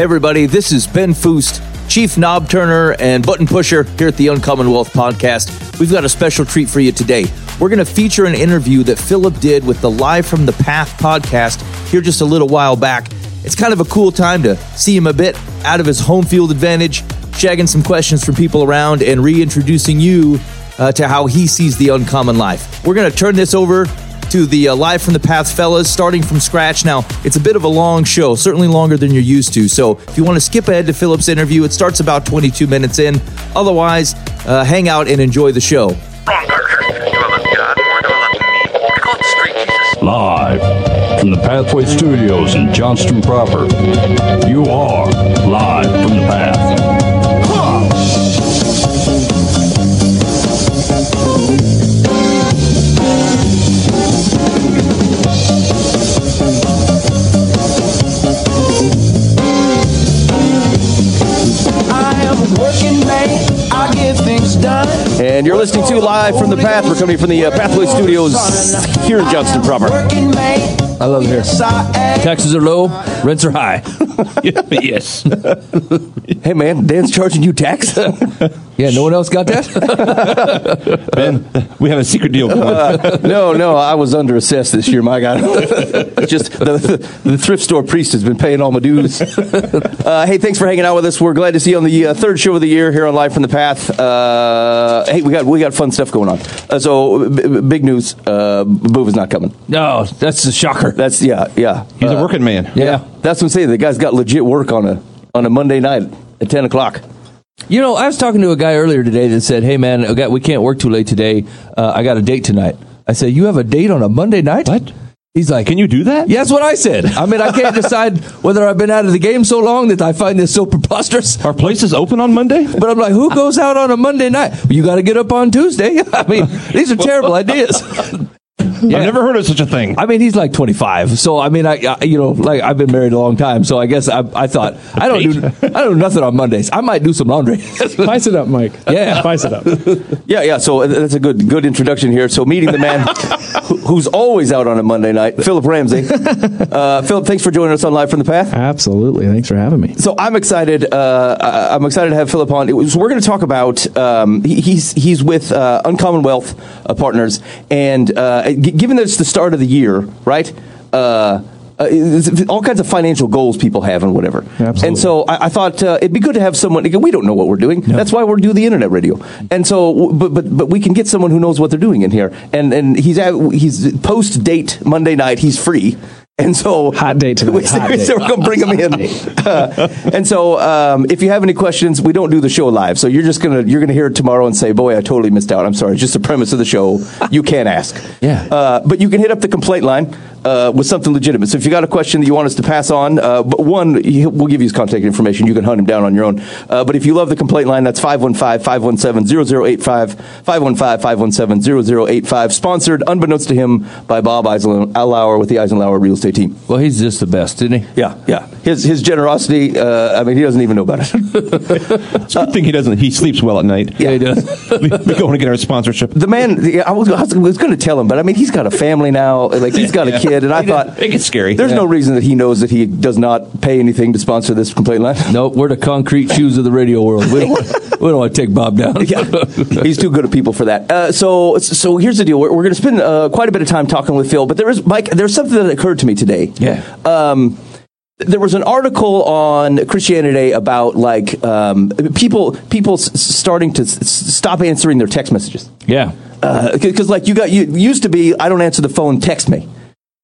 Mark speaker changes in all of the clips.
Speaker 1: Everybody, this is Ben Foost, Chief Knob Turner and Button Pusher here at the Uncommon Wealth Podcast. We've got a special treat for you today. We're going to feature an interview that Phillip did with the Live from the Path podcast here just a little while back. It's kind of a cool time to see him a bit out of his home field advantage, shagging some questions from people around, and reintroducing you uh, to how he sees the uncommon life. We're going to turn this over to the uh, Live from the Path fellas, starting from scratch. Now, it's a bit of a long show, certainly longer than you're used to. So, if you want to skip ahead to Phillip's interview, it starts about 22 minutes in. Otherwise, uh, hang out and enjoy the show.
Speaker 2: Live from the Pathway Studios in Johnston proper. You are live from the path.
Speaker 3: And you're listening to Live from the Path. We're coming from the uh, Pathway Studios here in Johnston proper.
Speaker 1: I love it here. Taxes are low, rents are high.
Speaker 4: yes.
Speaker 3: Hey man, Dan's charging you tax?
Speaker 1: Yeah, no one else got that?
Speaker 4: Ben, we have a secret deal going.
Speaker 3: no, no, I was under assessed this year. My God, just the, the thrift store priest has been paying all my dues. Uh, hey, thanks for hanging out with us. We're glad to see you on the uh, third show of the year here on Live from the Path. Uh, hey, we got we got fun stuff going on. Uh, so b- b- big news: uh, Boov is not coming.
Speaker 1: no, that's a shocker.
Speaker 3: That's yeah, yeah.
Speaker 4: He's a working man.
Speaker 1: yeah.
Speaker 3: That's what I'm saying. The guy's got legit work on a on a Monday night at ten o'clock.
Speaker 1: You know, I was talking to a guy earlier today that said, "Hey, man, got- we can't work too late today. Uh, I got a date tonight." I said, "You have a date on a Monday night?"
Speaker 4: What?
Speaker 1: He's like,
Speaker 4: Can you do that?
Speaker 1: Yeah, that's what I said. I mean, I can't decide whether I've been out of the game so long that I find this so preposterous.
Speaker 4: Are places open on Monday?
Speaker 1: But I'm like, who goes out on a Monday night? You got to get up on Tuesday. I mean, these are terrible ideas.
Speaker 4: I've never heard of such a thing.
Speaker 1: I mean, he's like 25, so I mean, I, I you know, like I've been married a long time, so I guess I, I thought I don't do I don't do nothing on Mondays. I might do some laundry.
Speaker 5: Spice it up, Mike.
Speaker 1: Yeah.
Speaker 5: Spice it up.
Speaker 3: Yeah, yeah. So uh, that's a good good introduction here. So meeting the man who, who's always out on a Monday night, Phillip Ramsey. Uh, Phillip, thanks for joining us on Live from the Path.
Speaker 5: Absolutely. Thanks for having me.
Speaker 3: So I'm excited. Uh, I- I'm excited to have Phillip on. It was, we're going to talk about. Um, he, he's he's with uh, Uncommon Wealth uh, Partners, and uh, g- given that it's the start of the year, right? Uh, uh, all kinds of financial goals people have and whatever.
Speaker 5: Absolutely.
Speaker 3: And so I, I thought uh, it'd be good to have someone. again, We don't know what we're doing. That's why we're doing the internet radio. And so, w- but but but we can get someone who knows what they're doing in here. And and he's at, he's post date Monday night. He's free. And so
Speaker 5: Hot day tonight.
Speaker 3: We,
Speaker 5: Hot
Speaker 3: so we're going to bring them in. Uh, and so, um, if you have any questions, we don't do the show live. So you're just gonna you're gonna hear it tomorrow and say, "Boy, I totally missed out. I'm sorry." It's just the premise of the show. You can't ask.
Speaker 1: Yeah.
Speaker 3: Uh, but you can hit up the complaint line uh, with something legitimate. So if you got a question that you want us to pass on, uh, but one, we'll give you his contact information. You can hunt him down on your own. Uh, but if you love the complaint line, that's 515-517-0085, 515-517-0085. Sponsored, unbeknownst to him, by Bob Eisenhower with the Eisenhower Real Estate Team.
Speaker 1: well, he's just the best, isn't he?
Speaker 3: Yeah, yeah. His his generosity. Uh, I mean, he doesn't even know about it.
Speaker 4: It's a good thing he doesn't. He sleeps well at night.
Speaker 1: Yeah, he does.
Speaker 4: we, we go to get our sponsorship.
Speaker 3: the man. the- I was, I was going to tell him, but I mean, he's got a family now. Like he's got a kid, and I thought
Speaker 4: It gets scary.
Speaker 3: There's no reason that he knows that he does not pay anything to sponsor this complaint line.
Speaker 1: Nope, we're the concrete shoes of the radio world. We don't, want- we don't want to take Bob down.
Speaker 3: He's too good of people for that. Uh, so, so here's the deal. We're, we're going to spend uh, quite a bit of time talking with Phil, but there is Mike. There's something that occurred to me today.
Speaker 1: Yeah.
Speaker 3: Um, there was an article on Christianity Today about like um, people people s- starting to s- stop answering their text messages
Speaker 1: yeah.
Speaker 3: because like you got you used to be I don't answer the phone, text me,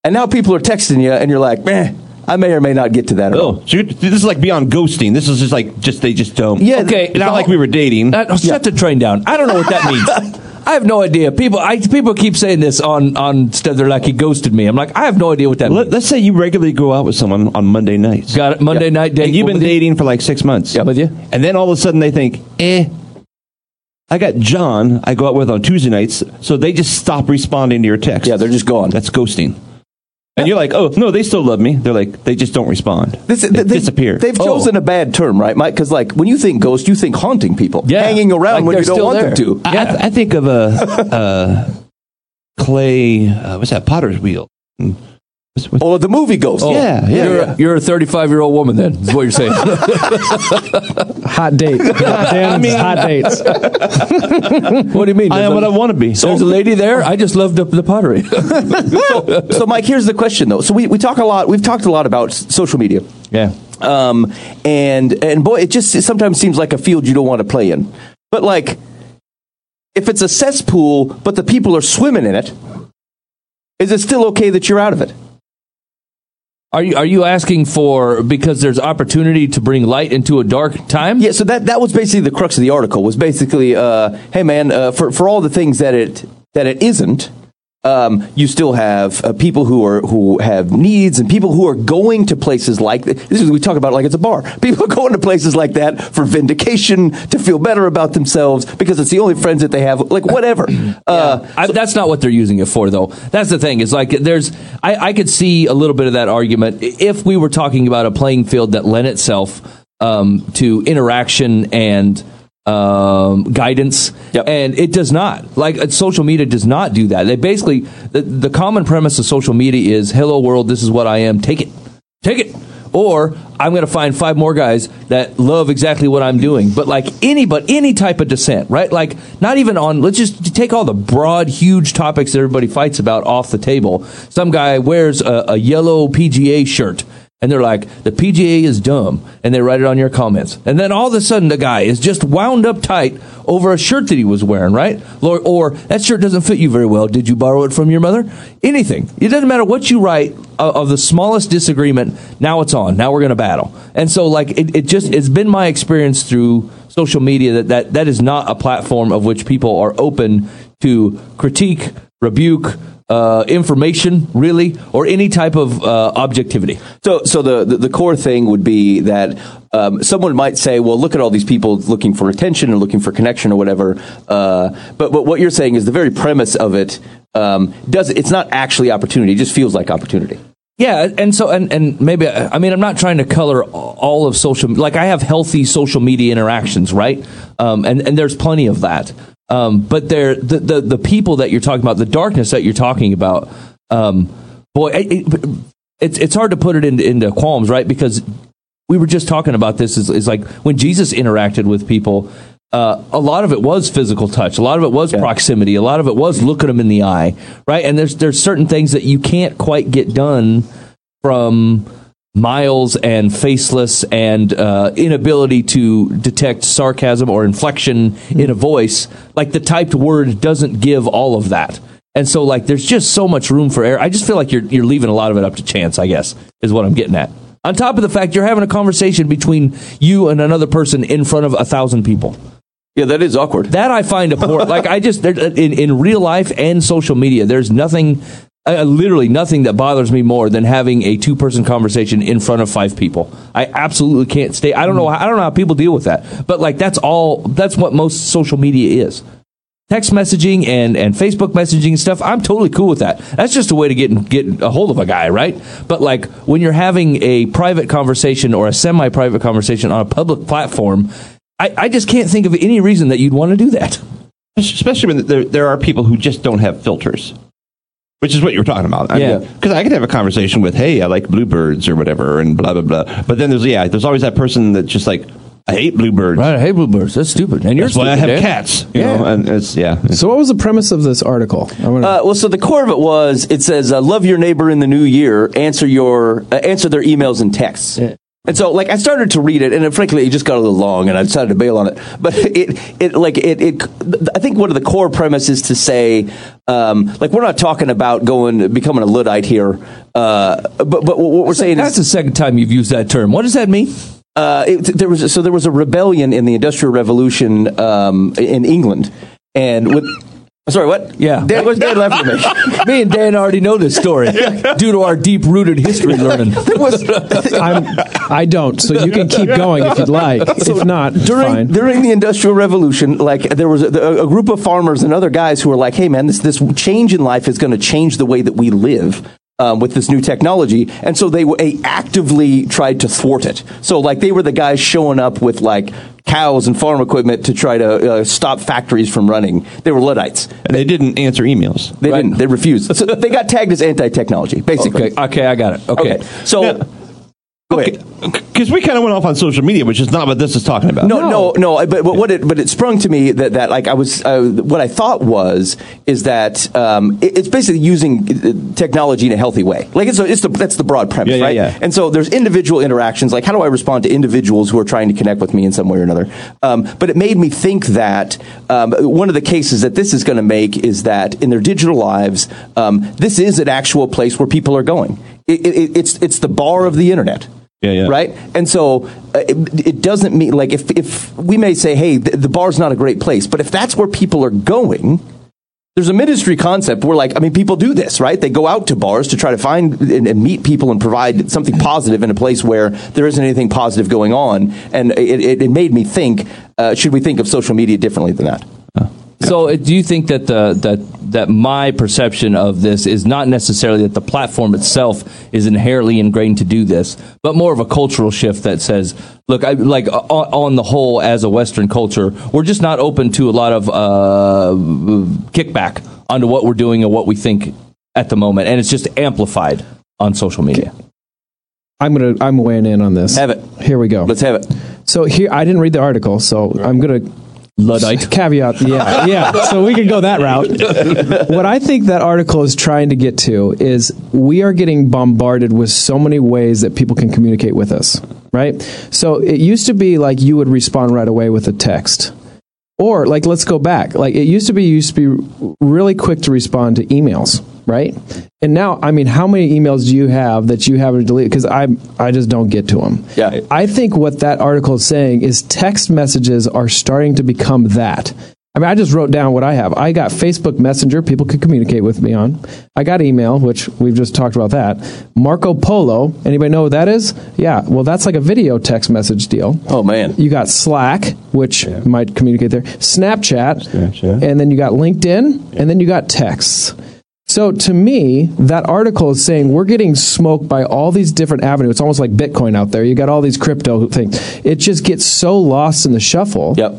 Speaker 3: and now people are texting you, and you're like, man, I may or may not get to that.
Speaker 4: Oh, so you're- this is like beyond ghosting. This is just like just they just don't.
Speaker 3: Yeah,
Speaker 1: Okay.
Speaker 4: It's not like we were dating.
Speaker 1: Uh, set the train down. I don't know what that means. I have no idea. People, I, people keep saying this on on stuff. They're like, he ghosted me. I'm like, I have no idea what that
Speaker 4: Let,
Speaker 1: means.
Speaker 4: let's say you regularly go out with someone on Monday nights.
Speaker 1: Got it. Monday night date.
Speaker 4: and you've been
Speaker 1: with you?
Speaker 4: dating for like six months.
Speaker 1: Yeah, with you.
Speaker 4: And then all of a sudden they think, eh, I got John I go out with on Tuesday nights, so they just stop responding to your text.
Speaker 3: Yeah, they're just gone.
Speaker 4: That's ghosting. And you're like, oh, no, they still love me. They're like, they just don't respond.
Speaker 3: This,
Speaker 4: They
Speaker 3: they,
Speaker 4: disappear.
Speaker 3: They've
Speaker 1: Oh.
Speaker 3: chosen a bad term, right, Mike? Because like when you think ghost, you think haunting people,
Speaker 1: Yeah.
Speaker 3: hanging around
Speaker 1: Like
Speaker 3: when
Speaker 1: they're
Speaker 3: you don't
Speaker 1: still
Speaker 3: want
Speaker 1: there.
Speaker 3: them to.
Speaker 4: I, I, th- I think of a, uh clay, uh, what's that, potter's wheel.
Speaker 3: Oh, the movie Ghost.
Speaker 4: Yeah, yeah,
Speaker 1: You're,
Speaker 4: yeah.
Speaker 1: you're a 35 year old woman, then, is what you're saying.
Speaker 5: Hot date. Dan's hot dates.
Speaker 1: what do you mean?
Speaker 4: I am what I want to be.
Speaker 1: So, There's a lady there. I just love the, the pottery.
Speaker 3: So, Mike, here's the question though. So we, we talk a lot. We've talked a lot about social media.
Speaker 1: yeah.
Speaker 3: Um, and and boy, it just it sometimes seems like a field you don't want to play in. But like, if it's a cesspool, but the people are swimming in it, is it still okay that you're out of it?
Speaker 1: Are you are you asking for because there's opportunity to bring light into a dark time?
Speaker 3: Yeah. So that that was basically the crux of the article. Was basically, uh, hey man, uh, for for all the things that it that it isn't. Um, you still have uh, people who are who have needs and people who are going to places like this is we talk about it like it's a bar. People are going to places like that for vindication to feel better about themselves because it's the only friends that they have. Like whatever. Uh,
Speaker 1: I, that's not what they're using it for, though. That's the thing. Is like there's I, I could see a little bit of that argument if we were talking about a playing field that lent itself um, to interaction and um, guidance,
Speaker 3: Yep.
Speaker 1: and it does not. Like uh, social media does not do that. They basically the, the common premise of social media is "Hello world, this is what I am. Take it, take it." Or I'm going to find five more guys that love exactly what I'm doing. But like any, but any type of dissent, right? Like not even on. Let's just take all the broad, huge topics that everybody fights about off the table. Some guy wears a, a yellow PGA shirt, and they're like, "The PGA is dumb," and they write it on your comments. And then all of a sudden, the guy is just wound up tight over a shirt that he was wearing, right? Or, or that shirt doesn't fit you very well. Did you borrow it from your mother? Anything. It doesn't matter what you write of, of the smallest disagreement. Now it's on. Now we're going to battle. And so, like, it, it just it's been my experience through social media that, that that is not a platform of which people are open to critique, rebuke. Uh, information, really, or any type of uh, objectivity.
Speaker 3: So, so the, the, the core thing would be that um, someone might say, "Well, look at all these people looking for attention and looking for connection or whatever." Uh, but, but what you're saying is the very premise of it um, does it's not actually opportunity; it just feels like opportunity.
Speaker 1: Yeah, and so and and maybe I mean I'm not trying to color all of social like I have healthy social media interactions, right? Um, and and there's plenty of that. Um, but there the, the the people that you're talking about, the darkness that you're talking about, um, boy, it, it, it's it's hard to put it into, into qualms, right? Because we were just talking about this is, is like when Jesus interacted with people. Uh, a lot of it was physical touch. A lot of it was proximity. A lot of it was looking them in the eye, right? And there's there's certain things that you can't quite get done from miles and faceless and uh, inability to detect sarcasm or inflection in a voice. Like the typed word doesn't give all of that. And so, like, there's just so much room for error. I just feel like you're you're leaving a lot of it up to chance. I guess is what I'm getting at. On top of the fact you're having a conversation between you and another person in front of a thousand people.
Speaker 3: Yeah, that is awkward.
Speaker 1: That I find abhorrent. like I just in in real life and social media, there's nothing, uh, literally nothing that bothers me more than having a two person conversation in front of five people. I absolutely can't stay. I don't know. I don't know how people deal with that. But like that's all. That's what most social media is. Text messaging and, and Facebook messaging and stuff, I'm totally cool with that. That's just a way to get get a hold of a guy, right? But like when you're having a private conversation or a semi private conversation on a public platform, I, I just can't think of any reason that you'd want to do that.
Speaker 4: especially when there, there are people who just don't have filters, which is what you were talking about.
Speaker 1: Yeah.
Speaker 4: Because I could have a conversation with, hey, I like bluebirds or whatever, and blah, blah, blah. But then there's, yeah, there's always that person that's just like, I hate bluebirds.
Speaker 1: Right, I hate bluebirds. That's stupid. And you're
Speaker 4: That's why I have
Speaker 1: Dan.
Speaker 4: cats. You know, and it's, yeah.
Speaker 5: So, what was the premise of this article? I wanna,
Speaker 3: Uh, well, so the core of it was it says, uh, "Love your neighbor in the new year. Answer your uh, answer their emails and texts." And so, like, I started to read it, and it, frankly, it just got a little long, and I decided to bail on it. But it, it, like, it, it, I think one of the core premises to say, um, like, we're not talking about going becoming a luddite here, uh, but but what we're saying
Speaker 1: That's
Speaker 3: is
Speaker 1: the second time you've used that term. What does that mean?
Speaker 3: uh, it, there was so there was a rebellion in the Industrial Revolution um, in England, and with, sorry, what?
Speaker 1: Yeah.
Speaker 3: Dan, what's Dan laughing at me?
Speaker 1: Me and Dan already know this story due to our deep rooted history learning.
Speaker 5: I'm, I don't, so you can keep going if you'd like. if not,
Speaker 3: during
Speaker 5: fine.
Speaker 3: during the Industrial Revolution, like there was a, a group of farmers and other guys who were like, "Hey, man, this this change in life is going to change the way that we live." Um, with this new technology, and so they, they actively tried to thwart it. So, like, they were the guys showing up with like cows and farm equipment to try to uh, stop factories from running. They were Luddites.
Speaker 4: And they didn't answer emails.
Speaker 3: They didn't. They refused. So they got tagged as anti-technology, basically.
Speaker 1: Okay, okay, I got it. Okay.
Speaker 3: So,
Speaker 4: Yeah.
Speaker 3: Go.
Speaker 4: Because we kind of went off on social media, which is not what this is talking about.
Speaker 3: No, no, no. But, but what it but it sprung to me that, that like I was uh, what I thought was is that um, it- it's basically using uh, technology in a healthy way. Like it's, a, it's the that's the broad premise,
Speaker 4: Yeah, yeah,
Speaker 3: right?
Speaker 4: yeah.
Speaker 3: And so there's individual interactions. Like how do I respond to individuals who are trying to connect with me in some way or another? Um, but it made me think that um, one of the cases that this is going to make is that in their digital lives, um, this is an actual place where people are going. It, it, it's it's the bar of the internet.
Speaker 4: Yeah, yeah.
Speaker 3: Right? And so uh, it, it doesn't mean, like, if, if we may say, hey, the, the bar's not a great place, but if that's where people are going, there's a ministry concept where, like, I mean, people do this, right? They go out to bars to try to find and, and meet people and provide something positive in a place where there isn't anything positive going on. And it, it, it made me think, uh, should we think of social media differently than that?
Speaker 1: So, uh, do you think that the that that my perception of this is not necessarily that the platform itself is inherently ingrained to do this, but more of a cultural shift that says, look, I, like on, on the whole, as a Western culture, we're just not open to a lot of uh, kickback onto what we're doing and what we think at the moment, and it's just amplified on social media.
Speaker 5: I'm gonna I'm weighing in on this.
Speaker 3: Have it.
Speaker 5: Here we go.
Speaker 3: Let's have it.
Speaker 5: So here, I didn't read the article, so I'm gonna
Speaker 1: Luddite.
Speaker 5: caveat. Yeah, yeah. So we can go that route. what I think that article is trying to get to is we are getting bombarded with so many ways that people can communicate with us. Right. So it used to be like you would respond right away with a text. Or like let's go back. Like it used to be you used to be really quick to respond to emails, right? And now, I mean, how many emails do you have that you haven't deleted? Because I I just don't get to them.
Speaker 3: Yeah.
Speaker 5: I think what that article is saying is text messages are starting to become that. I mean, I just wrote down what I have. I got Facebook Messenger, people could communicate with me on. I got email, which we've just talked about that. Marco Polo, anybody know what that is? Yeah, well, that's like a video text message deal.
Speaker 3: Oh, man.
Speaker 5: You got Slack, which might communicate there, Snapchat,
Speaker 4: Snapchat.
Speaker 5: and then you got LinkedIn, and then you got texts. So to me, that article is saying we're getting smoked by all these different avenues. It's almost like Bitcoin out there. You got all these crypto things. It just gets so lost in the shuffle
Speaker 3: Yep.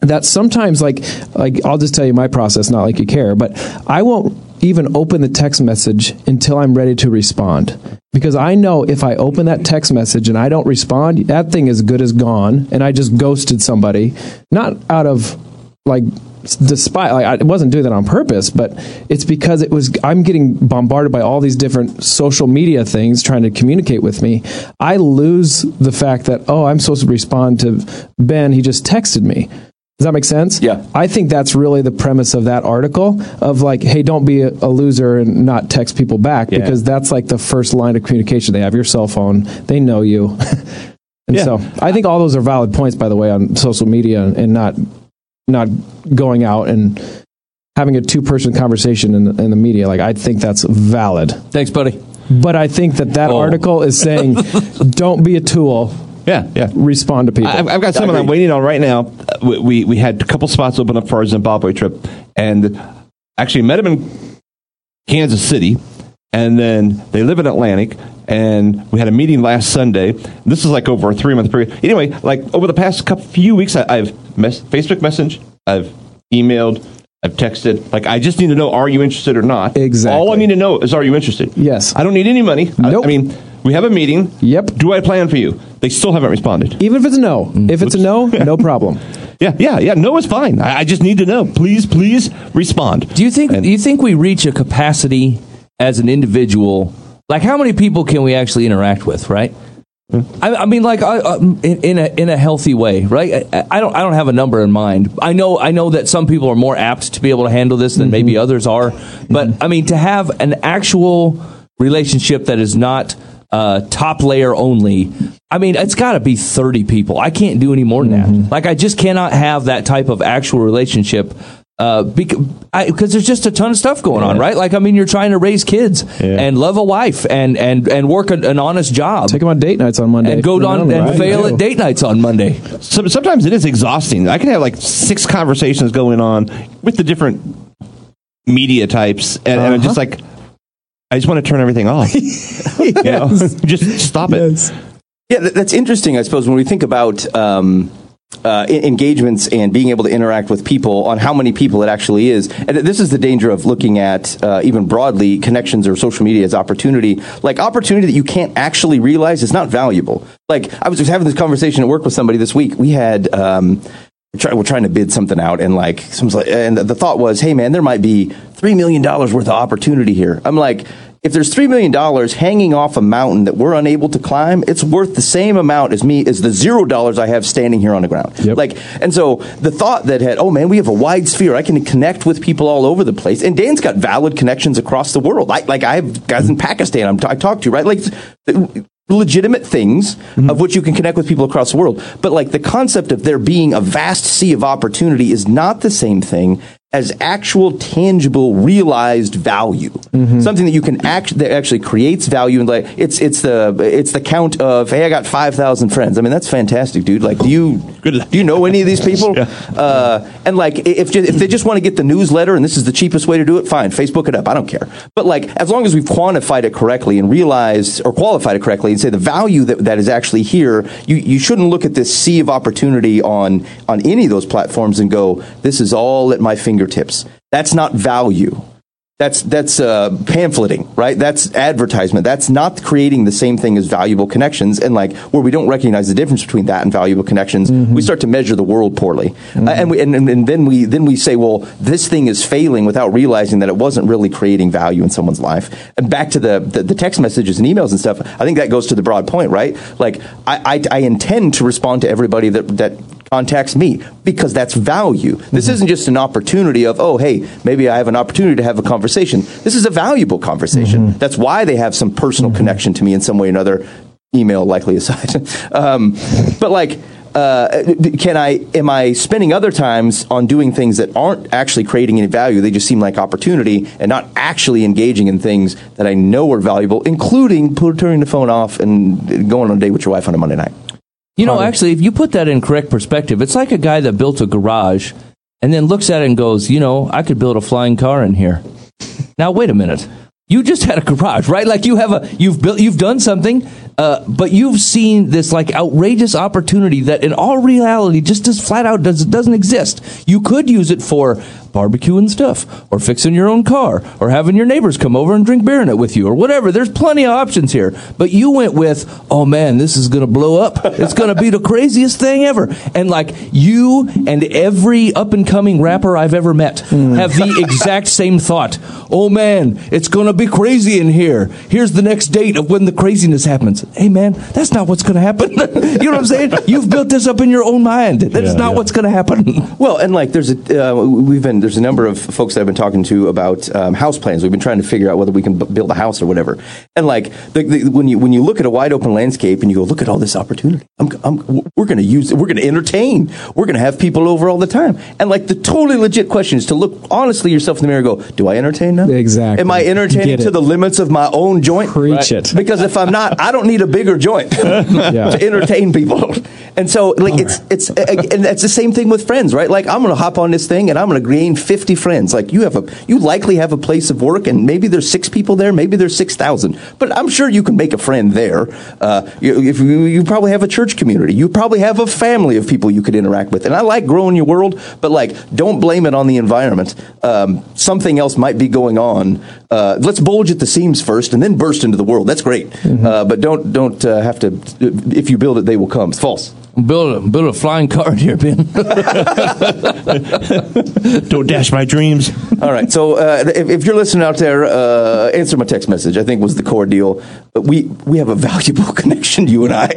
Speaker 5: that sometimes like like I'll just tell you my process, not like you care, but I won't even open the text message until I'm ready to respond. Because I know if I open that text message and I don't respond, that thing is good as gone and I just ghosted somebody. Not out of like despite like I wasn't doing that on purpose, but it's because it was I'm getting bombarded by all these different social media things trying to communicate with me. I lose the fact that oh, I'm supposed to respond to Ben, he just texted me. Does that make sense?
Speaker 3: Yeah.
Speaker 5: I think that's really the premise of that article of like, hey, don't be a, a loser and not text people back
Speaker 4: Yeah.
Speaker 5: because that's like the first line of communication. They have your cell phone, they know you. and
Speaker 4: Yeah.
Speaker 5: so I think all those are valid points, by the way, on social media and, and not not going out and having a two person conversation in the, in the media. Like, I think that's valid.
Speaker 1: Thanks, buddy.
Speaker 5: But I think that that
Speaker 1: Oh.
Speaker 5: article is saying, don't be a tool,
Speaker 4: Yeah, yeah.
Speaker 5: respond to people.
Speaker 4: I've, I've got someone I'm waiting on right now. Uh, We, we, we had a couple spots open up for our Zimbabwe trip, and actually met him in Kansas City, and then they live in Atlantic, and we had a meeting last Sunday. This is like over a three month period. Anyway, like over the past couple few weeks, I, I've mess, Facebook message, I've emailed, I've texted. Like I just need to know, are you interested or not?
Speaker 5: Exactly.
Speaker 4: All I need to know is, are you interested?
Speaker 5: Yes.
Speaker 4: I don't need any money. I-
Speaker 5: Nope.
Speaker 4: I mean, we have a meeting.
Speaker 5: Yep.
Speaker 4: Do I plan for you? They still haven't responded.
Speaker 5: Even if it's a no. If it's a no, no problem.
Speaker 4: Yeah, yeah, yeah. No is fine. I, I just need to know. Please, please respond.
Speaker 1: Do you think
Speaker 4: And-
Speaker 1: do you think we reach a capacity as an individual? Like, how many people can we actually interact with? Right. I, I mean, like, I, uh, in, in a in a healthy way, right? I, I don't I don't have a number in mind. I know I know that some people are more apt to be able to handle this than maybe others are. But I mean, to have an actual relationship that is not uh, top layer only. I mean, it's got to be 30 people. I can't do any more than that. Like, I just cannot have that type of actual relationship uh, because there's just a ton of stuff going on, right? Like, I mean, you're trying to raise kids
Speaker 4: Yeah.
Speaker 1: and love a wife and and and work an, an honest job
Speaker 5: Take them on date nights on Monday.
Speaker 1: and go
Speaker 5: You
Speaker 1: on and
Speaker 5: right?
Speaker 1: fail at date nights on Monday.
Speaker 4: So, sometimes it is exhausting. I can have like six conversations going on with the different media types, and, and I'm just like, I just want to turn everything off. You know? just stop it.
Speaker 3: Yeah, that's interesting. I suppose when we think about um, uh, engagements and being able to interact with people on how many people it actually is, and this is the danger of looking at uh, even broadly connections or social media as opportunity. Like opportunity that you can't actually realize is not valuable. Like I was just having this conversation at work with somebody this week. We had. Um, try- we're trying to bid something out, and like, and the thought was, hey man, there might be three million dollars worth of opportunity here. I'm like, if there's three million dollars hanging off a mountain that we're unable to climb, it's worth the same amount as me as the zero dollars I have standing here on the ground.
Speaker 5: Yep.
Speaker 3: Like, and so the thought that had, oh man, we have a wide sphere, I can connect with people all over the place, and Dan's got valid connections across the world. Like, like I have guys in Pakistan I'm t- I talk to, right? Like. Legitimate things mm-hmm. of which you can connect with people across the world. But like the concept of there being a vast sea of opportunity is not the same thing as actual tangible realized value. Something that you can act that actually creates value and like it's it's the it's the count of hey i got 5000 friends. I mean that's fantastic dude. Like do you do you know any of these people? Uh, and like if if they just want to get the newsletter and this is the cheapest way to do it fine facebook it up. I don't care. But like as long as we've quantified it correctly and realized or qualified it correctly and say the value that, that is actually here you you shouldn't look at this sea of opportunity on on any of those platforms and go this is all at my fingertips that's not value that's that's uh, pamphleting, right? That's advertisement. That's not creating the same thing as valuable connections. And like where we don't recognize the difference between that and valuable connections, we start to measure the world poorly, uh, and we and, and, and then we then we say, well, this thing is failing without realizing that it wasn't really creating value in someone's life. And back to the the, the text messages and emails and stuff. I think that goes to the broad point, right? Like I I, I intend to respond to everybody that that contacts me because that's value. This isn't just an opportunity of, oh, hey, maybe I have an opportunity to have a conversation. This is a valuable conversation. That's why they have some personal connection to me in some way or another, email likely aside. um, but like, uh, can I? Am I spending other times on doing things that aren't actually creating any value? They just seem like opportunity, and not actually engaging in things that I know are valuable, including put, turning the phone off and going on a date with your wife on a Monday night.
Speaker 1: You know, actually, if you put that in correct perspective, it's like a guy that built a garage and then looks at it and goes, you know, I could build a flying car in here. Now, wait a minute. You just had a garage, right? Like you have a, you've built, you've done something, uh, but you've seen this like outrageous opportunity that in all reality just as flat out does, doesn't exist. You could use it for barbecuing stuff or fixing your own car or having your neighbors come over and drink beer in it with you or whatever. There's plenty of options here. But you went with, oh man, this is going to blow up. It's going to be the craziest thing ever. And like you and every up and coming rapper I've ever met have the exact same thought. Oh man, it's going to be crazy in here. Here's the next date of when the craziness happens. Hey man, that's not what's going to happen. you know what I'm saying? You've built this up in your own mind. That's
Speaker 4: Yeah,
Speaker 1: not
Speaker 4: yeah.
Speaker 1: what's going to happen.
Speaker 3: Well, and like there's a uh, we've been there's a number of folks that I've been talking to about um, house plans. We've been trying to figure out whether we can b- build a house or whatever. And like the, the, when you when you look at a wide open landscape and you go, look at all this opportunity. I'm, I'm we're going to use. We're going to entertain. We're going to have people over all the time. And like the totally legit question is to look honestly yourself in the mirror and go, do I entertain now?
Speaker 5: Exactly.
Speaker 3: Am I entertaining to the limits of my own joint?
Speaker 5: Preach it.
Speaker 3: Because if I'm not, I don't need a bigger joint to entertain people. And so, like, it's it's and that's the same thing with friends, right? Like, I'm going to hop on this thing and I'm going to gain 50 friends. Like, you have a you likely have a place of work, and maybe there's six people there, maybe there's six thousand, but I'm sure you can make a friend there. Uh, you, if you, you probably have a church community, you probably have a family of people you could interact with. And I like growing your world, but like, don't blame it on the environment. Um, something else might be going on. Uh, let's bulge at the seams first, and then burst into the world. That's great, uh, but don't don't uh, have to. If you build it, they will come. It's false.
Speaker 1: Build a build a flying car in here, Ben.
Speaker 4: Don't dash my dreams.
Speaker 3: All right. So uh, if, if you're listening out there, uh, answer my text message. I think was the core deal. But we we have a valuable connection, you and I.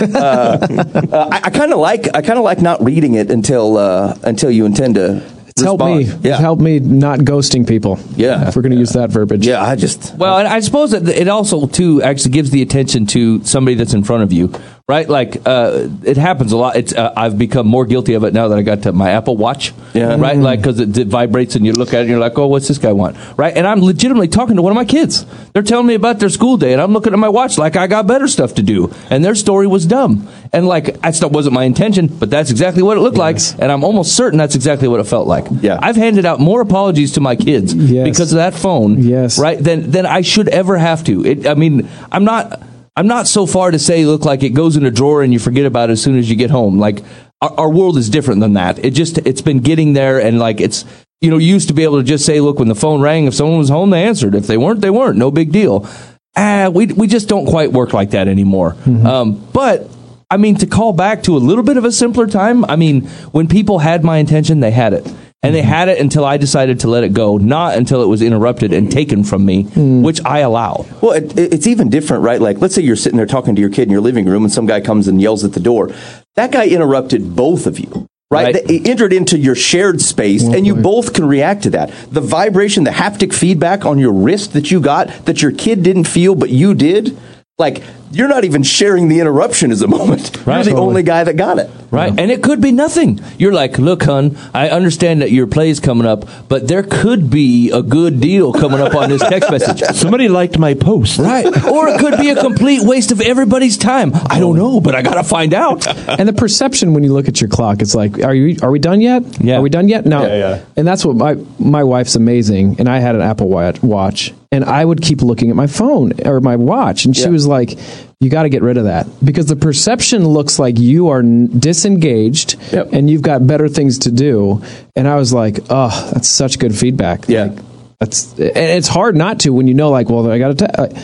Speaker 3: Uh, uh, I, I kind of like I kind of like not reading it until uh, until you intend to.
Speaker 5: It's helped me.
Speaker 3: respond.
Speaker 5: It's helped me not ghosting people.
Speaker 3: Yeah.
Speaker 5: If we're going to use that verbiage.
Speaker 3: Yeah, I just
Speaker 1: Well, and I suppose that it also too actually gives the attention to somebody that's in front of you, right? Like uh, it happens a lot. It's uh, I've become more guilty of it now that I got to my Apple Watch,
Speaker 3: Yeah.
Speaker 1: right? Like because it, it vibrates and you look at it and you're like, oh, what's this guy want, right? And I'm legitimately talking to one of my kids. They're telling me about their school day, and I'm looking at my watch like I got better stuff to do, and their story was dumb, and like that not wasn't my intention, but that's exactly what it looked
Speaker 5: Yes.
Speaker 1: like, and I'm almost certain that's exactly what it felt like.
Speaker 3: Yeah.
Speaker 1: I've handed out more apologies to my kids
Speaker 5: Yes.
Speaker 1: because of that phone,
Speaker 5: Yes.
Speaker 1: right? Than than I should ever have to. It, I mean, I'm not. I'm not so far to say, look, like it goes in a drawer and you forget about it as soon as you get home. Like our, our world is different than that. It just it's been getting there, and like it's you know you used to be able to just say, look, when the phone rang, if someone was home, they answered. If they weren't, they weren't. No big deal. Ah, we we just don't quite work like that anymore. Um, but I mean, to call back to a little bit of a simpler time. I mean, when people had my intention, they had it. And they mm-hmm. had it until I decided to let it go, not until it was interrupted and taken from me, mm. which I allow.
Speaker 3: Well, it, it- it's even different, right? Like, let's say you're sitting there talking to your kid in your living room, and some guy comes and yells at the door. That guy interrupted both of you. Right?
Speaker 1: Right.
Speaker 3: He entered into your shared space, and you both can react to that. The vibration, the haptic feedback on your wrist that you got, that your kid didn't feel, but you did, like, you're not even sharing the interruption as a moment.
Speaker 1: Right.
Speaker 3: You're the
Speaker 1: Totally.
Speaker 3: only guy that got it.
Speaker 1: Right. And it could be nothing. You're like, look, hun, I understand that your play's coming up, but there could be a good deal coming up on this text message.
Speaker 4: Somebody liked my post.
Speaker 1: Right. Or it could be a complete waste of everybody's time. I don't know, but I got to find out.
Speaker 5: and the perception when you look at your clock, it's like, are you are we done yet?
Speaker 1: Yeah.
Speaker 5: Are we done yet? No.
Speaker 4: Yeah, yeah.
Speaker 5: And that's what my my wife's amazing. And I had an Apple Watch, and I would keep looking at my phone or my watch, and she
Speaker 3: Yeah.
Speaker 5: was like, "You got to get rid of that because the perception looks like you are n- disengaged
Speaker 3: Yep.
Speaker 5: and you've got better things to do." And I was like, "Oh, that's such good feedback."
Speaker 3: Yeah.
Speaker 5: Like, that's and it's hard not to when you know, like, well, I got to.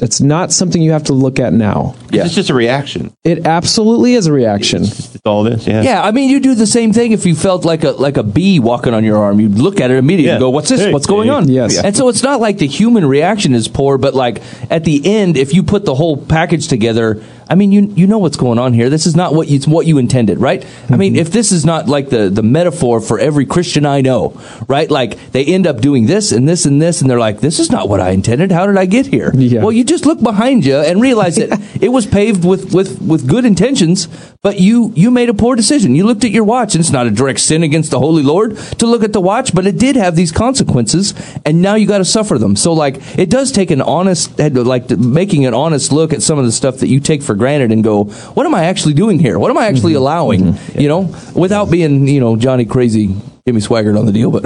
Speaker 5: That's not something you have to look at now.
Speaker 3: Yeah.
Speaker 4: It's just a reaction.
Speaker 5: It absolutely is a reaction.
Speaker 4: That's all this. Yeah.
Speaker 1: Yeah, I mean, you do the same thing if you felt like a like a bee walking on your arm. You'd look at it immediately
Speaker 4: Yeah.
Speaker 1: and go, "What's this?
Speaker 4: Hey,
Speaker 1: What's going
Speaker 4: hey.
Speaker 1: on?"
Speaker 5: Yes.
Speaker 1: And so it's not like the human reaction is poor, but like at the end, if you put the whole package together, I mean, you you know what's going on here. This is not what you it's what you intended, right? I mean,
Speaker 5: Mm-hmm.
Speaker 1: if this is not like the the metaphor for every Christian I know, right? Like they end up doing this and this and this, and they're like, "This is not what I intended. How did I get here?"
Speaker 5: Yeah.
Speaker 1: Well, you just look behind you and realize that it was paved with with with good intentions, but you you made a poor decision. You looked at your watch, and it's not a direct sin against the holy Lord to look at the watch, but it did have these consequences, and now you got to suffer them. So, like, it does take an honest, like, making an honest look at some of the stuff that you take for granted and go, "What am I actually doing here? What am I actually allowing?" You know, without being, you know, Johnny crazy, Jimmy Swaggart on the deal, but.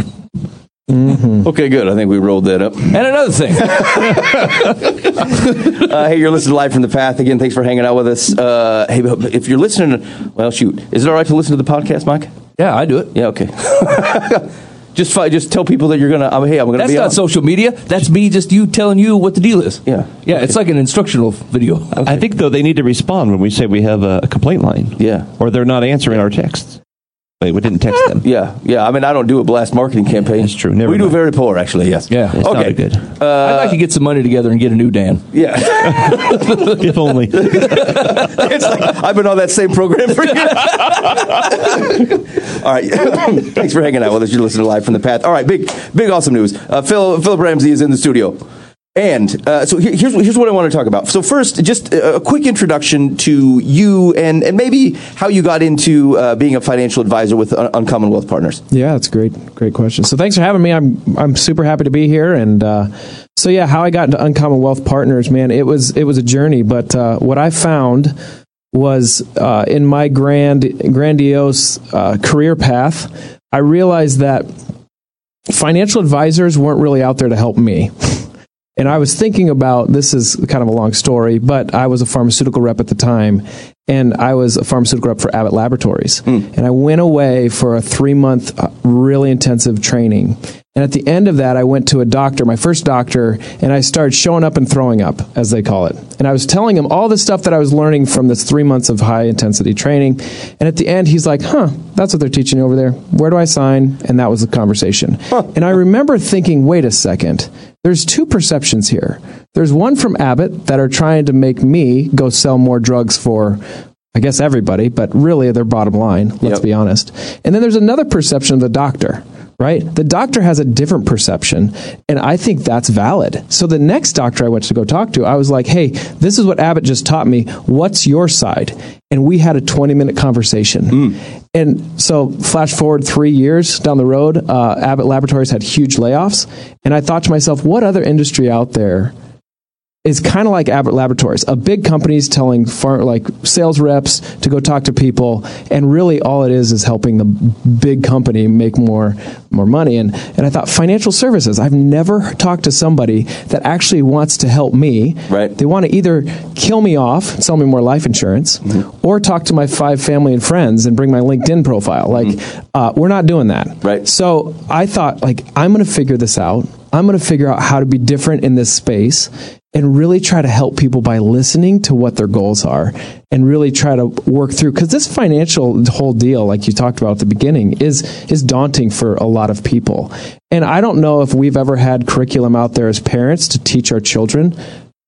Speaker 3: Okay, good. I think we rolled that up.
Speaker 1: And another thing,
Speaker 3: Uh, hey, you're listening to Live from the Path. Again, thanks for hanging out with us. Uh, hey, if you're listening, well, shoot. Is it all right to listen to the podcast, Mike?
Speaker 1: yeah, I do it.
Speaker 3: Yeah, okay. just fi- just tell people that you're gonna. Um, hey, I'm gonna
Speaker 1: That's
Speaker 3: be
Speaker 1: not
Speaker 3: on.
Speaker 1: social media. That's me just you telling you what the deal is.
Speaker 3: Yeah.
Speaker 1: Yeah, it's like an instructional video.
Speaker 4: I think though they need to respond when we say we have a, a complaint line.
Speaker 3: Yeah.
Speaker 4: Or they're not answering our texts. Wait, we didn't text them.
Speaker 3: Yeah, yeah. I mean, I don't do a blast marketing campaign.
Speaker 4: That's true. Never
Speaker 3: we do very poor, actually. Yes.
Speaker 1: Yeah.
Speaker 4: It's
Speaker 3: okay.
Speaker 4: a good.
Speaker 1: I'd like to get some money together and get a new Dan.
Speaker 3: Yeah.
Speaker 4: if only.
Speaker 3: it's like I've been on that same program for years. All right. Thanks for hanging out with us. You're listening Live from the Path. All right. Big, big, awesome news. Uh, Phil, Phillip Ramsey is in the studio. And uh, so here- here's, here's what I want to talk about. So first, just a, quick introduction to you and, and maybe how you got into uh, being a financial advisor with Un- Uncommon Wealth Partners.
Speaker 5: Yeah, that's great, great question. So thanks for having me. I'm I'm super happy to be here. And uh, so yeah, how I got into Uncommon Wealth Partners, man, it was it was a journey. But uh, what I found was uh, in my grand grandiose uh, career path, I realized that financial advisors weren't really out there to help me. And I was thinking about this is kind of a long story, but I was a pharmaceutical rep at the time, and I was a pharmaceutical rep for Abbott Laboratories. And I went away for a three month, uh, really intensive training. And at the end of that, I went to a doctor, my first doctor, and I started showing up and throwing up, as they call it. And I was telling him all the stuff that I was learning from this three months of high intensity training. And at the end, he's like, huh, that's what they're teaching you over there. Where do I sign? And that was the conversation. and I remember thinking, wait a second, there's two perceptions here. There's one from Abbott that are trying to make me go sell more drugs for I guess everybody, but really their bottom line, let's
Speaker 3: Yep.
Speaker 5: be honest. And then there's another perception of the doctor, right? The doctor has a different perception, and I think that's valid. So the next doctor I went to go talk to, I was like, hey, this is what Abbott just taught me. What's your side? And we had a 20 minute conversation. And so, flash forward three years down the road, uh, Abbott Laboratories had huge layoffs. And I thought to myself, what other industry out there is kind of like Abbott Laboratories, a big company's telling far, like sales reps to go talk to people, and really all it is is helping the big company make more more money. And and I thought financial services. I've never talked to somebody that actually wants to help me.
Speaker 3: Right.
Speaker 5: They want to either kill me off, sell me more life insurance, or talk to my five family and friends and bring my LinkedIn profile. Like uh, we're not doing that.
Speaker 3: Right.
Speaker 5: So I thought, like, I'm going to figure this out. I'm going to figure out how to be different in this space and really try to help people by listening to what their goals are and really try to work through because this financial whole deal like you talked about at the beginning is is daunting for a lot of people. And i don't know if we've ever had curriculum out there as parents to teach our children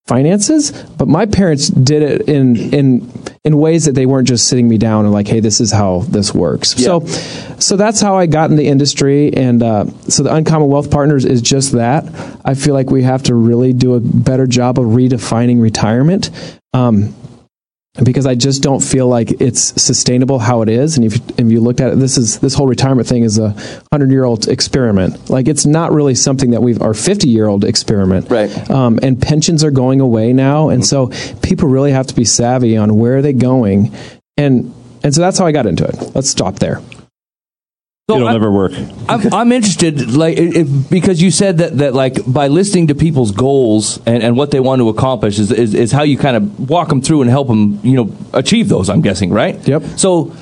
Speaker 5: finances but my parents did it in in in ways that they weren't just sitting me down and like hey this is how this works. So so that's how i got in the industry and uh, so the uncommon wealth partners is just that. I feel like we have to really do a better job of redefining retirement. Um, because I just don't feel like it's sustainable how it is. And if, if you looked at it, this is this whole retirement thing is a hundred year old experiment. Like it's not really something that we've our fifty year old experiment.
Speaker 3: Right.
Speaker 5: Um, and pensions are going away now, and so people really have to be savvy on where are they going, and and so that's how I got into it. Let's stop there.
Speaker 1: So
Speaker 4: It'll
Speaker 1: I-
Speaker 4: never work.
Speaker 1: I'm, I'm interested, like, if- because you said that, that, like, by listening to people's goals and, and what they want to accomplish is, is, is how you kind of walk them through and help them, you know, achieve those, I'm guessing, right?
Speaker 5: Yep.
Speaker 1: So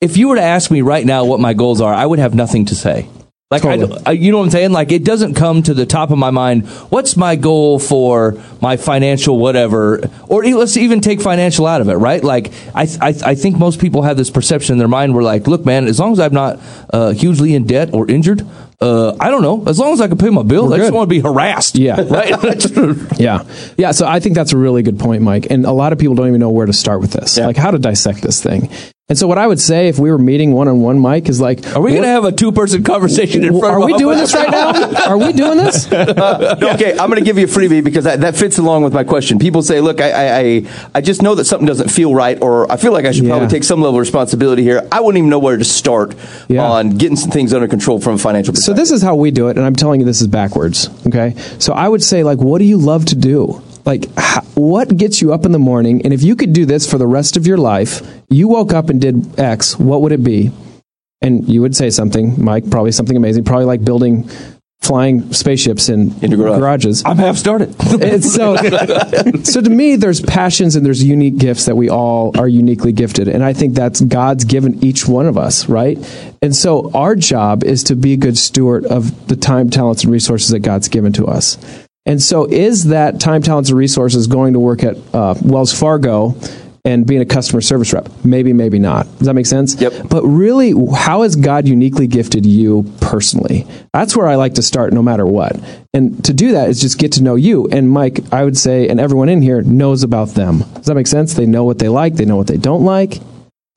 Speaker 1: if you were to ask me right now what my goals are, I would have nothing to say. Like, I
Speaker 5: Totally.
Speaker 1: I, you know what I'm saying? Like, it doesn't come to the top of my mind. What's my goal for my financial whatever? Or let's even take financial out of it, right? Like, I, I, I think most people have this perception in their mind where, like, look, man, as long as I'm not uh, hugely in debt or injured, uh, I don't know. As long as I can pay my bills, I just want to be harassed.
Speaker 5: Yeah.
Speaker 1: Right?
Speaker 5: Yeah. Yeah. So I think that's a really good point, Mike. And a lot of people don't even know where to start with this, like how to dissect this thing. And so what I would say if we were meeting one on one, Mike, is like,
Speaker 1: Are we going to have a two person conversation in front of
Speaker 5: are
Speaker 1: of
Speaker 5: we doing this right now? Are we doing this?
Speaker 3: Okay, I'm going to give you a freebie because that, that fits along with my question. People say, "Look, I, I, I, I just know that something doesn't feel right, or I feel like I should probably take some level of responsibility here. I wouldn't even know where to start
Speaker 5: Yeah.
Speaker 3: on getting some things under control from a financial
Speaker 5: So this is how we do it, and I'm telling you this is backwards. Okay, so I would say like, what do you love to do? Like, h- what gets you up in the morning? And if you could do this for the rest of your life, you woke up and did X, what would it be? And you would say something, Mike, probably something amazing, probably like building flying spaceships in,
Speaker 3: In your garage.
Speaker 5: garages.
Speaker 1: I'm half started.
Speaker 5: And so, so to me, there's passions and there's unique gifts that we all are uniquely gifted, and I think that's God's given each one of us, right? And so, our job is to be a good steward of the time, talents, and resources that God's given to us. And so, is that time, talents, and resources going to work at uh, Wells Fargo? And being a customer service rep, maybe, maybe not. Does that make sense?
Speaker 3: Yep.
Speaker 5: But really, how has God uniquely gifted you personally? That's where I like to start no matter what. And to do that is just get to know you. And Mike, I would say, and everyone in here knows about them. Does that make sense? They know what they like, they know what they don't like.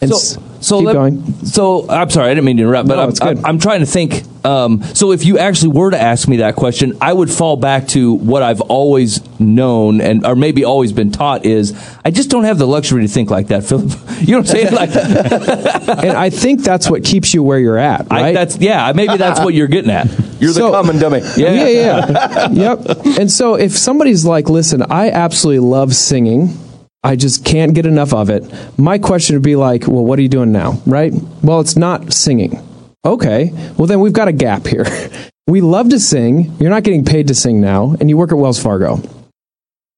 Speaker 5: And
Speaker 1: So, so
Speaker 5: keep
Speaker 1: let-
Speaker 5: going.
Speaker 1: So I'm sorry, I didn't mean to interrupt, but
Speaker 5: No,
Speaker 1: I'm,
Speaker 5: it's good.
Speaker 1: I'm, I'm trying to think. Um, so if you actually were to ask me that question, I would fall back to what I've always known and or maybe always been taught is I just don't have the luxury to think like that, Phillip. You know what I'm saying? Like
Speaker 5: And I think that's what keeps you where you're at, right?
Speaker 1: I, that's yeah, maybe that's what you're getting at.
Speaker 3: You're
Speaker 5: so-
Speaker 3: the common dummy.
Speaker 1: Yeah.
Speaker 5: yeah, yeah. yep. And so if somebody's like, listen, I absolutely love singing. I just can't get enough of it. My question would be like, well, what are you doing now? Right? Well, it's not singing. Okay. Well, then we've got a gap here. We love to sing. You're not getting paid to sing now, and you work at Wells Fargo.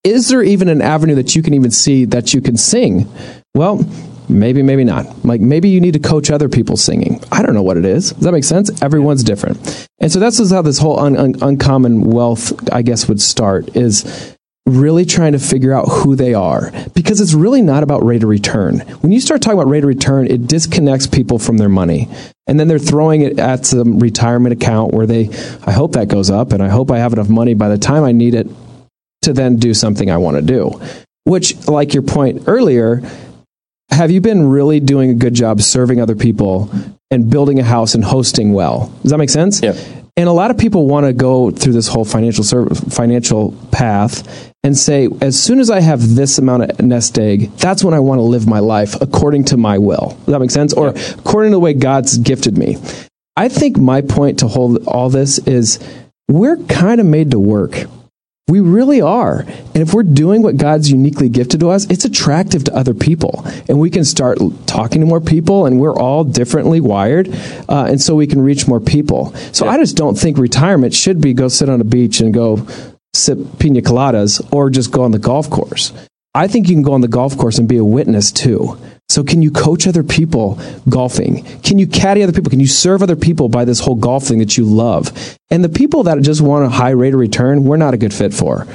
Speaker 5: Is there even an avenue that you can even see that you can sing? Well, maybe, maybe not. Like maybe you need to coach other people singing. I don't know what it is. Does that make sense? Everyone's different. And so that's how this whole un- un- uncommon wealth, I guess, would start is really trying to figure out who they are because it's really not about rate of return. When you start talking about rate of return, it disconnects people from their money. And then they're throwing it at some retirement account where they, I hope that goes up and I hope I have enough money by the time I need it to then do something I want to do. Which, like your point earlier, have you been really doing a good job serving other people and building a house and hosting well. Does that make sense?
Speaker 3: Yeah.
Speaker 5: And a lot of people want to go through this whole financial serv- financial path and say, as soon as I have this amount of nest egg, that's when I want to live my life according to my will. Does that make sense? Or according to the way God's gifted me. I think my point to hold all this is we're kind of made to work. We really are. And if we're doing what God's uniquely gifted to us, it's attractive to other people. And we can start talking to more people, and we're all differently wired. Uh, and so we can reach more people. So I just don't think retirement should be go sit on a beach and go sip pina coladas or just go on the golf course. I think you can go on the golf course and be a witness too. So can you coach other people golfing? Can you caddy other people? Can you serve other people by this whole golf thing that you love? And the people that just want a high rate of return, we're not a good fit for.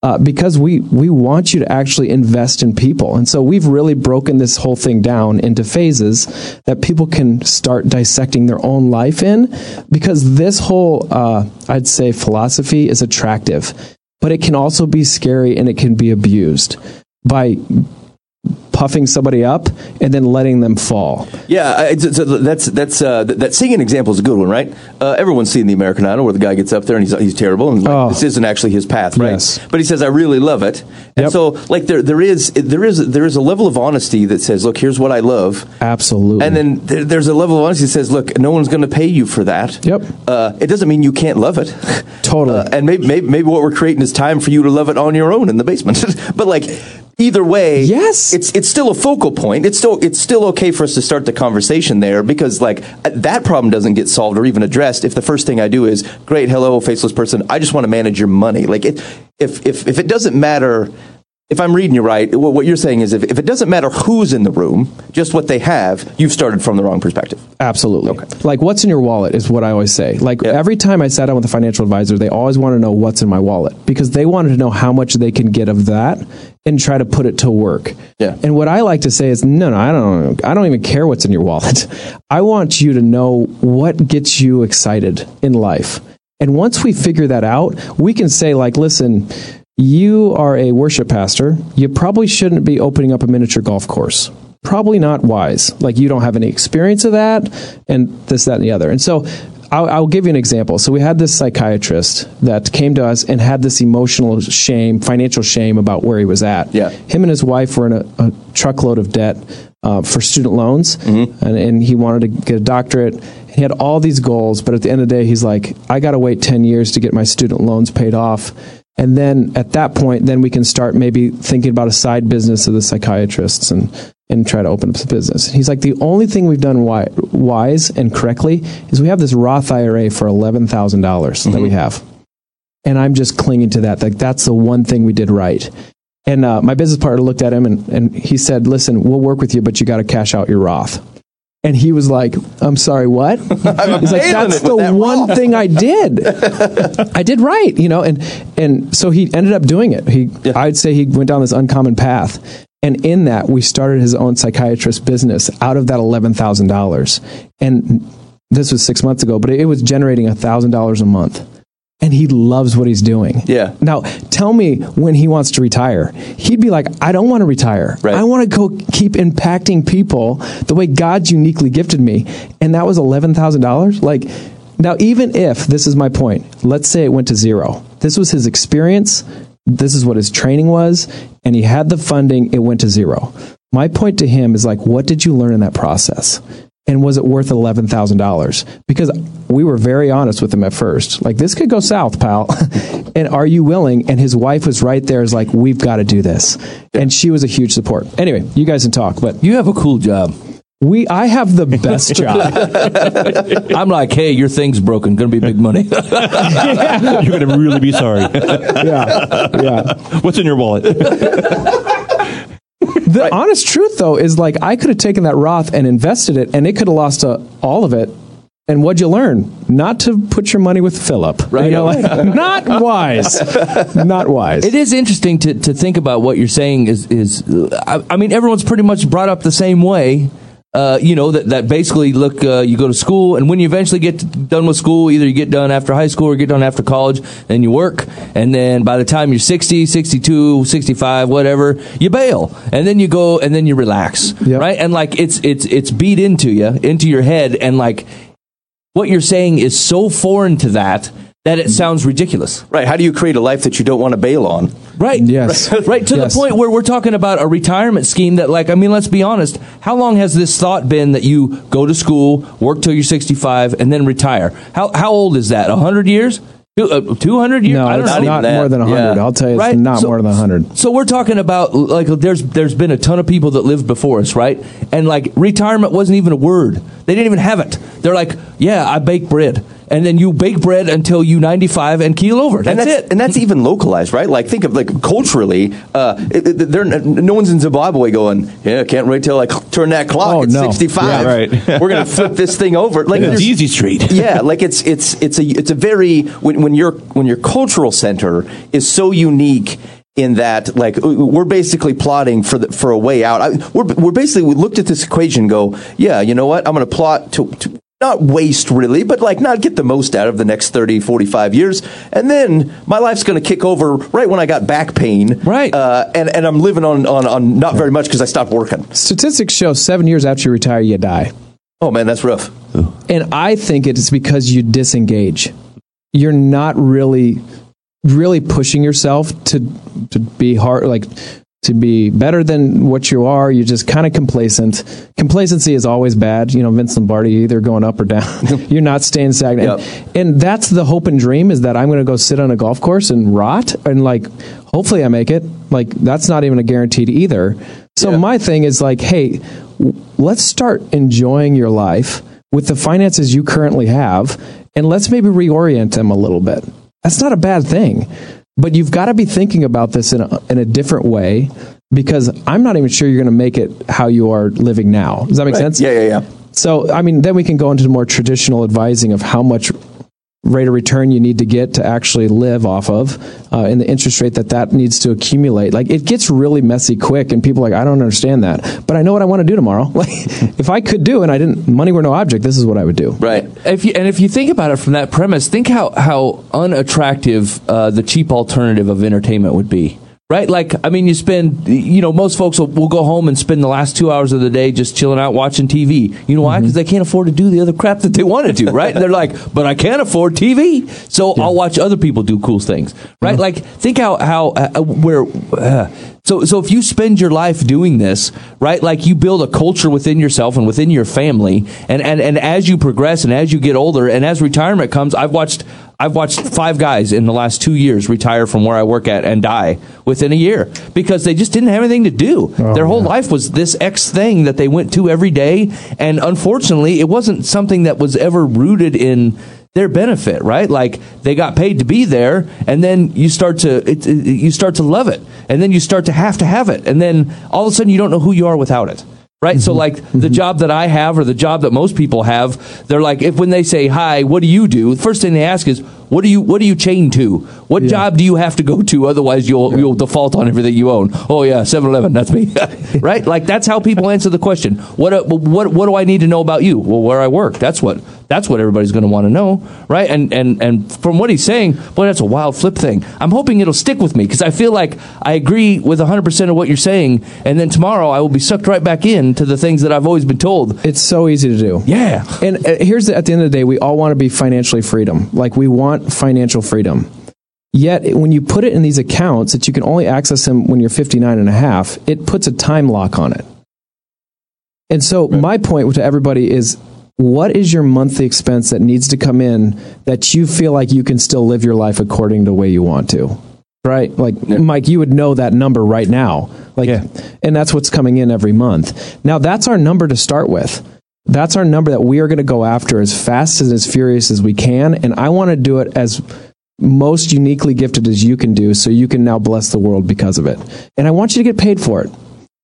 Speaker 5: Uh, because we we want you to actually invest in people, and so we've really broken this whole thing down into phases that people can start dissecting their own life in. Because this whole, uh, I'd say, philosophy is attractive, but it can also be scary and it can be abused by puffing somebody up and then letting them fall.
Speaker 3: Yeah, I- it's- that's that's uh, that, singing example is a good one, right? Uh, everyone's seen the American Idol where the guy gets up there and he's he's terrible, and like,
Speaker 5: Oh.
Speaker 3: this isn't actually his path, right?
Speaker 5: Yes.
Speaker 3: But he says, "I really love it," and
Speaker 5: Yep.
Speaker 3: so like there there is there is there is a level of honesty that says, "Look, here's what I love."
Speaker 5: Absolutely.
Speaker 3: And then there, there's a level of honesty that says, "Look, no one's going to pay you for that."
Speaker 5: Yep.
Speaker 3: Uh, it doesn't mean you can't love it.
Speaker 5: Totally.
Speaker 3: Uh, and maybe, maybe maybe what we're creating is time for you to love it on your own in the basement. but like either way,
Speaker 5: Yes.
Speaker 3: it's it's still a focal point. It's still it's still okay for us to start the conversation there because like that problem doesn't get solved or even addressed if the first thing I do is great, hello, faceless person. I just want to manage your money. Like it, if if if it doesn't matter. If I'm reading you right, what what you're saying is if, if it doesn't matter who's in the room, just what they have, you've started from the wrong perspective.
Speaker 5: Absolutely. Okay. Like, what's in your wallet is what I always say. Like,
Speaker 3: Yeah.
Speaker 5: every time I sat down with a financial advisor, they always want to know what's in my wallet because they wanted to know how much they can get of that and try to put it to work.
Speaker 3: Yeah.
Speaker 5: And what I like to say is, no, no, I don't, I don't even care what's in your wallet. I want you to know what gets you excited in life. And once we figure that out, we can say, like, listen, you are a worship pastor. You probably shouldn't be opening up a miniature golf course. Probably not wise. Like, you don't have any experience of that, and this, that, and the other. And so, I'll, I'll give you an example. So, we had this psychiatrist that came to us and had this emotional shame, financial shame about where he was at.
Speaker 3: Yeah.
Speaker 5: Him and his wife were in a, a truckload of debt uh, for student loans, and, and he wanted to get a doctorate. He had all these goals, but at the end of the day, he's like, I got to wait 10 years to get my student loans paid off. And then at that point, then we can start maybe thinking about a side business of the psychiatrists and, and try to open up the business. He's like, the only thing we've done wi- wise and correctly is we have this Roth IRA for $11,000 that we have. And I'm just clinging to that. Like, that's the one thing we did right. And uh, my business partner looked at him and, and he said, Listen, we'll work with you, but you got to cash out your Roth. And he was like, I'm sorry, what? He's like, that's the
Speaker 3: that
Speaker 5: one
Speaker 3: Roth."
Speaker 5: thing I did. I did right, you know, and and so he ended up doing it. He, I'd say, he went down this uncommon path, and in that, we started his own psychiatrist business out of that eleven thousand dollars, and this was six months ago, but it was generating thousand dollars a month, and he loves what he's doing.
Speaker 3: Yeah.
Speaker 5: Now, tell me when he wants to retire. He'd be like, I don't want to retire.
Speaker 3: Right.
Speaker 5: I want to go keep impacting people the way God's uniquely gifted me. And that was $11,000. Like, now, even if, this is my point, let's say it went to zero. This was his experience. This is what his training was. And he had the funding. It went to zero. My point to him is like, what did you learn in that process? And was it worth $11,000? Because we were very honest with him at first. Like, this could go south, pal. and are you willing? And his wife was right there, is like, we've got to do this. And she was a huge support. Anyway, you guys can talk, but
Speaker 1: You have a cool job.
Speaker 5: we, I have the best job.
Speaker 1: I'm like, hey, your thing's broken. Going to be big money.
Speaker 4: You're going to really be sorry.
Speaker 5: yeah. Yeah.
Speaker 4: What's in your wallet?
Speaker 5: The honest truth, though, is like, I could have taken that Roth and invested it, and it could have lost uh, all of it. And what'd you learn? Not to put your money with Phillip. Right. You know, like, not wise. Not wise.
Speaker 1: It is interesting to, to think about what you're saying is is I, I mean everyone's pretty much brought up the same way. Uh, you know, that, that basically look, uh, you go to school, and when you eventually get done with school, either you get done after high school or get done after college, and you work, and then by the time you're 60, 62, 65, whatever, you bail, and then you go, and then you relax,
Speaker 5: Yep.
Speaker 1: right? And like it's it's it's beat into you, into your head, and like what you're saying is so foreign to that that it sounds ridiculous.
Speaker 3: Right. How do you create a life that you don't want to bail on?
Speaker 1: Right.
Speaker 5: Yes.
Speaker 1: Right to
Speaker 5: Yes.
Speaker 1: the point where we're talking about a retirement scheme that, like, I mean, let's be honest. How long has this thought been that you go to school, work till you're 65, and then retire? How how old is that? hundred years? Uh, two hundred years?
Speaker 5: No,
Speaker 1: I don't
Speaker 5: it's
Speaker 1: know.
Speaker 5: not
Speaker 3: that.
Speaker 5: more than 100.
Speaker 3: Yeah.
Speaker 5: I'll tell you, it's
Speaker 1: Right?
Speaker 5: not
Speaker 1: So-
Speaker 5: more than 100.
Speaker 1: So we're talking about like there's there's been a ton of people that lived before us, right? And like retirement wasn't even a word. They didn't even have it. They're like, yeah, I bake bread, and then you bake bread until you 95 and keel over. That's,
Speaker 3: and that's
Speaker 1: it.
Speaker 3: and that's even localized, right? Like think of like culturally, uh, it, it, there no one's in Zimbabwe going, yeah, can't wait till I turn that clock
Speaker 5: Oh,
Speaker 3: at
Speaker 5: no.
Speaker 3: sixty five.
Speaker 4: Yeah, right.
Speaker 3: We're gonna flip this thing over. Like
Speaker 4: It's easy street.
Speaker 3: yeah, like it's it's it's a it's a very when, when your when your cultural center is so unique in that like we're basically plotting for the, for a way out. I, we're we're basically we looked at this equation, and go, yeah, you know what? I'm going to plot to. to not waste really, but like not get the most out of the next 30, 45 years. And then my life's going to kick over right when I got back pain.
Speaker 1: Right.
Speaker 3: Uh, and, and I'm living on, on, on not very much because I stopped working.
Speaker 5: Statistics show seven years after you retire, you die.
Speaker 3: Oh man, that's rough.
Speaker 5: And I think it is because you disengage. You're not really, really pushing yourself to to be hard, like to be better than what you are. You're just kind of complacent. Complacency is always bad. You know, Vince Lombardi, either going up or down. you're not staying stagnant.
Speaker 3: Yep.
Speaker 5: And, and that's the hope and dream is that I'm going to go sit on a golf course and rot and like, hopefully I make it. Like that's not even a guaranteed either. So
Speaker 3: Yeah.
Speaker 5: my thing is like, hey, w- let's start enjoying your life with the finances you currently have, and let's maybe reorient them a little bit. That's not a bad thing, but you've got to be thinking about this in a, in a different way because I'm not even sure you're going to make it how you are living now. Does that make sense?
Speaker 3: Yeah, yeah, yeah.
Speaker 5: So, I mean, then we can go into more traditional advising of how much rate of return you need to get to actually live off of uh, and the interest rate that that needs to accumulate. Like, it gets really messy quick, and people like, I don't understand that. But I know what I want to do tomorrow. Like, if I could do and I didn't, money were no object, this is what I would do.
Speaker 3: Right.
Speaker 1: If you, and if you think about it from that premise, think how how unattractive uh, the cheap alternative of entertainment would be. Right, like I mean, you spend, you know, most folks will, will go home and spend the last two hours of the day just chilling out watching TV. You know why? Because they can't afford to do the other crap that they want to do. Right? And they're like, but I can't afford TV, so I'll watch other people do cool things. Right? Like, think how how uh, where. Uh, so, so if you spend your life doing this, right, like you build a culture within yourself and within your family, and, and, and as you progress and as you get older and as retirement comes, I've watched I've watched five guys in the last two years retire from where I work at and die within a year because they just didn't have anything to do. Oh, their whole life was this X thing that they went to every day, and unfortunately, it wasn't something that was ever rooted in their benefit, right? Like they got paid to be there, and then you start to it, it- you start to love it, and then you start to have to have it, and then all of a sudden you don't know who you are without it. Right, so mm-hmm. like the mm-hmm. job that I have, or the job that most people have, they're like, if when they say hi, what do you do? The first thing they ask is, what do you what do you chain to? What job do you have to go to? Otherwise, you'll you'll default on everything you own. Oh yeah, 7-Eleven, that's me. right, like that's how people answer the question. What what what do I need to know about you? Well, where I work. That's what that's what everybody's going to want to know, right? And and and from what he's saying, boy, that's a wild flip thing. I'm hoping it'll stick with me because I feel like I agree with 100 percent of what you're saying, and then tomorrow I will be sucked right back in to the things that I've always been told.
Speaker 5: It's so easy to do.
Speaker 1: Yeah.
Speaker 5: And uh, here's the, at the end of the day, we all want to be financially freedom. Like we want financial freedom. Yet when you put it in these accounts that you can only access them when you're 59 and a half, it puts a time lock on it. And so my point to everybody is what is your monthly expense that needs to come in that you feel like you can still live your life according to the way you want to? Right? Like Mike, you would know that number right now. Like and that's what's coming in every month. Now that's our number to start with. That's our number that we are going to go after as fast and as furious as we can. And I want to do it as most uniquely gifted as you can do so you can now bless the world because of it. And I want you to get paid for it.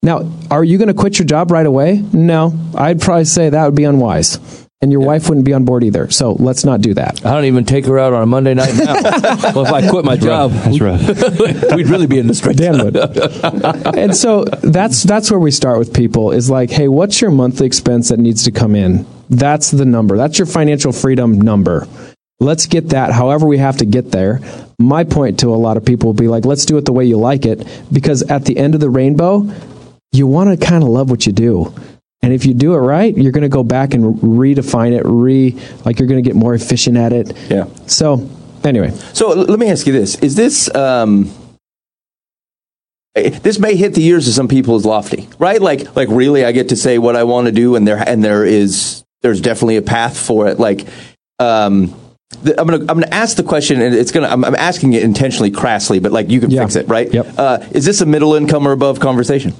Speaker 5: Now, are you going to quit your job right away? No. I'd probably say that would be unwise. and your wife wouldn't be on board either. So let's not do that.
Speaker 1: I don't even take her out on a Monday night now. well, if I quit my job,
Speaker 4: That's right.
Speaker 1: we'd really be in the straight.
Speaker 5: Dan would. and so that's that's where we start with people is like, hey, what's your monthly expense that needs to come in? That's the number. That's your financial freedom number. Let's get that however we have to get there. My point to a lot of people will be like, let's do it the way you like it, because at the end of the rainbow, you want to kind of love what you do. And if you do it right, you're going to go back and redefine it, re like you're going to get more efficient at it.
Speaker 3: Yeah.
Speaker 5: So, anyway,
Speaker 3: So let me ask you this: Is this um, eh, this may hit the ears of some people as lofty, right? Like, like really, I get to say what I want to do, and there and there is there's definitely a path for it. Like, um, the, I'm gonna I'm gonna ask the question, and it's gonna I'm, I'm asking it intentionally crassly, but like you can
Speaker 5: Yeah.
Speaker 3: fix it, right?
Speaker 5: Yep.
Speaker 3: Uh, is this a middle income or above conversation?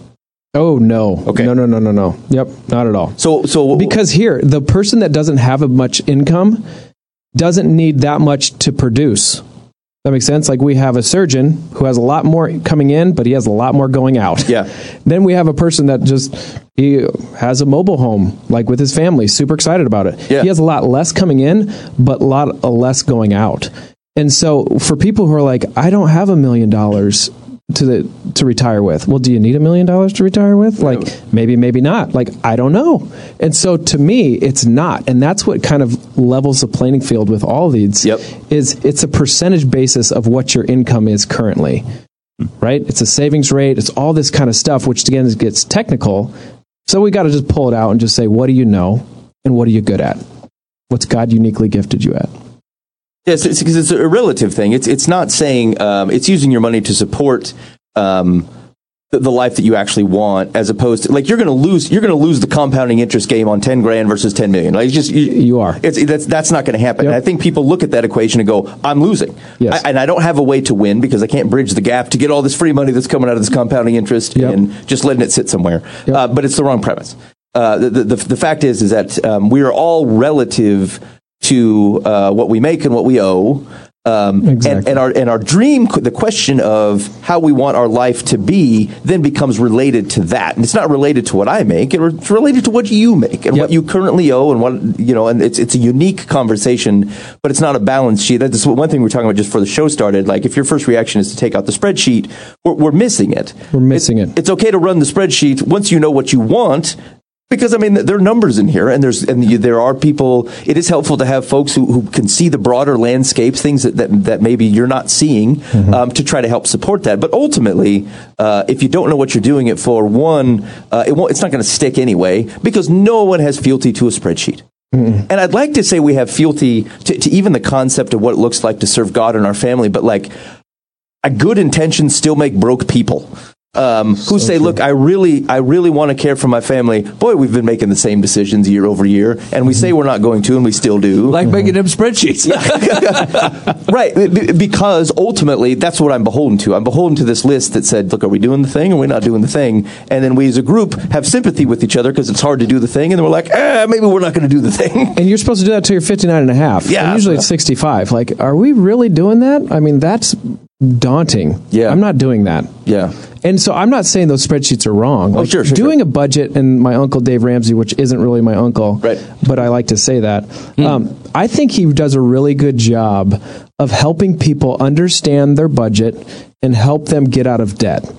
Speaker 5: Oh no.
Speaker 3: Okay.
Speaker 5: No, no, no, no, no. Yep, not at all.
Speaker 3: So so
Speaker 5: Because here, the person that doesn't have a much income doesn't need that much to produce. That makes sense. Like we have a surgeon who has a lot more coming in, but he has a lot more going out.
Speaker 3: Yeah.
Speaker 5: Then we have a person that just he has a mobile home, like with his family, super excited about it.
Speaker 3: Yeah.
Speaker 5: He has a lot less coming in, but a lot uh, less going out. And so for people who are like, I don't have a million dollars to the to retire with. Well, do you need a million dollars to retire with? Like maybe, maybe not. Like I don't know. And so to me, it's not. And that's what kind of levels the playing field with all these.
Speaker 3: Yep.
Speaker 5: Is it's a percentage basis of what your income is currently. Right? It's a savings rate. It's all this kind of stuff, which again gets technical. So we got to just pull it out and just say, what do you know, and what are you good at? What's God uniquely gifted you at?
Speaker 3: Yes, it's because it's a relative thing. It's it's not saying um, it's using your money to support um, the, the life that you actually want, as opposed to like you're going to lose you're going to lose the compounding interest game on ten grand versus ten million. Like it's just you,
Speaker 5: You are.
Speaker 3: It's that's that's not going to happen.
Speaker 5: Yep.
Speaker 3: And I think people look at that equation and go, "I'm losing,"
Speaker 5: Yes.
Speaker 3: I, and I don't have a way to win because I can't bridge the gap to get all this free money that's coming out of this compounding interest
Speaker 5: Yep.
Speaker 3: and just letting it sit somewhere.
Speaker 5: Yep.
Speaker 3: Uh, but it's the wrong premise. Uh, the, the, the fact is is that um, we are all relative to uh, what we make and what we owe. Um, and,
Speaker 5: Exactly.
Speaker 3: and our and our dream, the question of how we want our life to be, then becomes related to that. And it's not related to what I make; it's related to what you make and
Speaker 5: Yep.
Speaker 3: what you currently owe, and what you know. And it's it's a unique conversation, but it's not a balance sheet. That's one thing we we're talking about just before the show started. Like, if your first reaction is to take out the spreadsheet, we're, we're missing it.
Speaker 5: We're missing it.
Speaker 3: It's okay to run the spreadsheet once you know what you want. Because I mean, there are numbers in here, and there's and you, there are people. It is helpful to have folks who, who can see the broader landscapes, things that, that, that maybe you're not seeing, um, to try to help support that. But ultimately, uh, if you don't know what you're doing it for, one, uh, it won't, it's not going to stick anyway because no one has fealty to a spreadsheet. And I'd like to say we have fealty to, to even the concept of what it looks like to serve God and our family, but like a good intentions still make broke people. Um, who say, "Look, I really, I really want to care for my family." Boy, we've been making the same decisions year over year, and we say we're not going to, and we still do.
Speaker 1: Like making them spreadsheets.
Speaker 3: right? b- Because ultimately, that's what I'm beholden to. I'm beholden to this list that said, "Look, are we doing the thing, or are we not doing the thing?" And then we, as a group, have sympathy with each other because it's hard to do the thing, and then we're like, eh, "Maybe we're not going to do the thing."
Speaker 5: And you're supposed to do that till you're 59 and a half.
Speaker 3: Yeah.
Speaker 5: And usually it's 65. Like, are we really doing that? I mean, that's daunting.
Speaker 3: Yeah.
Speaker 5: I'm not doing that.
Speaker 3: Yeah.
Speaker 5: And so I'm not saying those spreadsheets are wrong. Like,
Speaker 3: Oh, sure, sure,
Speaker 5: Doing
Speaker 3: sure.
Speaker 5: a budget, and my uncle Dave Ramsey, which isn't really my uncle,
Speaker 3: Right.
Speaker 5: but I like to say that,
Speaker 3: Hmm.
Speaker 5: um, I think he does a really good job of helping people understand their budget and help them get out of debt.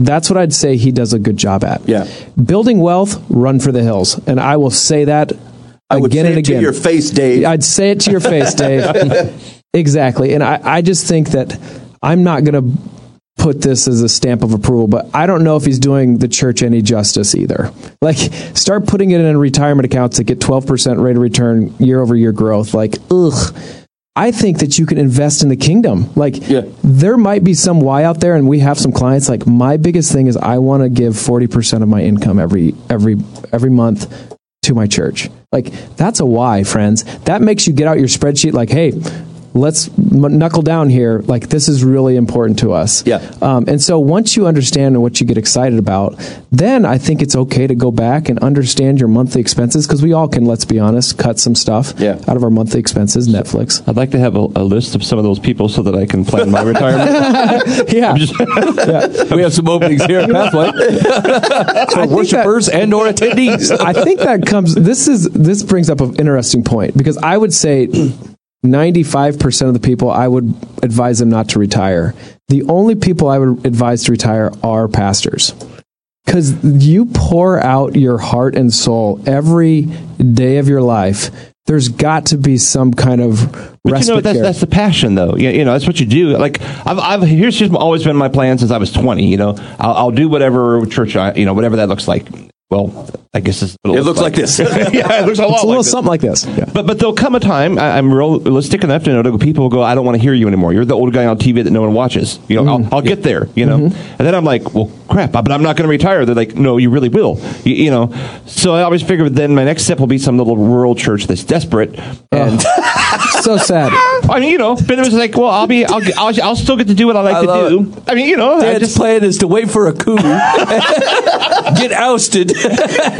Speaker 5: That's what I'd say he does a good job at.
Speaker 3: Yeah.
Speaker 5: Building wealth, run for the hills. And I will say that
Speaker 3: I would
Speaker 5: again
Speaker 3: say
Speaker 5: and
Speaker 3: it to
Speaker 5: again.
Speaker 3: your face, Dave.
Speaker 5: I'd say it to your face, Dave. exactly. And I, I just think that I'm not going to put this as a stamp of approval, but I don't know if he's doing the church any justice either. Like, start putting it in retirement accounts that get 12% rate of return year over year growth. Like, ugh. I think that you can invest in the kingdom. Like,
Speaker 3: Yeah.
Speaker 5: there might be some why out there, and we have some clients. Like, my biggest thing is I want to give 40% of my income every every every month to my church. Like that's a why, friends. That makes you get out your spreadsheet like, hey, let's m- knuckle down here. Like this is really important to us.
Speaker 3: Yeah.
Speaker 5: Um, and so once you understand what you get excited about, then I think it's okay to go back and understand your monthly expenses because we all can, let's be honest, cut some stuff
Speaker 3: Yeah.
Speaker 5: out of our monthly expenses. Netflix.
Speaker 4: I'd like to have a, a list of some of those people so that I can plan my retirement.
Speaker 5: Yeah.
Speaker 1: we have some openings here at Pathway for worshipers and or attendees.
Speaker 5: I think that comes. This is this brings up an interesting point because I would say ninety five percent of the people I would advise them not to retire. The only people I would advise to retire are pastors. Because you pour out your heart and soul every day of your life. There's got to be some kind of
Speaker 4: But you know that's that's the passion though. You, you know that's what you do. Like I've, I've here's just always been my plan since I was 20. You know I'll, I'll do whatever church I you know whatever that looks like. Well, I guess it's
Speaker 3: It looks like this.
Speaker 4: yeah, it looks a lot
Speaker 5: it's a little
Speaker 4: like this.
Speaker 5: something like this. Yeah.
Speaker 4: But but there'll come a time I, I'm realistic enough to know that people will go. I don't want to hear you anymore. You're the old guy on TV that no one watches. You know, I'll, mm. I'll get there. You know, mm-hmm. and then I'm like, well, crap. But I'm not going to retire. They're like, no, you really will. You, you know. So I always figured then my next step will be some little rural church that's desperate. And
Speaker 5: so sad.
Speaker 4: I mean, you know, but it was like, well, I'll be, I'll, I'll, I'll still get to do what I like
Speaker 1: I
Speaker 4: to
Speaker 1: love
Speaker 4: do. I mean, you know, I
Speaker 1: Dad's
Speaker 4: just
Speaker 1: plan is to wait for a coup, get ousted.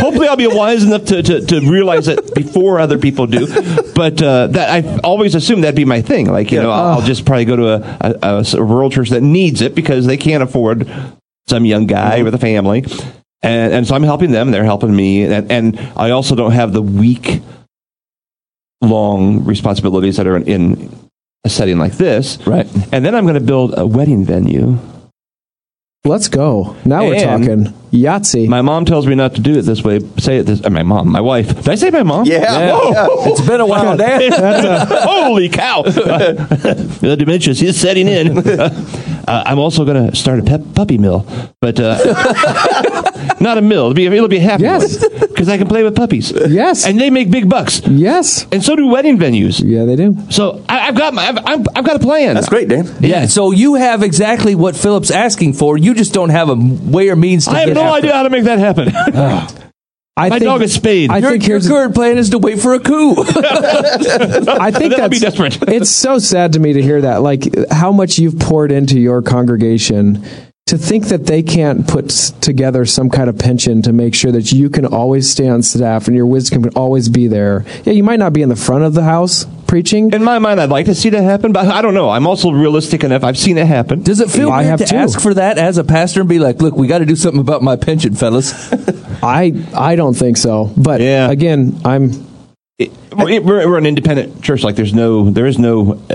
Speaker 4: Hopefully I'll be wise enough to, to, to realize it before other people do. But uh, that I always assume that'd be my thing. Like you know, I'll, I'll just probably go to a a rural church that needs it because they can't afford some young guy with a family. And, and so I'm helping them, they're helping me, and, and I also don't have the week long responsibilities that are in, in a setting like this.
Speaker 1: Right.
Speaker 4: And then I'm going to build a wedding venue.
Speaker 5: Let's go. Now we're talking Yahtzee.
Speaker 4: My mom tells me not to do it this way. Say it this. Uh, my mom, my wife. Did I say my mom?
Speaker 3: Yeah.
Speaker 4: Whoa.
Speaker 1: It's been a while, Dan.
Speaker 4: Holy cow! the dementia is setting in. Uh, I'm also going to start a pep, puppy mill, but uh, not a mill. It'll be, it'll be a happy
Speaker 5: Yes.
Speaker 4: because I can play with puppies.
Speaker 5: Yes.
Speaker 4: and they make big bucks,
Speaker 5: yes.
Speaker 4: and so do wedding venues.
Speaker 5: Yeah, they do.
Speaker 4: So I, I've got my, I've, I've, I've got a plan.
Speaker 3: That's great, Dan.
Speaker 1: Yeah, so you have exactly what Phillip's asking for. You just don't have a way or means to
Speaker 4: I have
Speaker 1: get
Speaker 4: no
Speaker 1: after
Speaker 4: idea how to make that happen.
Speaker 5: I
Speaker 4: My
Speaker 5: think,
Speaker 4: dog is spayed.
Speaker 5: I
Speaker 1: Your,
Speaker 5: think
Speaker 1: your current plan is to wait for a coup.
Speaker 5: I think
Speaker 4: Then I'll
Speaker 5: that's
Speaker 4: be desperate.
Speaker 5: it's so sad to me to hear that. Like how much you've poured into your congregation. To think that they can't put together some kind of pension to make sure that you can always stay on staff and your wisdom can always be there. Yeah, you might not be in the front of the house preaching.
Speaker 4: In my mind, I'd like to see that happen, but I don't know. I'm also realistic enough. I've seen it happen.
Speaker 1: Does it feel
Speaker 5: I
Speaker 1: weird
Speaker 5: have
Speaker 1: to
Speaker 5: too.
Speaker 1: ask for that as a pastor and be like, "Look, we got to do something about my pension, fellas"?
Speaker 5: I I don't think so. But
Speaker 4: Yeah.
Speaker 5: again, I'm
Speaker 4: It- we're, we're we're an independent church. Like there's no there is no uh,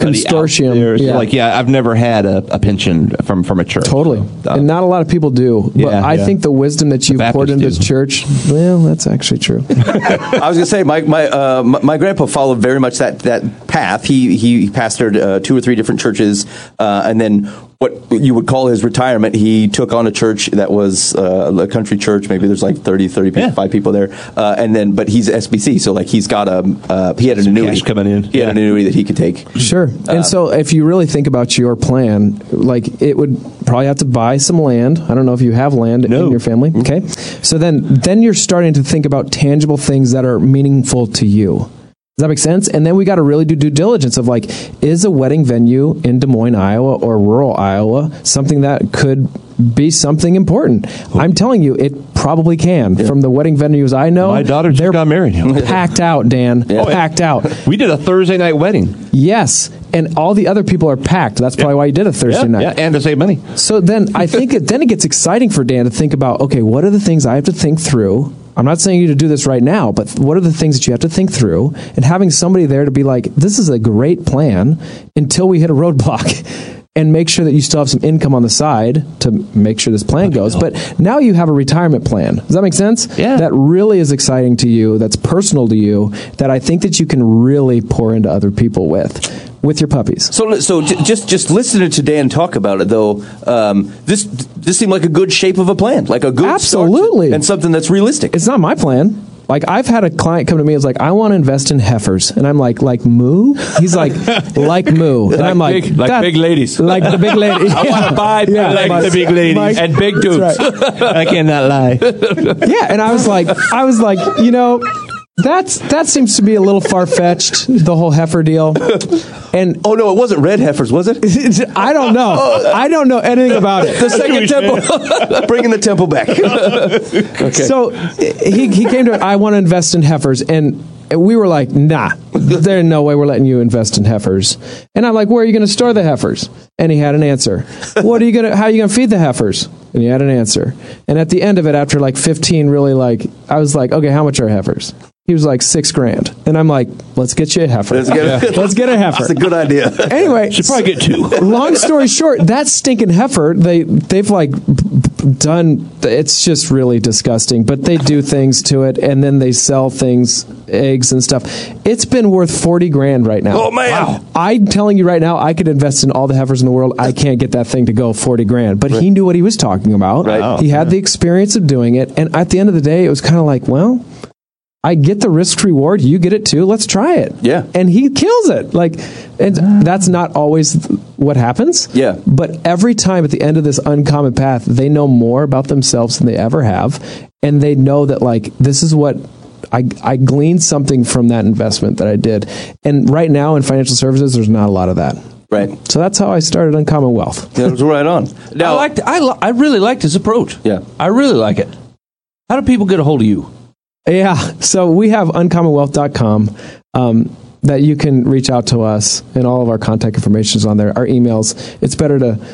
Speaker 5: Consortium,
Speaker 4: there. So,
Speaker 5: yeah.
Speaker 4: Like yeah, I've never had a, a pension from from a church.
Speaker 5: Totally.
Speaker 4: So, uh,
Speaker 5: and not a lot of people do. But
Speaker 4: Yeah,
Speaker 5: I
Speaker 4: yeah.
Speaker 5: think the wisdom that you've poured into this
Speaker 4: do.
Speaker 5: church, well, that's actually true.
Speaker 3: I was going to say my my, uh, my my grandpa followed very much that that path. He he pastored uh, two or three different churches, uh, and then what you would call his retirement, he took on a church that was uh, a country church. Maybe there's like 30, 35 people there, uh, and then but he's SBC, so like he's got a uh, he had an annuity
Speaker 4: cash coming in.
Speaker 3: He had an annuity that he could take.
Speaker 5: Sure. and so if you really think about your plan, like it would probably have to buy some land. I don't know if you have land
Speaker 4: No.
Speaker 5: in your family. Okay. So then then you're starting to think about tangible things that are meaningful to you. Does that make sense? And then we got to really do due diligence of like, is a wedding venue in Des Moines, Iowa, or rural Iowa something that could be something important? I'm telling you, it probably can. From the wedding venues I know,
Speaker 4: My daughter just got married.
Speaker 5: packed out, Dan. Oh, packed out.
Speaker 4: we did a Thursday night wedding.
Speaker 5: Yes, and all the other people are packed. That's probably why you did a Thursday
Speaker 4: Yeah,
Speaker 5: night.
Speaker 4: yeah, and to save money.
Speaker 5: So then I think it, then it gets exciting for Dan to think about. Okay, what are the things I have to think through? I'm not saying you to do this right now, but what are the things that you have to think through? And having somebody there to be like, this is a great plan until we hit a roadblock. And make sure that you still have some income on the side to make sure this plan goes. But now you have a retirement plan. Does that make sense?
Speaker 4: Yeah.
Speaker 5: That really is exciting to you. That's personal to you. That I think that you can really pour into other people with, with your puppies.
Speaker 3: So, so j- just just listening to Dan talk about it, though, um, this this seemed like a good shape of a plan, like a good start to-
Speaker 5: Absolutely.
Speaker 3: and something that's realistic.
Speaker 5: It's not my plan. Like I've had a client come to me and is like, I want to invest in heifers, and I'm like, like moo. He's like, like moo, and I'm like,
Speaker 1: big- like big ladies."
Speaker 5: like the big lady.
Speaker 1: I want to buy
Speaker 5: Yeah,
Speaker 1: like the big ladies
Speaker 5: Mike-
Speaker 1: and big dudes.
Speaker 5: That's
Speaker 4: I cannot lie.
Speaker 5: yeah, and I was like, I was like, you know, That's that seems to be a little far fetched. The whole heifer deal, and
Speaker 3: Oh no, it wasn't red heifers, was it?
Speaker 5: I don't know. I don't know anything about it.
Speaker 3: The second temple, bringing the temple back. okay.
Speaker 5: So he, he came to I want to invest in heifers and we were like, nah, there's no way we're letting you invest in heifers. And I'm like, where are you going to store the heifers? And he had an answer. What are you going to, how are you going to feed the heifers? And he had an answer. And at the end of it, after like 15, really like, I was like, okay, how much are heifers? He was like six grand. And I'm like, let's get you a heifer.
Speaker 3: Let's get a-
Speaker 5: Let's get a heifer.
Speaker 3: That's a good idea.
Speaker 5: Anyway,
Speaker 4: Should probably get two.
Speaker 5: long story short, that stinking heifer, they they've like b- b- done. It's just really disgusting. But they do things to it, and then they sell things, eggs and stuff. It's been worth forty grand right now.
Speaker 3: Oh, man.
Speaker 5: I'm telling you right now, I could invest in all the heifers in the world. I can't get that thing to go forty grand. But he knew what he was talking about.
Speaker 3: Right.
Speaker 5: He had the experience of doing it, and at the end of the day, it was kind of like, well. I get the risk reward. You get it too. Let's try it.
Speaker 3: Yeah.
Speaker 5: And he kills it. Like, and ah. that's not always what happens.
Speaker 3: Yeah.
Speaker 5: But every time at the end of this uncommon path, they know more about themselves than they ever have. And they know that, like, this is what I, I gleaned something from that investment that I did. And right now in financial services, there's not a lot of that.
Speaker 3: Right.
Speaker 5: So that's how I started Uncommon Wealth.
Speaker 3: That was right on.
Speaker 1: I
Speaker 3: Now,
Speaker 1: liked. I li- I really liked his approach.
Speaker 3: Yeah.
Speaker 1: I really like it. How do people get a hold of you?
Speaker 5: Yeah. So we have uncommonwealth.com um, that you can reach out to us, and all of our contact information is on there. Our emails. It's better to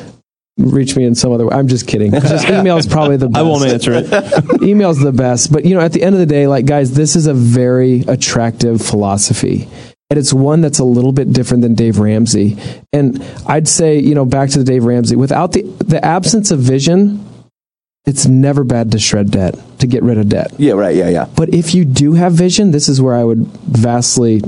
Speaker 5: reach me in some other way. I'm just kidding. Just email is probably the best.
Speaker 4: I won't answer it.
Speaker 5: Email's is the best. But, you know, at the end of the day, like, guys, this is a very attractive philosophy. And it's one that's a little bit different than Dave Ramsey. And I'd say, you know, back to the Dave Ramsey, without the, the absence of vision, it's never bad to shred debt, to get rid of debt.
Speaker 3: yeah, right, yeah, yeah.
Speaker 5: But if you do have vision, this is where I would vastly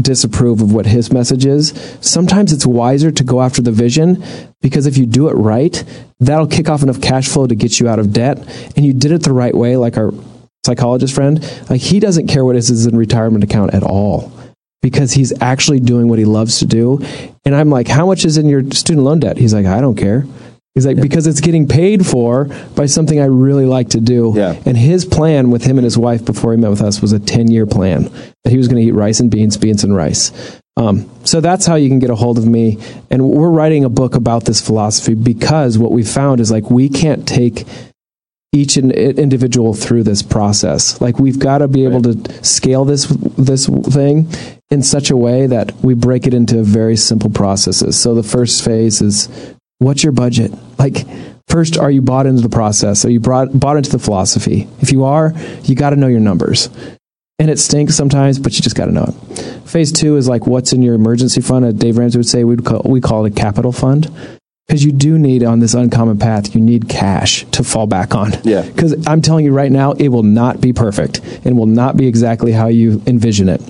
Speaker 5: disapprove of what his message is. Sometimes it's wiser to go after the vision because if you do it right, that'll kick off enough cash flow to get you out of debt. And you did it the right way, like our psychologist friend. Like he doesn't care what is his in retirement account at all because he's actually doing what he loves to do. And I'm like, how much is in your student loan debt? He's like, I don't care. He's like, because it's getting paid for by something I really like to do.
Speaker 3: Yeah.
Speaker 5: And his plan with him and his wife before he met with us was a 10 year plan that he was going to eat rice and beans, beans and rice. Um, so that's how you can get a hold of me. And we're writing a book about this philosophy because what we found is like we can't take each in, individual through this process. Like we've got to be able to scale this this thing in such a way that we break it into very simple processes. So the first phase is what's your budget? Like first are you bought into the process? Are you brought, bought into the philosophy? If you are, you got to know your numbers. And it stinks sometimes, but you just got to know it. Phase two is like what's in your emergency fund. As Dave Ramsey would say, we'd call, we call it a capital fund because you do need on this uncommon path you need cash to fall back on
Speaker 3: Yeah.
Speaker 5: because i'm telling you right now it will not be perfect and will not be exactly how you envision it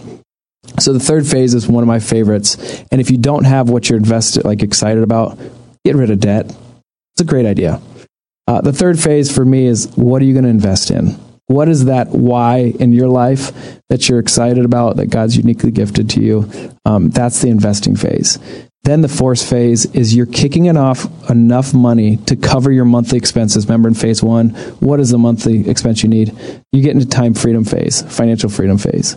Speaker 5: so the third phase is one of my favorites and if you don't have what you're invested like excited about get rid of debt it's a great idea uh, the third phase for me is what are you going to invest in what is that why in your life that you're excited about that god's uniquely gifted to you um, that's the investing phase then the fourth phase is you're kicking it off enough money to cover your monthly expenses. Remember in phase one, what is the monthly expense you need? You get into time freedom phase, financial freedom phase.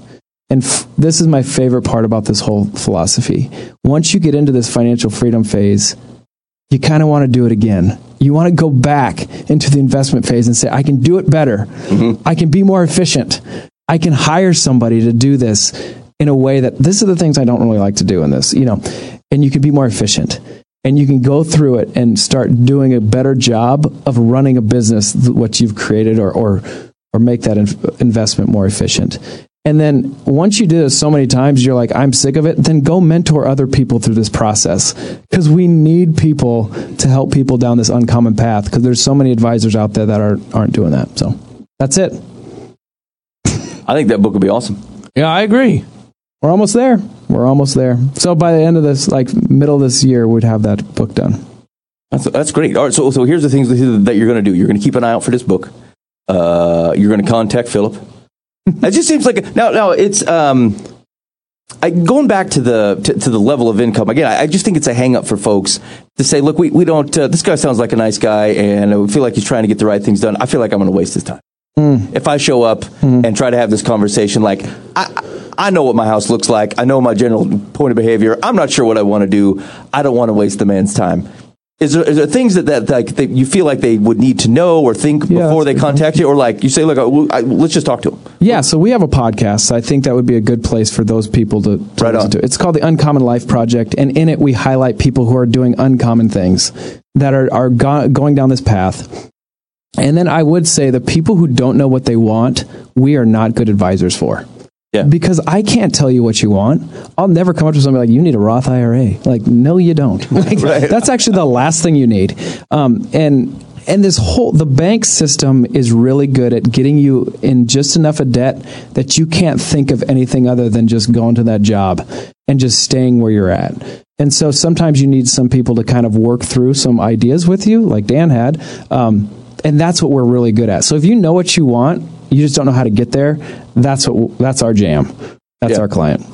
Speaker 5: And f- this is my favorite part about this whole philosophy. Once you get into this financial freedom phase, you kind of want to do it again. You want to go back into the investment phase and say, I can do it better. Mm-hmm. I can be more efficient. I can hire somebody to do this in a way that this are the things I don't really like to do in this, you know, and you can be more efficient and you can go through it and start doing a better job of running a business, what you've created or, or, or make that in- investment more efficient. And then once you do this so many times, you're like, I'm sick of it. Then go mentor other people through this process because we need people to help people down this uncommon path because there's so many advisors out there that are, aren't doing that. So that's it.
Speaker 3: I think that book would be awesome.
Speaker 1: Yeah, I agree.
Speaker 5: We're almost there. We're almost there. So by the end of this, like middle of this year, we'd have that book done.
Speaker 3: That's, that's great. All right, so so here's the things that you're going to do. You're going to keep an eye out for this book. Uh, you're going to contact Phillip. It just seems like now now it's um, I, going back to the to, to the level of income again. I, I just think it's a hang up for folks to say, look, we we don't. Uh, this guy sounds like a nice guy, and I feel like he's trying to get the right things done. I feel like I'm going to waste his time. If I show up and try to have this conversation, like I, I know what my house looks like, I know my general point of behavior. I'm not sure what I want to do. I don't want to waste the man's time. Is there, is there things that, that like that you feel like they would need to know or think
Speaker 5: Yeah,
Speaker 3: before they contact you, or like you say, look, I, I, let's just talk to them
Speaker 5: Yeah, so we have a podcast. I think that would be a good place for those people to, to
Speaker 3: Right
Speaker 5: listen
Speaker 3: on.
Speaker 5: to. It's called the Uncommon Life Project, and in it we highlight people who are doing uncommon things that are are go- going down this path. And then I would say the people who don't know what they want, we are not good advisors for.
Speaker 3: Yeah.
Speaker 5: Because I can't tell you what you want. I'll never come up to somebody like, you need a Roth IRA. Like, no, you don't. Like, That's actually the last thing you need. Um, and and this whole the bank system is really good at getting you in just enough of debt that you can't think of anything other than just going to that job and just staying where you're at. And so sometimes you need some people to kind of work through some ideas with you, like Dan had. Um, and that's what we're really good at. So if you know what you want, you just don't know how to get there. That's what that's our jam. That's
Speaker 3: Yeah.
Speaker 5: our client.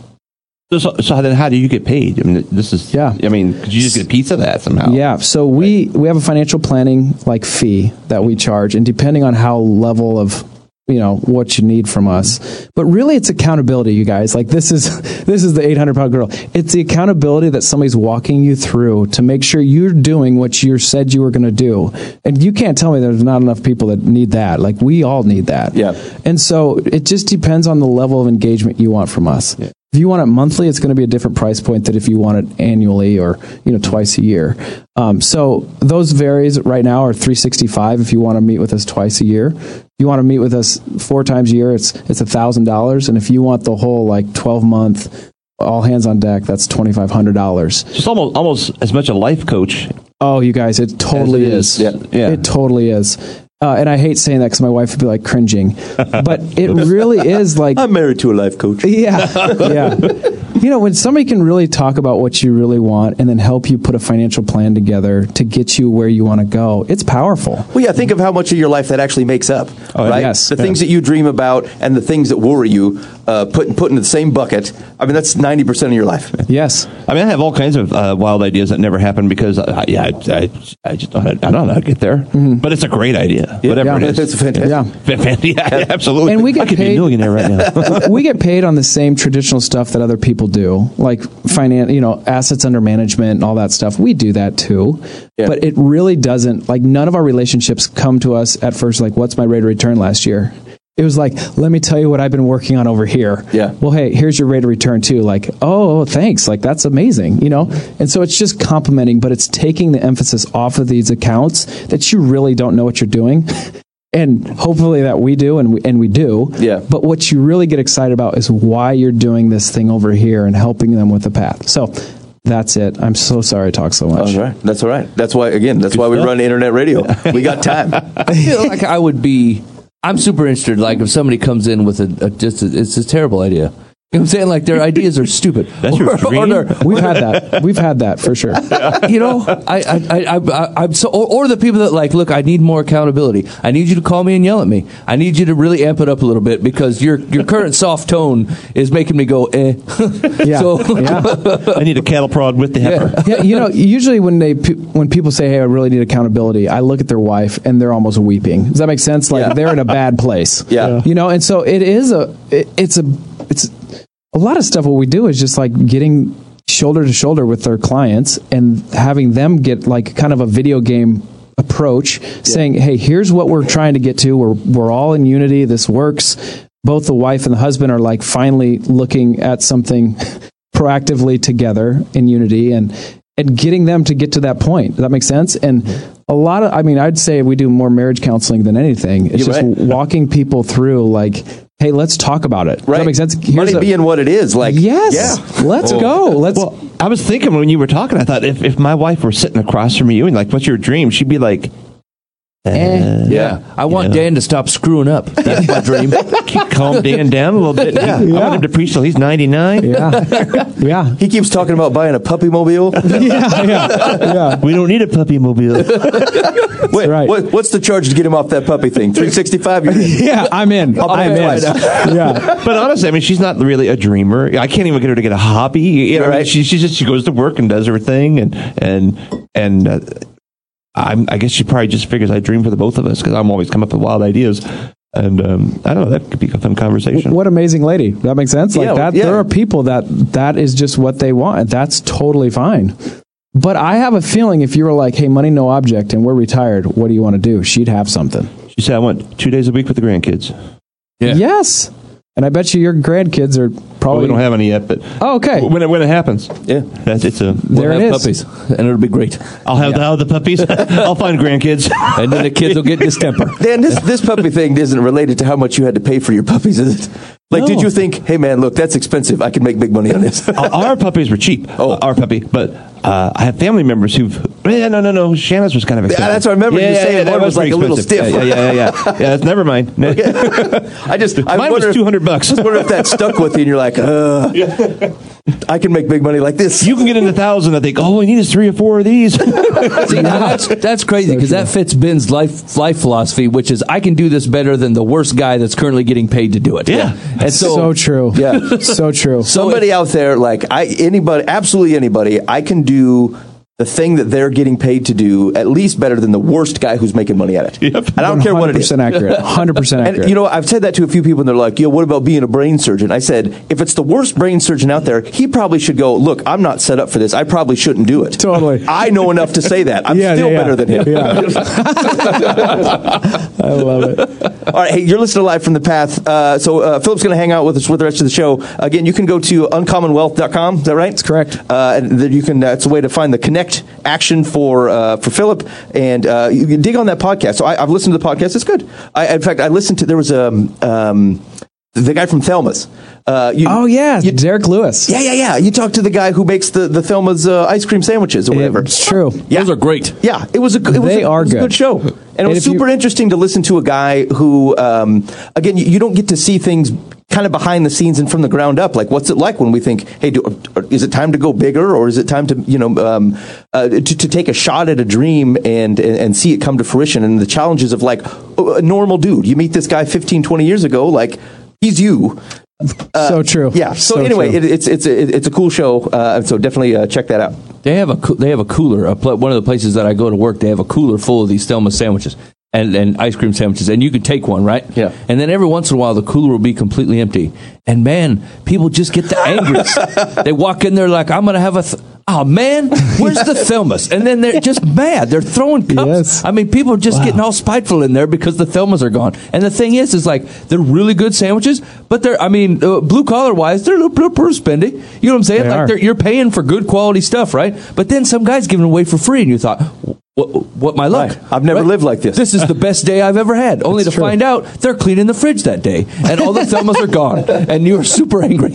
Speaker 4: So, so then how do you get paid? I mean, this is,
Speaker 5: Yeah.
Speaker 4: I mean, could you just get a piece of that somehow?
Speaker 5: Yeah. So we we have a financial planning like fee that we charge, and depending on how level of you know what you need from us, but really it's accountability, you guys. Like this is this is the 800 pound girl. It's the accountability that somebody's walking you through to make sure you're doing what you said you were going to do, and you can't tell me there's not enough people that need that. Like we all need that.
Speaker 3: Yeah.
Speaker 5: And so it just depends on the level of engagement you want from us. If you want it monthly, it's going to be a different price point than if you want it annually or you know twice a year. Um, so those varies right now are 365 if you want to meet with us twice a year. If you want to meet with us four times a year, it's it's a thousand dollars, and if you want the whole like 12 month all hands on deck, that's twenty five hundred dollars.
Speaker 4: Just almost, almost as much a life coach.
Speaker 5: Oh, you guys, it totally
Speaker 3: it
Speaker 5: is.
Speaker 3: is, yeah.
Speaker 4: Yeah.
Speaker 5: It totally is. Uh, and I hate saying that because my wife would be like cringing, but it really is like
Speaker 3: I'm married to a life coach.
Speaker 5: yeah, yeah. You know, when somebody can really talk about what you really want and then help you put a financial plan together to get you where you want to go, it's powerful.
Speaker 3: Well, yeah, think of how much of your life that actually makes up.
Speaker 4: Oh,
Speaker 3: right?
Speaker 5: yes.
Speaker 3: The things that you dream about and the things that worry you, uh, put, put into the same bucket. I mean, that's 90% of your life.
Speaker 5: Yes.
Speaker 4: I mean, I have all kinds of uh, wild ideas that never happen because, I, yeah, I, I, I just don't, I don't know how to get there. But it's a great idea, whatever
Speaker 5: Yeah.
Speaker 4: it is.
Speaker 3: It's fantastic.
Speaker 5: Yeah.
Speaker 4: yeah, yeah, absolutely.
Speaker 5: And we get
Speaker 4: I could be a millionaire right now.
Speaker 5: we get paid on the same traditional stuff that other people do, like finance, you know, assets under management and all that stuff. We do that too,
Speaker 3: Yeah.
Speaker 5: but it really doesn't. Like none of our relationships come to us at first like, "What's my rate of return last year?" It was like, "Let me tell you what I've been working on over here."
Speaker 3: Yeah.
Speaker 5: Well, hey, here's your rate of return too. Like, oh, thanks. Like that's amazing, you know. And so it's just complimenting, but it's taking the emphasis off of these accounts that you really don't know what you're doing. And hopefully that we do, and we, and we do.
Speaker 3: Yeah.
Speaker 5: But what you really get excited about is why you're doing this thing over here and helping them with the path. So that's it. I'm so sorry I talk so much.
Speaker 3: All right. That's all right. That's why, again, that's why we
Speaker 4: stuff.
Speaker 3: run internet radio. We got time.
Speaker 1: I feel like I would be. I'm super interested. Like if somebody comes in with a, a just a, it's a terrible idea. You know what I'm saying? Like their ideas are stupid.
Speaker 4: That's
Speaker 1: Or- or
Speaker 4: dream?
Speaker 1: they're-
Speaker 5: We've had that. We've had that for sure.
Speaker 1: you know, I, I, I, I, I'm so, or, or the people that like, look, I need more accountability. I need you to call me and yell at me. I need you to really amp it up a little bit because your your current soft tone is making me go, eh.
Speaker 5: Yeah.
Speaker 1: So,
Speaker 5: yeah.
Speaker 4: I need a cattle prod with the heifer.
Speaker 5: Yeah, you know, usually when they when people say, "Hey, I really need accountability," I look at their wife and they're almost weeping. Does that make sense? Like
Speaker 3: Yeah.
Speaker 5: they're in a bad place.
Speaker 3: Yeah.
Speaker 5: you know, and so it is a it, it's a it's a lot of stuff. What we do is just like getting shoulder to shoulder with their clients and having them get like kind of a video game approach saying hey here's what we're trying to get to we're, we're all in unity this works both the wife and the husband are like finally looking at something proactively together in unity and and getting them to get to that point. Does that make sense? And a lot of, I mean, I'd say we do more marriage counseling than anything. It's
Speaker 3: You're
Speaker 5: just
Speaker 3: right.
Speaker 5: walking people through, like, hey, let's talk about it. Does
Speaker 3: Right.
Speaker 5: that make sense?
Speaker 3: Money
Speaker 5: a-
Speaker 3: being what it is. Like,
Speaker 5: yes,
Speaker 3: yeah.
Speaker 5: let's go. Let's.
Speaker 4: Well, I was thinking when you were talking, I thought if, if my wife were sitting across from you and like, what's your dream? She'd be like,
Speaker 5: eh.
Speaker 1: yeah, I want
Speaker 4: Yeah.
Speaker 1: Dan to stop screwing up. That's my dream.
Speaker 4: calm Dan down a little bit. Yeah. I want him to preach till he's 99.
Speaker 5: yeah, yeah,
Speaker 3: He keeps talking about buying a puppy mobile.
Speaker 5: yeah, yeah, yeah.
Speaker 4: We don't need a puppy mobile.
Speaker 3: Wait,
Speaker 5: right.
Speaker 3: what, what's the charge to get him off that puppy thing? 365?
Speaker 5: Yeah, I'm in. I'm in.
Speaker 3: right
Speaker 5: Yeah,
Speaker 4: but honestly, I mean, she's not really a dreamer. I can't even get her to get a hobby. You know, I mean,
Speaker 3: Right.
Speaker 4: she, she just she goes to work and does her thing, and and and uh, I'm, I guess she probably just figures I dream for the both of us because I'm always coming up with wild ideas. And um, I don't know. That could be a fun conversation.
Speaker 5: What amazing lady. That makes sense. Like
Speaker 3: Yeah,
Speaker 5: that
Speaker 3: yeah.
Speaker 5: there are people that that is just what they want and that's totally fine. But I have a feeling if you were like, "Hey, money no object and we're retired, what do you want to do?" She'd have something.
Speaker 4: She said, "I want two days a week with the grandkids."
Speaker 1: Yeah.
Speaker 5: Yes. And I bet you your grandkids are
Speaker 4: Well,
Speaker 5: probably
Speaker 4: we don't have any yet, but
Speaker 5: Oh, okay.
Speaker 4: when it, when it happens,
Speaker 3: Yeah.
Speaker 4: that's it's a.
Speaker 1: We'll
Speaker 5: There it
Speaker 1: have
Speaker 5: is.
Speaker 1: puppies, and it'll be great.
Speaker 4: I'll have, the, I'll have the puppies. I'll find grandkids.
Speaker 1: And then the kids will get distemper.
Speaker 3: Dan, this this puppy thing isn't related to how much you had to pay for your puppies, is it? Like, did you think, hey man, look, that's expensive. I can make big money on this.
Speaker 4: our, puppies were cheap.
Speaker 3: Oh.
Speaker 4: our puppy, but uh, I have family members who've. Yeah, no, no, no. Shanna's was kind of expensive.
Speaker 3: that's what I remember you saying.
Speaker 4: that
Speaker 3: One was
Speaker 4: pretty
Speaker 3: like a little stiff.
Speaker 4: Yeah, yeah, yeah, yeah. yeah that's never mind.
Speaker 3: I just, I
Speaker 4: Mine was two hundred bucks.
Speaker 3: I wonder if that stuck with you, and you're like, uh, I can make big money like this.
Speaker 4: You can get in a thousand. I think. Oh, we need is three or four of these.
Speaker 1: See, now that's that's crazy because that fits Ben's life life philosophy, which is I can do this better than the worst guy that's currently getting paid to do it.
Speaker 4: Yeah.
Speaker 1: and so,
Speaker 5: so true.
Speaker 3: Yeah.
Speaker 5: so true.
Speaker 3: Somebody out there, like I, anybody, absolutely anybody, I can do the thing that they're getting paid to do at least better than the worst guy who's making money at it.
Speaker 4: Yep.
Speaker 3: And I don't care what it is.
Speaker 5: 100% accurate. 100% accurate.
Speaker 3: And you know, I've said that to a few people, and they're like, "Yo, what about being a brain surgeon?" I said, "If it's the worst brain surgeon out there, he probably should go. Look, I'm not set up for this. I probably shouldn't do it.
Speaker 5: Totally.
Speaker 3: I know enough to say that. I'm
Speaker 5: Yeah,
Speaker 3: still
Speaker 5: yeah, yeah.
Speaker 3: better than him.
Speaker 5: I love it.
Speaker 3: All right, hey, you're listening live from the path. Uh, so uh, Phillip's going to hang out with us with the rest of the show. Again, you can go to uncommonwealth.com. Is that right? That's
Speaker 5: correct.
Speaker 3: Uh, and you can. Uh, it's a way to find the connect action for uh, for Phillip, and uh, you can dig on that podcast. So I, I've listened to the podcast. It's good. I, in fact, I listened to there was a. Um, the guy from Thelma's. Uh, you,
Speaker 5: Oh yeah,
Speaker 3: you-
Speaker 5: Derek Lewis.
Speaker 3: yeah, yeah, yeah. You talked to the guy who makes the the Thelma's uh, ice cream sandwiches or whatever.
Speaker 5: It's true.
Speaker 3: Yeah.
Speaker 1: Those are great.
Speaker 3: Yeah, it was a good- it was
Speaker 5: They
Speaker 3: a,
Speaker 5: are
Speaker 3: it was a
Speaker 5: good.
Speaker 3: good show, and it
Speaker 5: And
Speaker 3: was
Speaker 5: if you-
Speaker 3: super interesting to listen to a guy who, um, again, you, you don't get to see things kind of behind the scenes and from the ground up. Like, what's it like when we think, hey, do, is it time to go bigger, or is it time to you know um, uh, to, to take a shot at a dream and, and and see it come to fruition, and the challenges of like a normal dude. You meet this guy 15, 20 years ago, like he's you.
Speaker 5: so true.
Speaker 3: Uh, Yeah. So, anyway, it, it's it's a, it's a cool show. Uh, so definitely uh, check that out.
Speaker 1: They have a they have a cooler. A pl- one of the places that I go to work, they have a cooler full of these Thelma sandwiches and, and ice cream sandwiches, and you can take one, right?
Speaker 3: Yeah.
Speaker 1: And then every once in a while, the cooler will be completely empty, and man, people just get the angriest. they walk in there like, "I'm going to have a." Th- Oh man, where's the Thelmas? And then they're just mad. They're throwing cups.
Speaker 5: Yes.
Speaker 1: I mean, people are just getting all spiteful in there because the Thelmas are gone. And the thing is, is like they're really good sandwiches, but they're, I mean, uh, blue collar wise, they're a little, little pretty spendy. You know what I'm saying?
Speaker 5: They
Speaker 1: like they're, you're paying for good quality stuff, right? But then some guy's giving away for free, and you thought, what, what my luck?
Speaker 3: Right. I've never lived like this.
Speaker 1: This is the best day I've ever had. Only to
Speaker 5: true.
Speaker 1: find out they're cleaning the fridge that day, and all the Thelmas are gone, and you're super angry.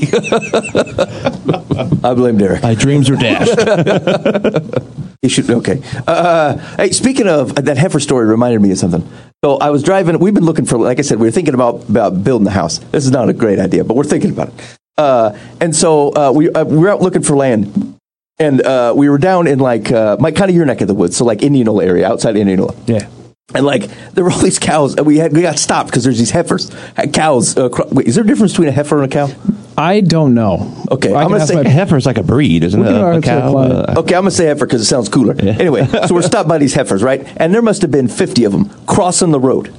Speaker 3: I blame Derek.
Speaker 4: My dreams are dashed.
Speaker 3: He should. Okay. Uh, hey, speaking of that heifer story, reminded me of something. So I was driving. We've been looking for, like I said, we were thinking about about building a house. This is not a great idea, but we're thinking about it. Uh, and so uh, we uh, we were out looking for land, and uh, we were down in like uh, my kind of your neck of the woods, so like Indianola area, outside Indianola.
Speaker 1: yeah.
Speaker 3: And like there were all these cows, and we had we got stopped because there's these heifers, cows. Uh, cro- wait, is there a difference between a heifer and a cow?
Speaker 5: I don't know.
Speaker 3: Okay,
Speaker 5: I
Speaker 3: I'm
Speaker 5: can
Speaker 3: gonna
Speaker 5: ask
Speaker 3: say
Speaker 5: my-
Speaker 4: a heifer is like a breed, isn't
Speaker 5: We
Speaker 4: it?
Speaker 5: can
Speaker 4: A, a
Speaker 5: answer
Speaker 4: cow.
Speaker 5: apply.
Speaker 4: uh,
Speaker 3: Okay, I'm gonna say heifer because it sounds cooler. Anyway, so we're stopped by these heifers, right? And there must have been 50 of them crossing the road,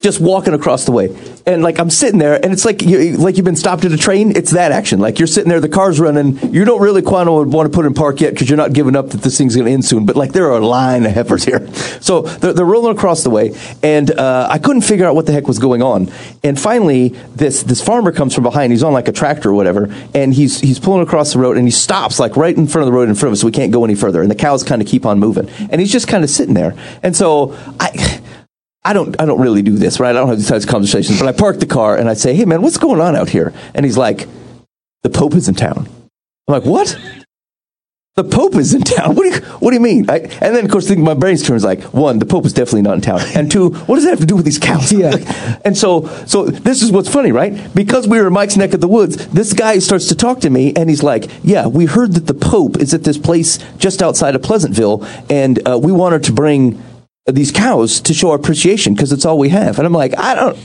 Speaker 3: just walking across the way. And like I'm sitting there, and it's like you like you've been stopped at a train. It's that action. Like you're sitting there, the car's running. You don't really quite want to put in park yet because you're not giving up that this thing's gonna end soon. But like there are a line of heifers here, so they're, they're rolling across the way, and uh, I couldn't figure out what the heck was going on. And finally, this this farmer comes from behind. He's on like a tractor or whatever, and he's he's pulling across the road, and he stops like right in front of the road in front of us, so we can't go any further. And the cows kind of keep on moving, and he's just kind of sitting there. And so I. I don't, I don't really do this, right? I don't have these types of conversations, but I park the car and I say, "Hey, man, what's going on out here?" And he's like, "The Pope is in town." I'm like, "What?" The Pope is in town. What do you, what do you mean? I, and then, of course, my brain turns like one, the Pope is definitely not in town, and two, what does that have to do with these cows?
Speaker 5: Yeah.
Speaker 3: and so, so this is what's funny, right? Because we were in Mike's neck of the woods, this guy starts to talk to me, and he's like, "Yeah, we heard that the Pope is at this place just outside of Pleasantville, and uh, we wanted to bring these cows to show appreciation because it's all we have." And I'm like, I don't.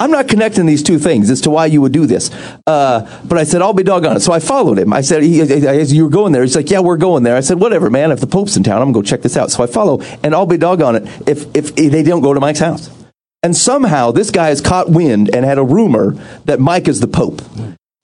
Speaker 3: I'm not connecting these two things as to why you would do this. Uh, but I said, I'll be doggone it. So I followed him. I said, he, as you were going there, he's like, yeah, we're going there. I said, whatever, man. If the Pope's in town, I'm going to go check this out. So I follow, and I'll be doggone it if, if they don't go to Mike's house. And somehow this guy has caught wind and had a rumor that Mike is the Pope.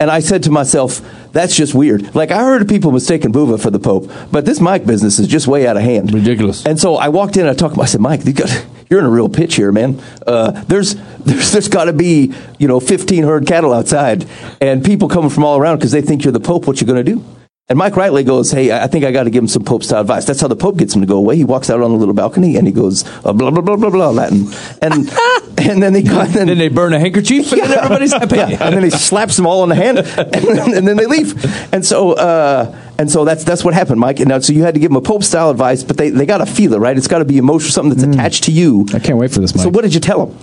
Speaker 3: And I said to myself, that's just weird. Like, I heard people mistaking Buva for the Pope, but this Mike business is just way out of hand.
Speaker 1: Ridiculous.
Speaker 3: And so I walked in and I talked, to him. I said, Mike, you got, you're in a real pitch here, man. Uh, there's there's, there's got to be, you know, 1,500 cattle outside and people coming from all around because they think you're the Pope. What you going to do? And Mike Rightly goes, Hey, I think I got to give him some Pope style advice. That's how the Pope gets him to go away. He walks out on the little balcony and he goes, uh, blah, blah, blah, blah, blah, Latin. And, and then they go, and then,
Speaker 1: then they burn a handkerchief and then everybody's happy.
Speaker 3: yeah, and then he slaps them all on the hand, and then, and then they leave. And so, uh, and so that's that's what happened, Mike. And now, so you had to give them a Pope style advice, but they, they got to feel it, right? It's got to be emotional, something that's attached to you.
Speaker 5: I can't wait for this, Mike.
Speaker 3: So, what did you tell them?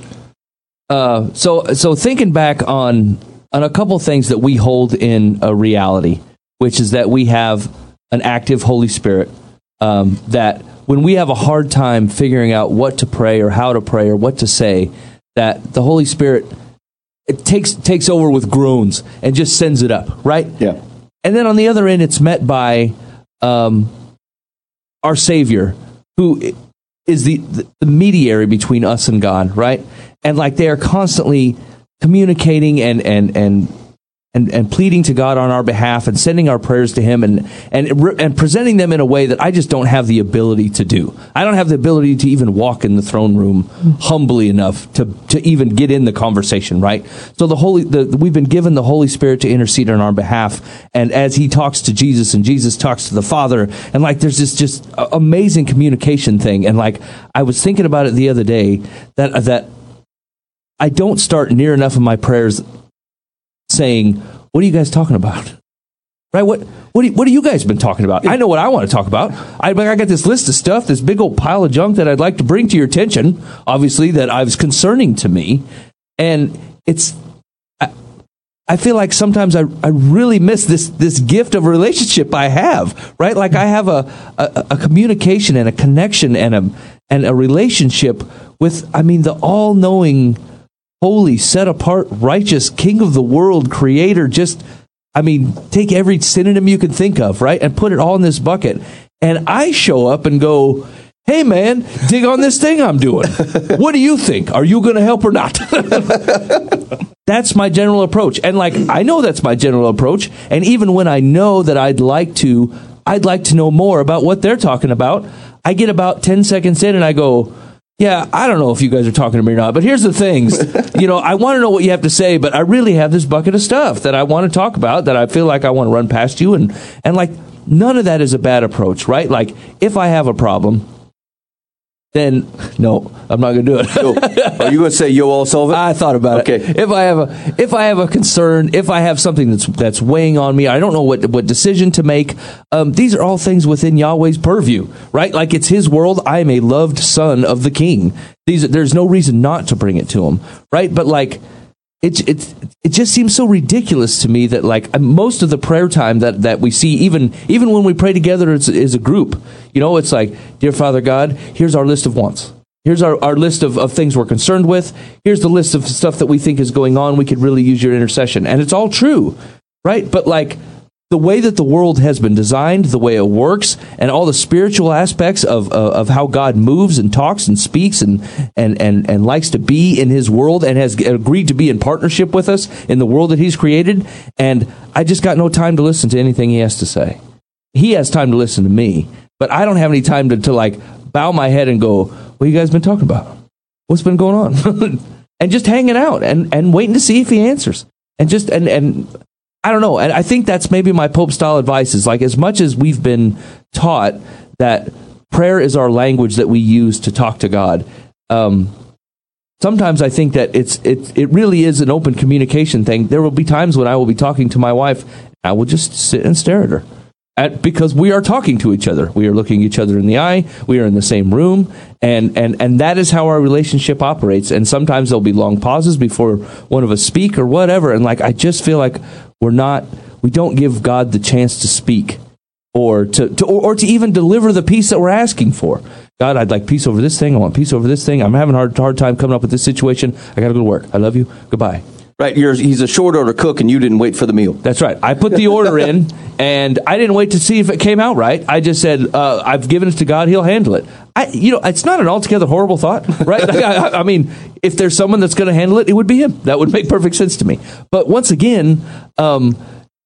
Speaker 1: Uh, so so thinking back on on a couple things that we hold in a reality, which is that we have an active Holy Spirit. Um, that when we have a hard time figuring out what to pray or how to pray or what to say, that the Holy Spirit it takes takes over with groans and just sends it up, right?
Speaker 3: Yeah.
Speaker 1: And then on the other end, it's met by um, our Savior, who is the, the mediator between us and God, right? And like they are constantly communicating and and and and, and pleading to God on our behalf and sending our prayers to Him and and and presenting them in a way that I just don't have the ability to do. I don't have the ability to even walk in the throne room humbly enough to to even get in the conversation. Right. So the holy the, we've been given the Holy Spirit to intercede on our behalf, and as He talks to Jesus and Jesus talks to the Father, and like there's this just amazing communication thing. And like I was thinking about it the other day that that I don't start near enough of my prayers saying, "What are you guys talking about?" Right? What what do, what have you guys been talking about? I know what I want to talk about. I, I got this list of stuff, this big old pile of junk that I'd like to bring to your attention. Obviously, that I was concerning to me, and it's. I, I feel like sometimes I, I really miss this this gift of relationship I have, right? Like I have a, a, a communication and a connection and a and a relationship with I mean the all knowing holy, set apart, righteous, king of the world, creator, just, I mean, take every synonym you can think of, right? And put it all in this bucket. And I show up and go, hey man, dig on this thing I'm doing. What do you think? Are you going to help or not? that's my general approach. And like, I know that's my general approach. And even when I know that I'd like to, I'd like to know more about what they're talking about, I get about 10 seconds in and I go, yeah, I don't know if you guys are talking to me or not, but here's the things. you know, I want to know what you have to say, but I really have this bucket of stuff that I want to talk about that I feel like I want to run past you and and like none of that is a bad approach, right? Like if I have a problem, then no, I'm not going to do it.
Speaker 3: Yo, are you going to say yo, I'll solve it?
Speaker 1: I thought about
Speaker 3: Okay.
Speaker 1: it. If I have a if I have a concern, if I have something that's that's weighing on me, I don't know what what decision to make. Um, these are all things within Yahweh's purview, right? Like it's His world. I am a loved son of the King. These there's no reason not to bring it to Him, right? But like. It, it, it just seems so ridiculous to me that like uh, most of the prayer time that, that we see even even when we pray together as, as a group you know it's like dear father god here's our list of wants Here's our, our list of, of things we're concerned with. Here's the list of stuff that we think is going on. We could really use your intercession. And it's all true, right? But like the way that the world has been designed, the way it works, and all the spiritual aspects of, of, of how God moves and talks and speaks and, and, and, and likes to be in his world and has agreed to be in partnership with us in the world that he's created. And I just got no time to listen to anything he has to say. He has time to listen to me, but I don't have any time to, to like bow my head and go, what you guys been talking about? What's been going on? and just hanging out and, and waiting to see if he answers. And just and and I don't know. And I think that's maybe my Pope style advice is like as much as we've been taught that prayer is our language that we use to talk to God. Um, sometimes I think that it's it it really is an open communication thing. There will be times when I will be talking to my wife, I will just sit and stare at her. At, because we are talking to each other. We are looking each other in the eye. We are in the same room. And, and, and that is how our relationship operates. And sometimes there'll be long pauses before one of us speak or whatever. And like, I just feel like we're not, we don't give God the chance to speak or to, to or, or to even deliver the peace that we're asking for. God, I'd like peace over this thing. I want peace over this thing. I'm having a hard, hard time coming up with this situation. I got to go to work. I love you. Goodbye.
Speaker 3: Right, you're, he's a short order cook, and you didn't wait for the meal.
Speaker 1: That's right. I put the order in, and I didn't wait to see if it came out right. I just said, uh, "I've given it to God; He'll handle it." I, you know, it's not an altogether horrible thought, right? Like, I, I mean, if there's someone that's going to handle it, it would be him. That would make perfect sense to me. But once again, um,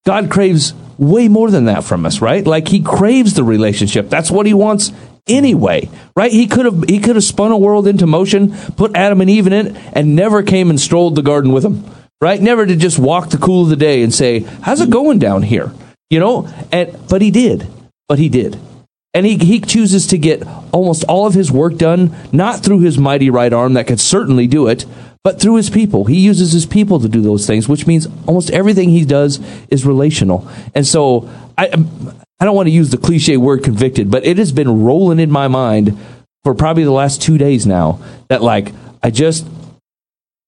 Speaker 1: God craves way more than that from us, right? Like He craves the relationship. That's what He wants anyway, right? He could have he could have spun a world into motion, put Adam and Eve in it, and never came and strolled the garden with them, right? Never to just walk the cool of the day and say, "How's it going down here?" You know, and but he did, but he did. And he, he chooses to get almost all of his work done, not through his mighty right arm that could certainly do it, but through his people. He uses his people to do those things, which means almost everything he does is relational. And so I, I don't want to use the cliche word convicted, but it has been rolling in my mind for probably the last two days now that like I just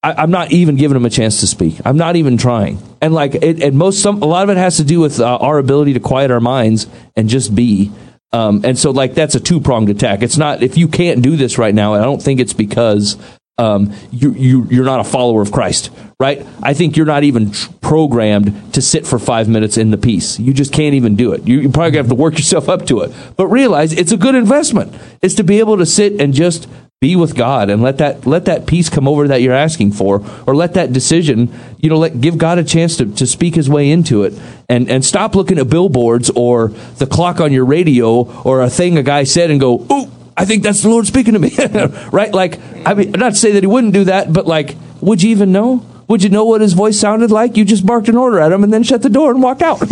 Speaker 1: I, I'm not even giving them a chance to speak. I'm not even trying. And like it, and most some a lot of it has to do with uh, our ability to quiet our minds and just be. Um, and so like that's a two pronged attack. It's not if you can't do this right now. I don't think it's because um, you, you you're not a follower of Christ, right? I think you're not even tr- programmed to sit for five minutes in the peace. You just can't even do it. You, you probably have to work yourself up to it. But realize it's a good investment. It's to be able to sit and just be with God and let that let that peace come over that you're asking for, or let that decision, you know, let give God a chance to, to speak His way into it, and and stop looking at billboards or the clock on your radio or a thing a guy said and go, ooh, I think that's the Lord speaking to me, right? Like, I mean, not to say that He wouldn't do that, but like, would you even know? Would you know what His voice sounded like? You just barked an order at Him and then shut the door and walked out.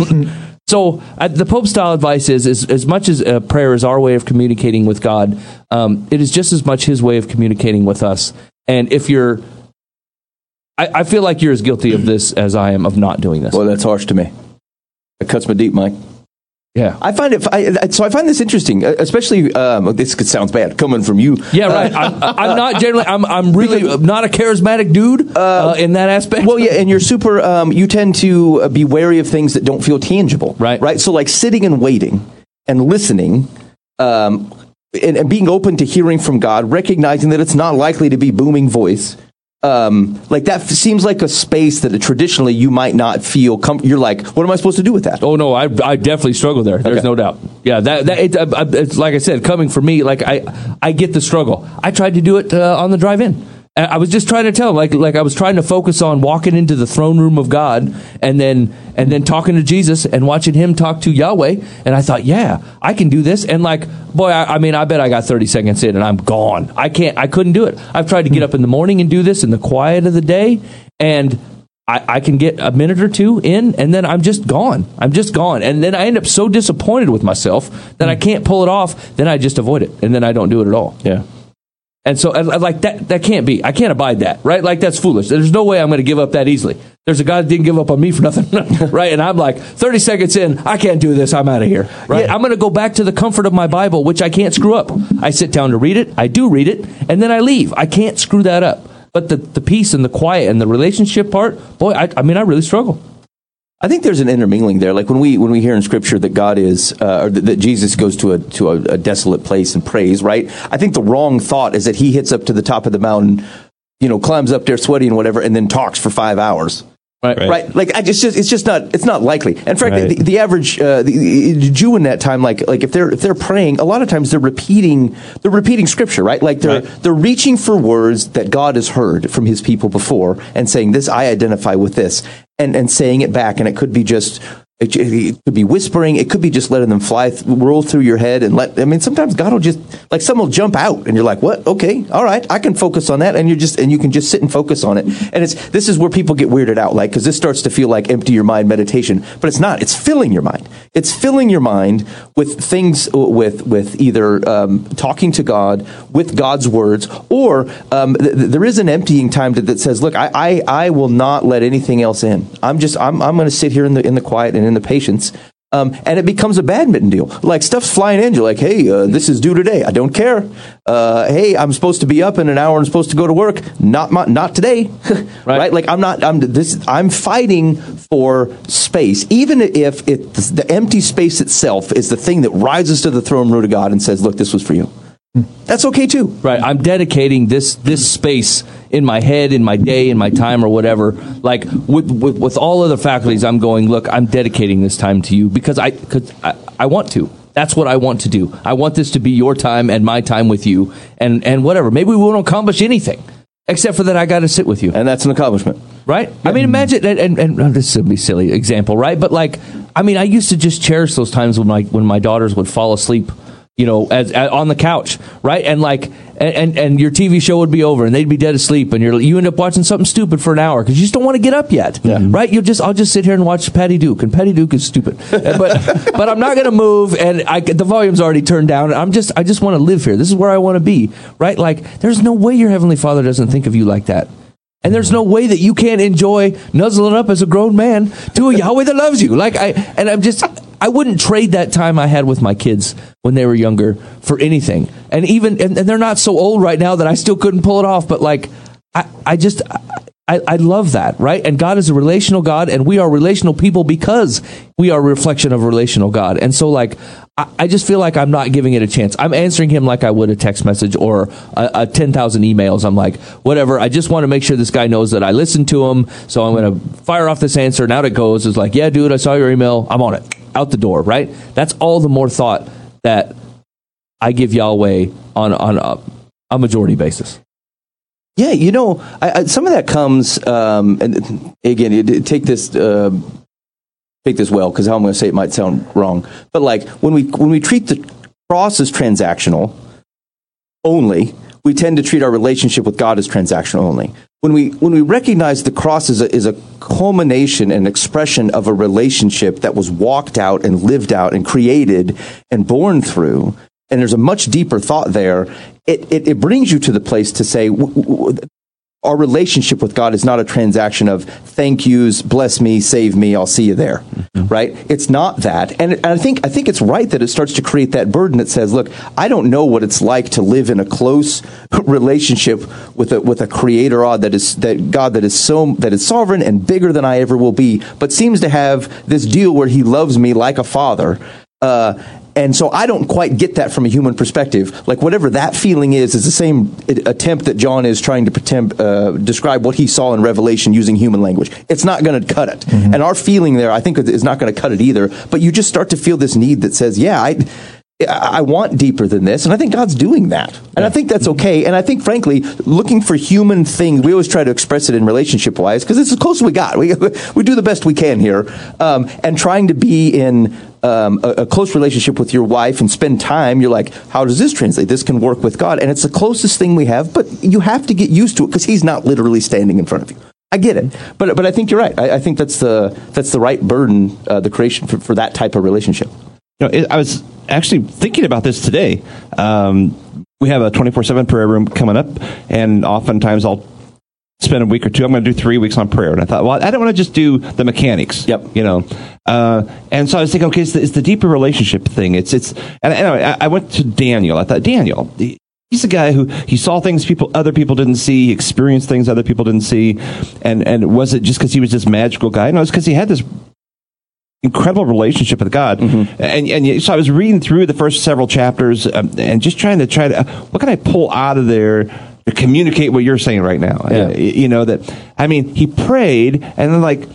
Speaker 1: So uh, the Pope style advice is, is as much as uh, prayer is our way of communicating with God, um, it is just as much His way of communicating with us. And if you're, I, I feel like you're as guilty of this as I am of not doing this.
Speaker 3: Well, that's harsh to me. It cuts me deep, Mike.
Speaker 1: Yeah,
Speaker 3: I find it. I, so I find this interesting, uh, especially. Um, this could sounds bad coming from you.
Speaker 1: yeah, right. I'm, I'm not generally. I'm I'm really not a charismatic dude uh, in that aspect.
Speaker 3: Well, yeah, and you're super. Um, you tend to uh, be wary of things that don't feel tangible,
Speaker 1: Right.
Speaker 3: Right. So, like sitting and waiting and listening, um, and, and being open to hearing from God, recognizing that it's not likely to be booming voice. Um, like that f- seems like a space that traditionally you might not feel. Com- you're like, what am I supposed to do with that?
Speaker 1: Oh no, I, I definitely struggle there. There's
Speaker 3: Okay.
Speaker 1: no doubt. Yeah, that that it, uh, uh, it's like I said, coming from me, like I I get the struggle. I tried to do it uh, on the drive-in. I I was just trying to tell him, like like I was trying to focus on walking into the throne room of God and then and then talking to Jesus and watching him talk to Yahweh. And I thought, yeah, I can do this. And like, boy, I, I mean, I bet I got 30 seconds in and I'm gone. I can't. I couldn't do it. I've tried to get up in the morning and do this in the quiet of the day, and I, I can get a minute or two in and then I'm just gone. I'm just gone. And then I end up so disappointed with myself that I hmm. can't pull it off. Then I just avoid it and then I don't do it at all.
Speaker 3: Yeah.
Speaker 1: And so, and, like that, that can't be. I can't abide that, right? Like that's foolish. There's no way I'm going to give up that easily. There's a God that didn't give up on me for nothing, right? And I'm like, 30 seconds in, I can't do this. I'm out of here, right?
Speaker 3: Yeah.
Speaker 1: I'm going to go back to the comfort of my Bible, which I can't screw up. I sit down to read it. I do read it, and then I leave. I can't screw that up. But the, the peace and the quiet and the relationship part, boy, I, I mean, I really struggle.
Speaker 3: I think there's an intermingling there. Like when we when we hear in Scripture that God is, uh, or that, that Jesus goes to a to a, a desolate place and prays. Right. I think the wrong thought is that he hits up to the top of the mountain, you know, climbs up there sweaty and whatever, and then talks for five hours.
Speaker 1: Right.
Speaker 3: Right. Like I just, just it's just not it's not likely. In fact,
Speaker 4: Right.
Speaker 3: the, the average uh, the, the Jew in that time, like like if they're if they're praying, a lot of times they're repeating they're repeating scripture, right? Like they're
Speaker 4: Right.
Speaker 3: they're reaching for words that God has heard from His people before, and saying this I identify with this, and and saying it back, and it could be just. It, it could be whispering. It could be just letting them fly, th- roll through your head, and let. I mean, sometimes God will just like some will jump out, and you're like, "What? Okay, all right, I can focus on that." And you're just, and you can just sit and focus on it. And it's this is where people get weirded out, like because this starts to feel like empty your mind meditation, but it's not. It's filling your mind. It's filling your mind with things, with with either um, talking to God, with God's words, or um, th- there is an emptying time that, that says, "Look, I, I I will not let anything else in. I'm just I'm I'm going to sit here in the in the quiet and in the patience." Um, and it becomes a badminton deal. Like stuff's flying in. You're like, hey, uh, this is due today. I don't care. Uh, hey, I'm supposed to be up in an hour. I'm supposed to go to work. Not my, not today. right. Like I'm not. I'm this. I'm fighting for space, even if it the empty space itself is the thing that rises to the throne room of God and says, look, this was for you. That's okay too.
Speaker 1: Right. I'm dedicating this this space in my head, in my day, in my time, or whatever. Like with with, with all other faculties, I'm going. Look, I'm dedicating this time to you because I cause I, I want to. That's what I want to do. I want this to be your time and my time with you, and and whatever. Maybe we won't accomplish anything, except for that I got to sit with you.
Speaker 3: And that's an accomplishment.
Speaker 1: Right? I mean, imagine, and, and, and oh, this would be silly example, right? But like, I mean, I used to just cherish those times when my when my daughters would fall asleep, you know, as, as on the couch, right? And like, and, and your TV show would be over, and they'd be dead asleep, and you're you end up watching something stupid for an hour because you just don't want to get up yet, right? You'll just I'll just sit here and watch Patty Duke, and Patty Duke is stupid, but but I'm not going to move, and I, the volume's already turned down. I'm just I just want to live here. This is where I want to be, right? Like, there's no way your heavenly Father doesn't think of you like that. And there's no way that you can't enjoy nuzzling up as a grown man to a Yahweh that loves you. Like I and I'm just I wouldn't trade that time I had with my kids when they were younger for anything. And even and, and they're not so old right now that I still couldn't pull it off, but like I, I just I, I I, love that, right? And God is a relational God, and we are relational people because we are a reflection of a relational God. And so, like, I, I just feel like I'm not giving it a chance. I'm answering him like I would a text message or a, a 10,000 emails. I'm like, whatever. I just want to make sure this guy knows that I listened to him. So I'm going to fire off this answer, and out it goes. It's like, yeah, dude, I saw your email. I'm on it. Out the door, right? That's all the more thought that I give Yahweh on, on a, a majority basis.
Speaker 3: Yeah, you know, I, I, some of that comes, um, and again, take this, uh, take this well, because how I'm going to say it might sound wrong. But like when we when we treat the cross as transactional only, we tend to treat our relationship with God as transactional only. When we when we recognize the cross is a, is a culmination and expression of a relationship that was walked out and lived out and created and born through, and there's a much deeper thought there. It it, it brings you to the place to say. W- w- our relationship with God is not a transaction of thank yous, bless me, save me, I'll see you there, mm-hmm. right? It's not that, and, and I think I think it's right that it starts to create that burden that says, look, I don't know what it's like to live in a close relationship with a with a Creator God that is that God that is so that is sovereign and bigger than I ever will be, but seems to have this deal where He loves me like a father. Uh, and so I don't quite get that from a human perspective. Like whatever that feeling is, is the same attempt that John is trying to pretend, uh, describe what he saw in Revelation using human language. It's not going to cut it. And our feeling there, I think, is not going to cut it either. But you just start to feel this need that says, yeah, I. I want deeper than this, and I think God's doing that, and I think that's okay. And I think, frankly, looking for human things, we always try to express it in relationship wise because it's as close as we got. We we do the best we can here, um, and trying to be in um, a, a close relationship with your wife and spend time, you're like, how does this translate? This can work with God, and it's the closest thing we have. But you have to get used to it because He's not literally standing in front of you. I get it, but but I think you're right. I, I think that's the that's the right burden, uh, the creation for, for that type of relationship.
Speaker 4: You know, it, I was actually thinking about this today. Um, we have a 24 7 prayer room coming up, and oftentimes I'll spend a week or two. I'm going to do three weeks on prayer. And I thought, well, I don't want to just do the mechanics.
Speaker 3: Yep.
Speaker 4: You know, uh, and so I was thinking, okay, it's the, it's the deeper relationship thing. It's, it's, and anyway, I, I went to Daniel. I thought, Daniel, he's a guy who he saw things people other people didn't see he experienced things other people didn't see and and was it just because he was this magical guy no it's because he had this incredible relationship with God.
Speaker 3: Mm-hmm.
Speaker 4: And, and so I was reading through the first several chapters um, and just trying to try to, what can I pull out of there to communicate what you're saying right now?
Speaker 3: Yeah.
Speaker 4: Uh, you know, that, I mean, he prayed and then like,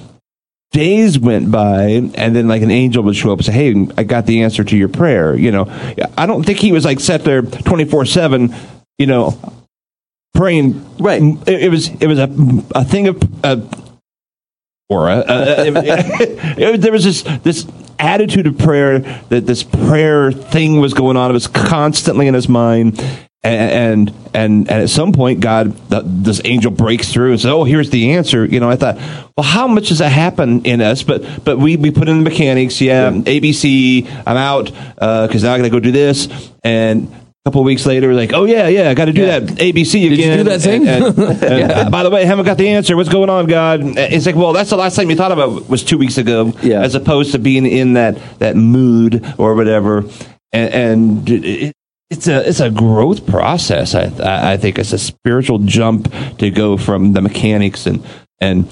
Speaker 4: Days went by, and then like an angel would show up and say, "Hey, I got the answer to your prayer." You know, I don't think he was like sat there twenty four seven. You know, praying.
Speaker 3: Right.
Speaker 4: It, it was it was a a thing of uh, aura. Uh, uh, uh, it- it- there was this this attitude of prayer that this prayer thing was going on. It was constantly in his mind. And, and and at some point, God, the, this angel breaks through and says, "Oh, here's the answer." You know, I thought, well, how much does that happen in us? But but we we put in the mechanics. Yeah, ABC. I'm out uh, because now I got to go do this. And couple of weeks later, like, "Oh yeah, yeah, I got to do
Speaker 1: Yeah.
Speaker 4: that ABC again.
Speaker 1: Did you
Speaker 4: again."
Speaker 1: do that thing?
Speaker 4: And- and- and, uh, by the way, I haven't got the answer. What's going on, God? It's like, well, that's the last time you thought about was two weeks ago,
Speaker 3: Yeah.
Speaker 4: as opposed to being in that that mood or whatever. And, and it, it's a it's a growth process. I I I think it's a spiritual jump to go from the mechanics and and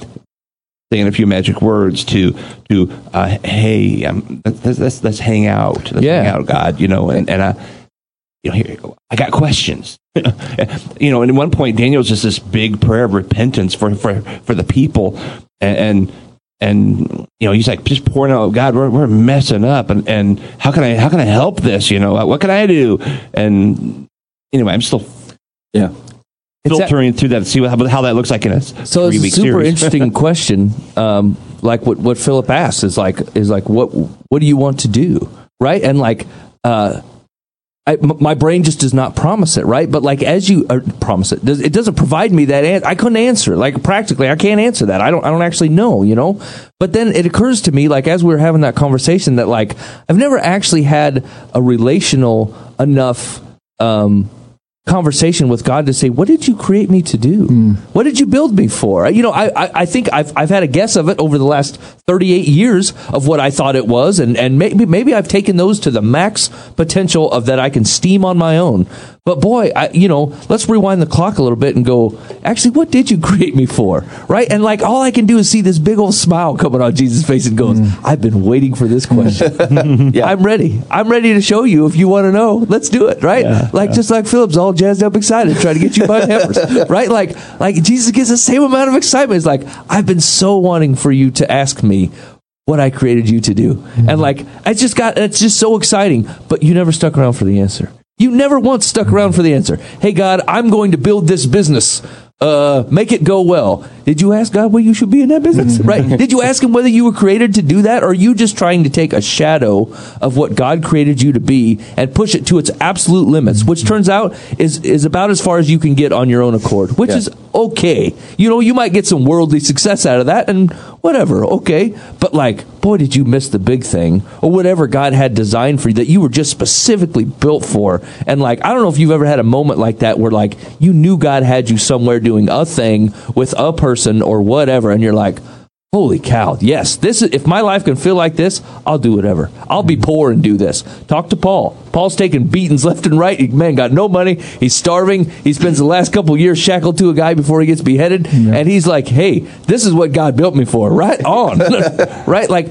Speaker 4: saying a few magic words to to uh, hey, um, let's, let's let's hang out, let's
Speaker 1: Yeah.
Speaker 4: hang out, God, you know, and and I. you know, here, I got questions. you know, and at one point, Daniel's just this big prayer of repentance for, for, for the people. And, and, and, you know, he's like just pouring out, God, we're, we're messing up. And, and how can I, how can I help this? You know, what can I do? And anyway, I'm still
Speaker 3: Yeah.
Speaker 4: Filtering through that to see what, how that looks like in a
Speaker 1: So it's a super interesting question. Um, like what what Phillip asks is like is like what what do you want to do, right? And like uh, I, m- my brain just does not promise it, right? But like as you uh, promise it, does, it doesn't provide me that. An- I couldn't answer. Like practically, I can't answer that. I don't. I don't actually know. You know. But then it occurs to me, like as we were having that conversation, that like I've never actually had a relational enough. Um, conversation with God to say, "What did you create me to do? Hmm. What did you build me for?" You know, I, I, I think I've, I've had a guess of it over the last thirty eight years of what I thought it was, and and maybe maybe I've taken those to the max potential of that I can steam on my own. But boy, I, you know, let's rewind the clock a little bit and go. Actually, what did you create me for? Right? And like all I can do is see this big old smile coming on Jesus' face and goes, mm. "I've been waiting for this question.
Speaker 3: Yeah.
Speaker 1: I'm ready. I'm ready to show you if you want to know. Let's do it, right? like just like Phillip's all jazzed up, excited, trying to get you by peppers, right? Like like Jesus gets the same amount of excitement. It's like I've been so wanting for you to ask me what I created you to do, mm-hmm. and like I just got it's just so exciting. But you never stuck around for the answer. You never once stuck around for the answer. Hey God, I'm going to build this business. Uh, make it go well. Did you ask God where you should be in that business? Mm-hmm. right? Did you ask Him whether you were created to do that, or are you just trying to take a shadow of what God created you to be and push it to its absolute limits, which turns out is is about as far as you can get on your own accord, which
Speaker 3: Yeah.
Speaker 1: is okay. You know, you might get some worldly success out of that, and whatever, okay. But like, boy, did you miss the big thing, or whatever God had designed for you that you were just specifically built for. And like, I don't know if you've ever had a moment like that where like you knew God had you somewhere doing a thing with a person or whatever, and you're like. Holy cow! Yes, this is. If my life can feel like this, I'll do whatever. I'll be poor and do this. Talk to Paul. Paul's taking beatings left and right. He, man, got no money. He's starving. He spends the last couple of years shackled to a guy before he gets beheaded, and he's like, "Hey, this is what God built me for." Right on, right? Like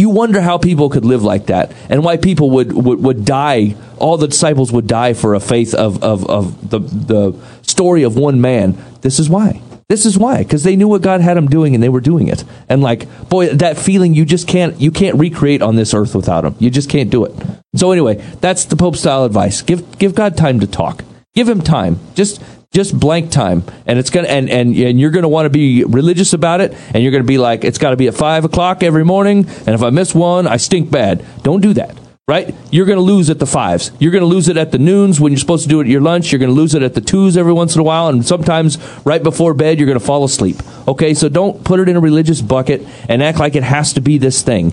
Speaker 1: you wonder how people could live like that and why people would, would, would die all the disciples would die for a faith of, of, of the, the story of one man this is why this is why because they knew what god had them doing and they were doing it. And like boy that feeling you just can't you can't recreate on this earth without him you just can't do it. So anyway that's the pope style advice. Give give god time to talk. Give him time. Just just blank time. And it's gonna and and, and you're gonna want to be religious about it. And you're gonna be like it's got to be at five o'clock every morning. And if i miss one i stink bad. Don't do that right you're gonna lose at the fives you're gonna lose it at the noons when you're supposed to do it at your lunch you're gonna lose it at the twos every once in a while and sometimes right before bed you're gonna fall asleep okay so don't put it in a religious bucket and act like it has to be this thing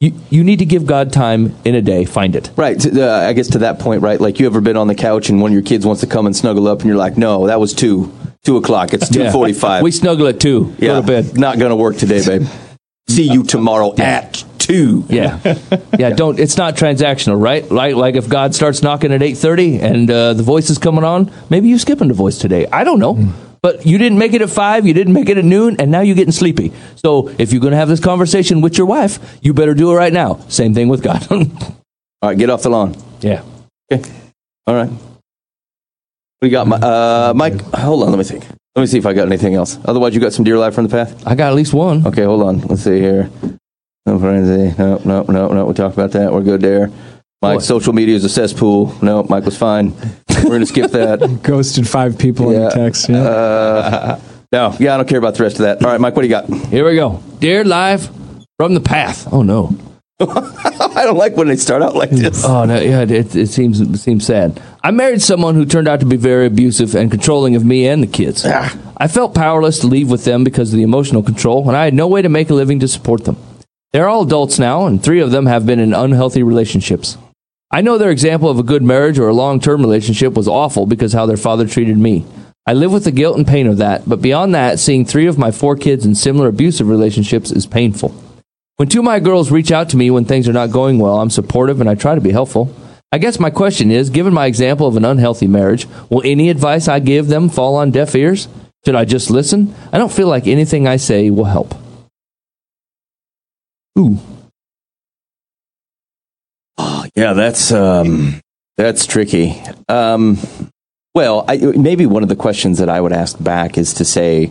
Speaker 1: you, you need to give god time in a day find it
Speaker 3: Right. Uh, I guess to that point, right? Like you ever been on the couch and one of your kids wants to come and snuggle up, and you're like, "No, that was two, two o'clock. It's two forty-five.
Speaker 1: we snuggle at two
Speaker 3: yeah,
Speaker 1: go to bed
Speaker 3: Not gonna work today, babe. See you tomorrow at two.
Speaker 1: Yeah, yeah. Don't. It's not transactional, right? Like, like if God starts knocking at eight thirty and uh, the voice is coming on, maybe you skipping the voice today. I don't know, but you didn't make it at five, you didn't make it at noon, and now you're getting sleepy. So if you're going to have this conversation with your wife, you better do it right now. Same thing with God.
Speaker 3: All right, get off the lawn.
Speaker 1: yeah.
Speaker 3: Okay. All right. We got my uh, Mike. Hold on. Let me think. Let me see if I got anything else. Otherwise, you got some deer life from the path.
Speaker 1: I got at least one.
Speaker 3: Okay, hold on. Let's see here. No frenzy. No, no, no, no. We talked about that. We're good there. Mike,
Speaker 1: What?
Speaker 3: social media is a cesspool. No, Mike was fine. We're gonna skip that.
Speaker 5: Ghosted five people in
Speaker 3: Yeah.
Speaker 5: the text. Yeah.
Speaker 3: Uh, no, yeah, I don't care about the rest of that. All right, Mike, what do you got?
Speaker 1: Here we go. Dear live from the path. Oh no.
Speaker 3: I don't like when they start out like this.
Speaker 1: Oh no, yeah, it, it seems it seems sad. I married someone who turned out to be very abusive and controlling of me and the kids. I felt powerless to leave with them because of the emotional control, and I had no way to make a living to support them. They're all adults now, and three of them have been in unhealthy relationships. I know their example of a good marriage or a long term relationship was awful because how their father treated me. I live with the guilt and pain of that, but beyond that, seeing three of my four kids in similar abusive relationships is painful. When two of my girls reach out to me when things are not going well, I'm supportive and I try to be helpful. I guess my question is given my example of an unhealthy marriage, will any advice I give them fall on deaf ears? Should I just listen? I don't feel like anything I say will help. Ooh.
Speaker 3: Yeah, that's um, That's tricky. Um, well, I, maybe one of the questions that I would ask back is to say,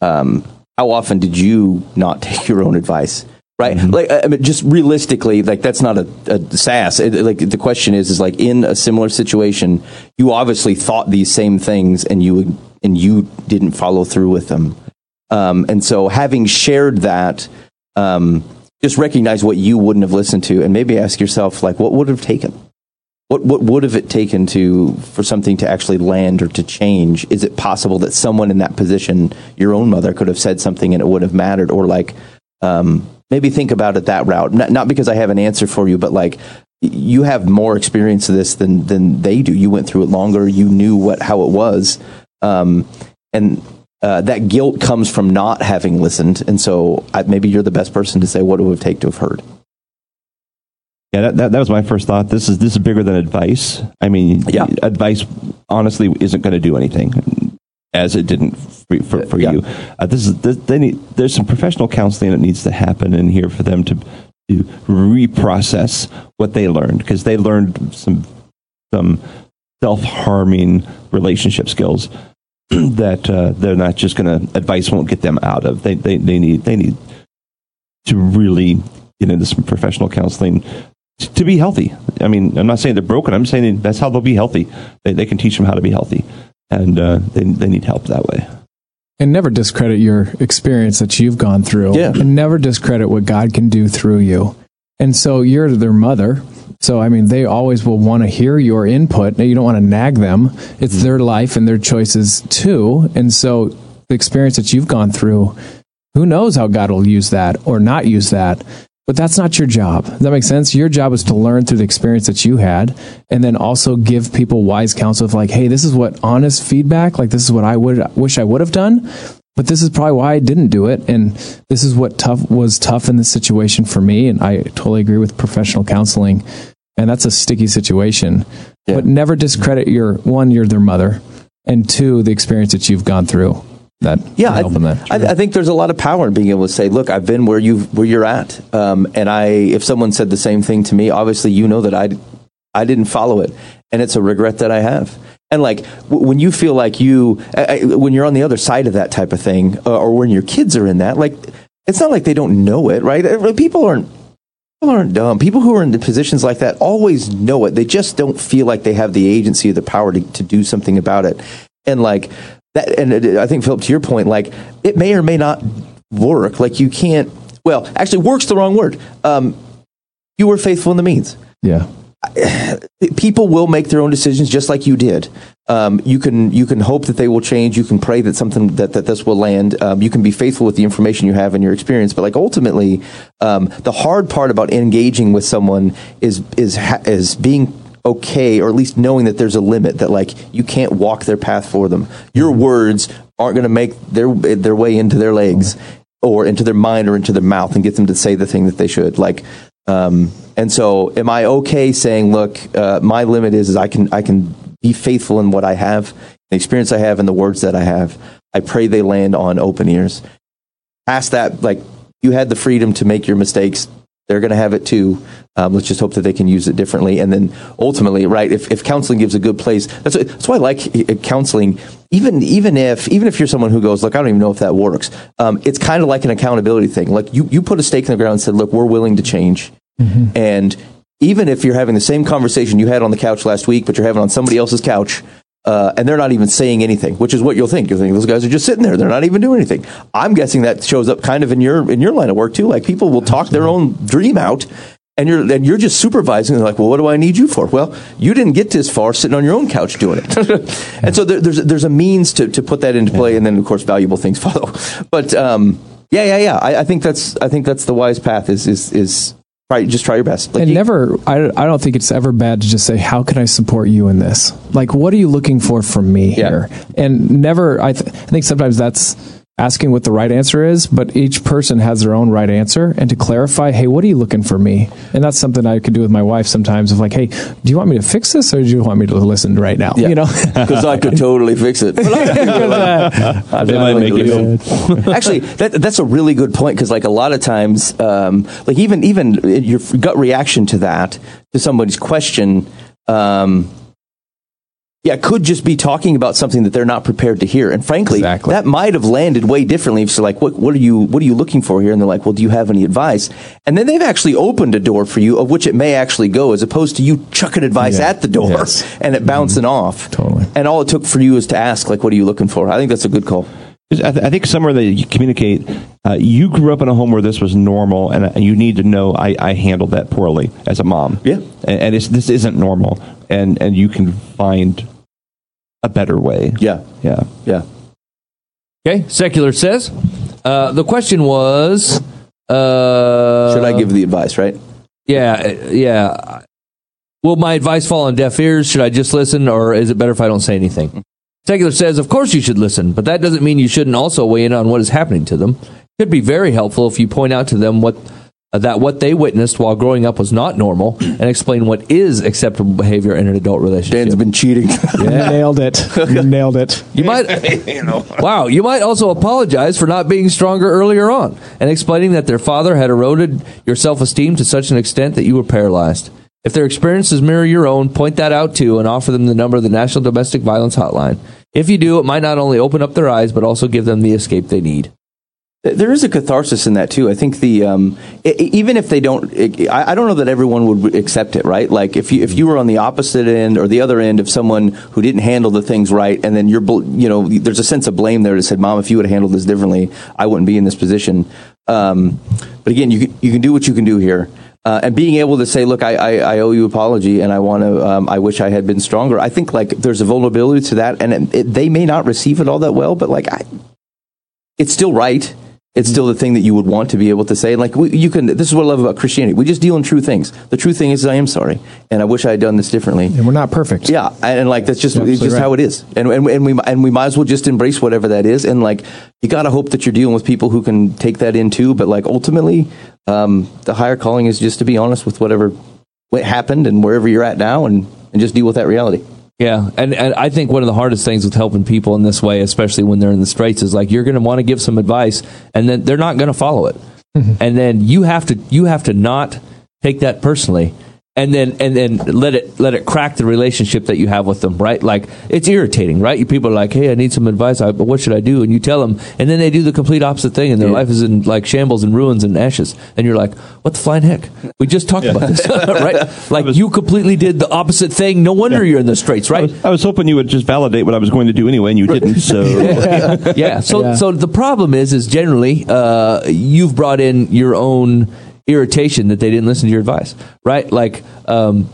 Speaker 3: um, how often did you not take your own advice? Right, like I mean, just realistically, like that's not a, a sass. It, like the question is, is like in a similar situation, you obviously thought these same things, and you and you didn't follow through with them. Um, and so, having shared that, um, just recognize what you wouldn't have listened to, and maybe ask yourself, like, what would have taken? What what would have it taken to for something to actually land or to change? Is it possible that someone in that position, your own mother, could have said something and it would have mattered? Or like, um, maybe think about it that route. Not, not because I have an answer for you, but like you have more experience of this than than they do. You went through it longer. You knew what how it was, um, and uh, that guilt comes from not having listened. And so I, maybe you're the best person to say what it would take to have heard.
Speaker 4: Yeah, that, that, that was my first thought. This is this is bigger than advice. I mean,
Speaker 3: Yeah.
Speaker 4: advice honestly isn't going to do anything, as it didn't for, for, for
Speaker 3: Yeah.
Speaker 4: you. Uh, this is this, they need, there's some professional counseling that needs to happen in here for them to to reprocess what they learned because they learned some some self harming relationship skills that uh, they're not just going to advice won't get them out of. They they they need they need to really get into some professional counseling t- to be healthy. I mean, I'm not saying they're broken. I'm saying that's how they'll be healthy. They, they can teach them how to be healthy, and uh, they they need help that way.
Speaker 5: And never discredit your experience that you've gone through.
Speaker 3: Yeah.
Speaker 5: And never discredit what God can do through you. And so you're their mother. So, I mean, they always will want to hear your input. Now, you don't want to nag them. It's mm-hmm. their life and their choices too. And so the experience that you've gone through, who knows how God will use that or not use that. But that's not your job. Does that make sense? Your job is to learn through the experience that you had and then also give people wise counsel of like, hey, this is what honest feedback, like this is what I would wish I would have done, but this is probably why I didn't do it. And this is what tough was tough in this situation for me. And I totally agree with professional counseling. And that's a sticky situation.
Speaker 3: Yeah.
Speaker 5: But never discredit your one, you're their mother, and two, the experience that you've gone through. That
Speaker 3: Yeah, I,
Speaker 5: that.
Speaker 3: I, I think there's a lot of power in being able to say, "Look, I've been where you where you're at," um, and I, if someone said the same thing to me, obviously you know that I, I didn't follow it, and it's a regret that I have. And like when you feel like you, when you're on the other side of that type of thing, uh, or when your kids are in that, like it's not like they don't know it, right? Uh, People aren't. People aren't dumb. People who are in positions like that always know it. They just don't feel like they have the agency or the power to, to do something about it. And like that, and I think Phillip, to your point, like it may or may not work. Like you can't. Well, actually, work's the wrong word. Um, you were faithful in the means
Speaker 5: yeah.
Speaker 3: People will make their own decisions just like you did. Um, you can you can hope that they will change. You can pray that something that, that this will land. Um, you can be faithful with the information you have and your experience. But like ultimately, um, the hard part about engaging with someone is is is being okay, or at least knowing that there's a limit that like you can't walk their path for them. Your words aren't going to make their their way into their legs or into their mind or into their mouth and get them to say the thing that they should. Like, um, and so, am I okay saying, look, uh, my limit is, is I can I can be faithful in what I have, the experience I have, and the words that I have. I pray they land on open ears. Ask that, like you had the freedom to make your mistakes. They're going to have it too. Um, let's just hope that they can use it differently. And then ultimately, right? If, if counseling gives a good place, that's that's why I like uh, counseling. Even even if even if you're someone who goes, look, I don't even know if that works. Um, it's kind of like an accountability thing. Like you you put a stake in the ground and said, look, we're willing to change. And even if you're having the same conversation you had on the couch last week, but you're having on somebody else's couch, uh, and they're not even saying anything, which is what you'll think. You'll think those guys are just sitting there; they're not even doing anything. I'm guessing that shows up kind of in your in your line of work too. Like people will talk their own dream out, and you're and you're just supervising. They're like, "Well, what do I need you for?" Well, you didn't get this far sitting on your own couch doing it, and so there, there's there's a means to to put that into play, and then of course valuable things follow. But um, yeah, yeah, yeah. I, I think that's I think that's the wise path. Is is is try just try your best. Like
Speaker 5: and
Speaker 3: you-
Speaker 5: never I, I don't think it's ever bad to just say how can i support you in this like what are you looking for from me
Speaker 3: Yeah.
Speaker 5: here and never I, th- I think sometimes that's asking what the right answer is but each person has their own right answer and to clarify hey what are you looking for me and that's something i could do with my wife sometimes of like hey do you want me to fix this or do you want me to listen right now
Speaker 3: Yeah.
Speaker 5: you know
Speaker 3: because I could totally fix it. I-
Speaker 4: They might make it.
Speaker 3: Actually, that, that's a really good point because, like, a lot of times, um, like even even your gut reaction to that to somebody's question, um, yeah, could just be talking about something that they're not prepared to hear. And frankly,
Speaker 1: Exactly.
Speaker 3: that might have landed way differently. If so, like, what, what are you, what are you looking for here? And they're like, well, do you have any advice? And then they've actually opened a door for you, of which it may actually go, as opposed to you chucking advice
Speaker 5: Yeah.
Speaker 3: at the door
Speaker 5: Yes.
Speaker 3: and it bouncing off.
Speaker 5: Totally.
Speaker 3: And all it took for you is to ask, like, what are you looking for? I think that's a good call.
Speaker 4: I, th- I think somewhere that you communicate, uh, you grew up in a home where this was normal, and uh, you need to know I, I handled that poorly as a mom.
Speaker 3: Yeah.
Speaker 4: and, and it's, this isn't normal, and and you can find a better way.
Speaker 3: Yeah.
Speaker 4: yeah.
Speaker 3: Yeah.
Speaker 1: Okay, secular says. Uh, the question was. Uh,
Speaker 3: Should I give the advice, right?
Speaker 1: Yeah, uh, yeah. Will my advice fall on deaf ears? Should I just listen, or is it better if I don't say anything? Secular says, of course you should listen, but that doesn't mean you shouldn't also weigh in on what is happening to them. It could be very helpful if you point out to them what that what they witnessed while growing up was not normal, and explain what is acceptable behavior in an adult relationship.
Speaker 3: Dan's been cheating. Yeah.
Speaker 5: Nailed it. Nailed it.
Speaker 1: You might, wow. You might also apologize for not being stronger earlier on, and explaining that their father had eroded your self-esteem to such an extent that you were paralyzed. If their experiences mirror your own, point that out too, and offer them the number of the National Domestic Violence Hotline. If you do, it might not only open up their eyes, but also give them the escape they need.
Speaker 3: There is a catharsis in that too. I think the um, e- even if they don't, I I don't know that everyone would accept it, right? Like if you if you were on the opposite end or the other end of someone who didn't handle the things right, and then you're you know there's a sense of blame there that said, "Mom, if you would have handled this differently, I wouldn't be in this position." Um, but again, you you can do what you can do here. Uh, and being able to say, "Look, I, I, I owe you apology, and I want to. Um, I wish I had been stronger." I think like there's a vulnerability to that, and it, it, they may not receive it all that well, but like I, it's still right. It's still the thing that you would want to be able to say. Like we, you can. This is what I love about Christianity. We just deal in true things. The true thing is, I am sorry, and I wish I had done this differently.
Speaker 5: And we're not perfect.
Speaker 3: Yeah, and, and like that's just it's just
Speaker 5: right.
Speaker 3: how it is, and, and and we and we might as well just embrace whatever that is, and like you got to hope that you're dealing with people who can take that in too. But like ultimately, um, the higher calling is just to be honest with whatever what happened and wherever you're at now, and and just deal with that reality.
Speaker 1: Yeah, and, and I think one of the hardest things with helping people in this way, especially when they're in the straits, is like you're going to want to give some advice, and then they're not going to follow it, mm-hmm. and then you have to you have to not take that personally, and then and then let it let it crack the relationship that you have with them, right? Like it's irritating, right? You people are like, hey, I need some advice, I, but what should I do? And you tell them, and then they do the complete opposite thing, and their life is in like shambles and ruins and ashes, and you're like, what the flying heck? We just talked about this, right? Like you completely did the opposite thing. No wonder you're in the straits, right?
Speaker 4: I was hoping you would just validate what I was going to do anyway, and you didn't. So
Speaker 1: yeah. So
Speaker 5: Yeah.
Speaker 1: so the problem is is generally uh, you've brought in your own irritation that they didn't listen to your advice, right? Like um,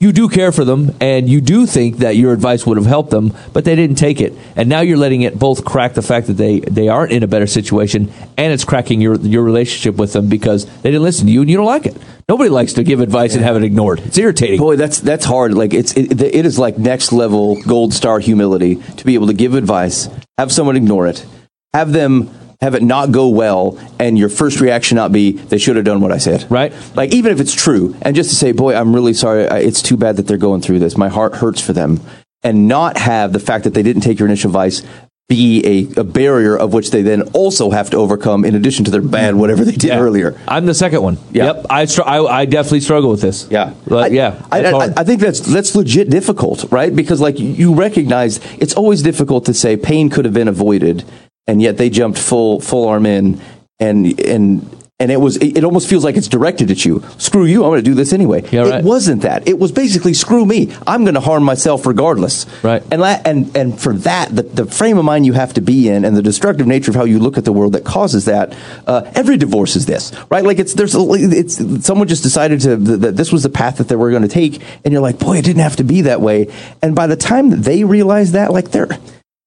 Speaker 1: you do care for them and you do think that your advice would have helped them, but they didn't take it, and now you're letting it both crack the fact that they they aren't in a better situation, and it's cracking your your relationship with them because they didn't listen to you and you don't like it. Nobody likes to give advice and have it ignored. It's irritating.
Speaker 3: Boy, that's that's hard. Like it's it, it is like next level gold star humility to be able to give advice, have someone ignore it, have them have it not go well, and your first reaction not be they should have done what I said.
Speaker 1: Right.
Speaker 3: Like even if it's true, and just to say, boy, I'm really sorry. I- It's too bad that they're going through this. My heart hurts for them, and not have the fact that they didn't take your initial advice be a, a barrier of which they then also have to overcome in addition to their bad whatever they did
Speaker 1: Yeah.
Speaker 3: earlier.
Speaker 1: I'm the second one.
Speaker 3: Yeah.
Speaker 1: Yep. I, str- I I definitely struggle with this.
Speaker 3: Yeah, I,
Speaker 1: yeah.
Speaker 3: I, I. I think that's that's legit difficult, right? Because like you recognize it's always difficult to say pain could have been avoided, and yet they jumped full full arm in, and and and it was it, almost feels like it's directed at you. Screw you! I'm going to do this anyway.
Speaker 1: Yeah, right.
Speaker 3: It wasn't that. It was basically screw me. I'm going to harm myself regardless.
Speaker 1: Right.
Speaker 3: And la- and and for that, the, the frame of mind you have to be in, and the destructive nature of how you look at the world that causes that. Uh, every divorce is this, right? Like it's there's it's someone just decided to that this was the path that they were going to take, and you're like, boy, it didn't have to be that way. And by the time that they realize that, like they're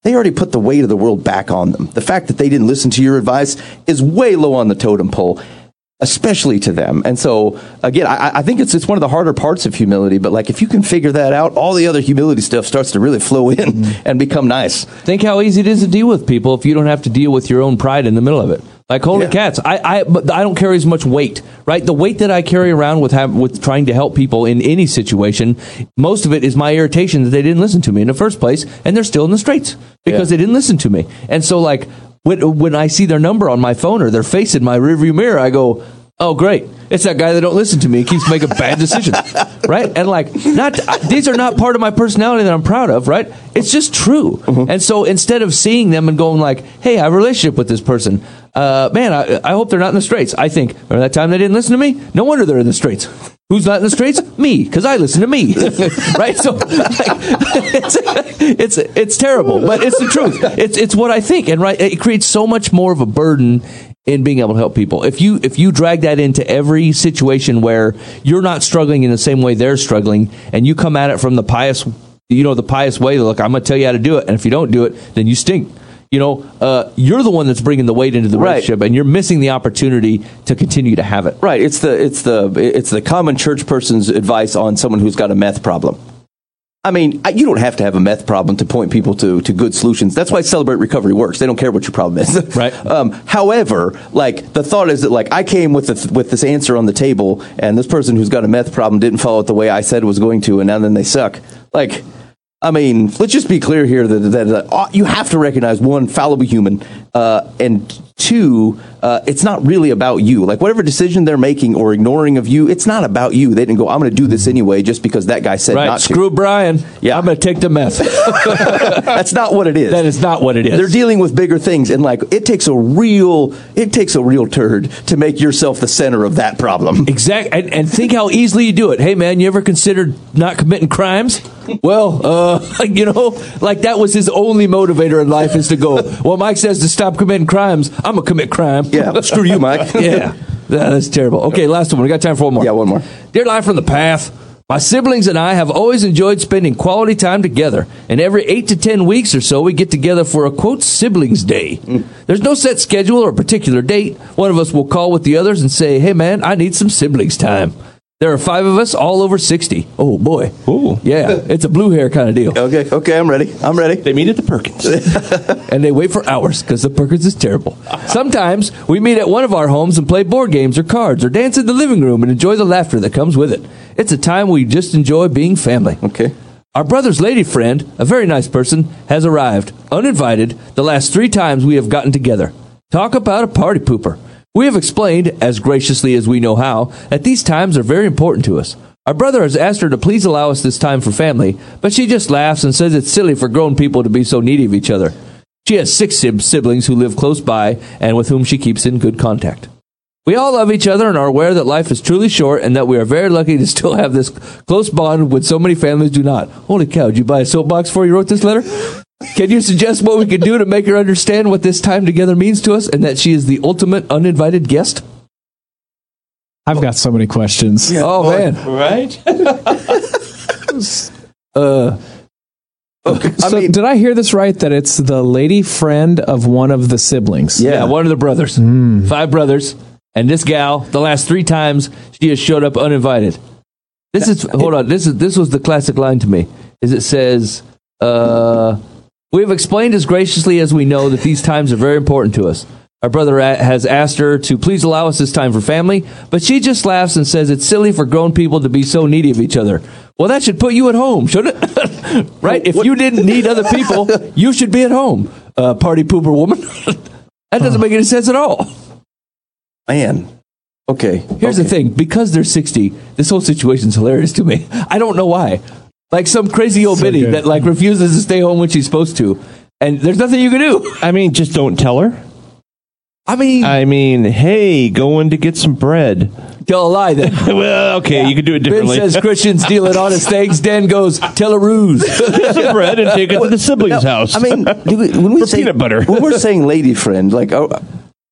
Speaker 3: they already put the weight of the world back on them. The fact that they didn't listen to your advice is way low on the totem pole. Especially to them, and so again, I, I think it's it's one of the harder parts of humility. But like, if you can figure that out, all the other humility stuff starts to really flow in mm-hmm. and become nice.
Speaker 1: Think how easy it is to deal with people if you don't have to deal with your own pride in the middle of it. Like holy
Speaker 3: Yeah.
Speaker 1: cats, I I I don't carry as much weight, right? The weight that I carry around with have, with trying to help people in any situation, most of it is my irritation that they didn't listen to me in the first place, and they're still in the straits because
Speaker 3: Yeah.
Speaker 1: they didn't listen to me. And so like when when I see their number on my phone or their face in my rearview mirror, I go. Oh, great! It's that guy that don't listen to me. He keeps making bad decisions, right? And like, not these are not part of my personality that I'm proud of, right? It's just true. Mm-hmm. And so instead of seeing them and going like, "Hey, I have a relationship with this person," uh, man, I, I hope they're not in the straits. I think remember that time they didn't listen to me? No wonder they're in the straits. Who's not in the straits? Me, because I listen to me, right? So like, it's, it's it's terrible, but it's the truth. It's it's what I think, and right, it creates so much more of a burden in being able to help people. If you if you drag that into every situation where you're not struggling in the same way they're struggling, and you come at it from the pious, you know, the pious way, look, I'm going to tell you how to do it, and if you don't do it, then you stink. You know, uh, you're the one that's bringing the weight into the
Speaker 3: Right.
Speaker 1: relationship, and you're missing the opportunity to continue to have it.
Speaker 3: Right. It's the it's the it's the common church person's advice on someone who's got a meth problem. I mean, you don't have to have a meth problem to point people to, to good solutions. That's why Celebrate Recovery works. They don't care what your problem is.
Speaker 1: Right.
Speaker 3: Um, however, like the thought is that like I came with the, with this answer on the table, and this person who's got a meth problem didn't follow it the way I said it was going to, and now then they suck. Like, I mean, let's just be clear here that, that, that uh, you have to recognize one, fallible human, uh, and two, uh, it's not really about you. Like whatever decision they're making or ignoring of you, it's not about you. They didn't go, I'm going to do this anyway just because that guy said
Speaker 1: Right?
Speaker 3: not
Speaker 1: Screw Brian.
Speaker 3: Yeah.
Speaker 1: I'm going to take the meth.
Speaker 3: That's not what it is.
Speaker 1: that is not what it is.
Speaker 3: They're dealing with bigger things, and like it takes a real, it takes a real turd to make yourself the center of that problem.
Speaker 1: Exactly, and, and think how easily you do it. Hey, man, you ever considered not committing crimes? Well, uh, you know, like that was his only motivator in life is to go. Well, Mike says to stop committing crimes. I'm gonna commit crime.
Speaker 3: Yeah, screw you, Mike.
Speaker 1: yeah, that's terrible. Okay, last one. We got time for one more.
Speaker 3: Yeah, one more.
Speaker 1: Dear Live from the Path, my siblings and I have always enjoyed spending quality time together, and every eight to ten weeks or so, we get together for a quote siblings day. There's no set schedule or particular date. One of us will call with the others and say, "Hey, man, I need some siblings time." There are five of us, all over sixty. Oh boy,
Speaker 4: Ooh.
Speaker 1: yeah, it's a blue hair kind of deal.
Speaker 3: Okay, okay, I'm ready. I'm ready.
Speaker 4: They meet at the Perkins.
Speaker 1: and they wait for hours because the Perkins is terrible. Sometimes we meet at one of our homes and play board games or cards or dance in the living room and enjoy the laughter that comes with it. It's a time we just enjoy being family.
Speaker 3: Okay.
Speaker 1: Our brother's lady friend, a very nice person, has arrived, uninvited, the last three times we have gotten together. Talk about a party pooper. We have explained, as graciously as we know how, that these times are very important to us. Our brother has asked her to please allow us this time for family, but she just laughs and says it's silly for grown people to be so needy of each other. She has six siblings who live close by and with whom she keeps in good contact. We all love each other and are aware that life is truly short and that we are very lucky to still have this close bond when so many families do not. Holy cow, did you buy a soapbox before you wrote this letter? Can you suggest what we could do to make her understand what this time together means to us and that she is the ultimate uninvited guest?
Speaker 5: I've got so many questions.
Speaker 1: oh, man.
Speaker 4: right?
Speaker 1: Uh,
Speaker 5: so did I hear this right? That it's the lady friend of one of the siblings.
Speaker 1: yeah. one of the brothers. Five brothers. And this gal, the last three times, she has showed up uninvited. This is hold on. This is this was the classic line to me. Is it says, uh, "We have explained as graciously as we know that these times are very important to us. Our brother has asked her to please allow us this time for family, but she just laughs and says it's silly for grown people to be so needy of each other. Well, that should put you at home, shouldn't it? right? If you didn't need other people, you should be at home. Uh, party pooper woman. that doesn't make any sense at all.
Speaker 3: Man. Okay.
Speaker 1: Here's
Speaker 3: okay.
Speaker 1: the thing: because they're sixty, this whole situation's hilarious to me. I don't know why. Like some crazy old
Speaker 5: So
Speaker 1: biddy
Speaker 5: good.
Speaker 1: that like refuses to stay home when she's supposed to, and there's nothing you can do.
Speaker 4: I mean, just don't tell her.
Speaker 1: I mean,
Speaker 4: I mean, hey, going to get some bread.
Speaker 1: tell a lie. Then
Speaker 4: well, okay, you could do it differently.
Speaker 1: Ben says Christians stealing honest things. Dan goes tell a ruse.
Speaker 4: Get some bread and take it to the siblings' house.
Speaker 3: I mean, do we, when we
Speaker 4: For
Speaker 3: say
Speaker 4: peanut butter.
Speaker 3: when we're saying lady friend, like, are,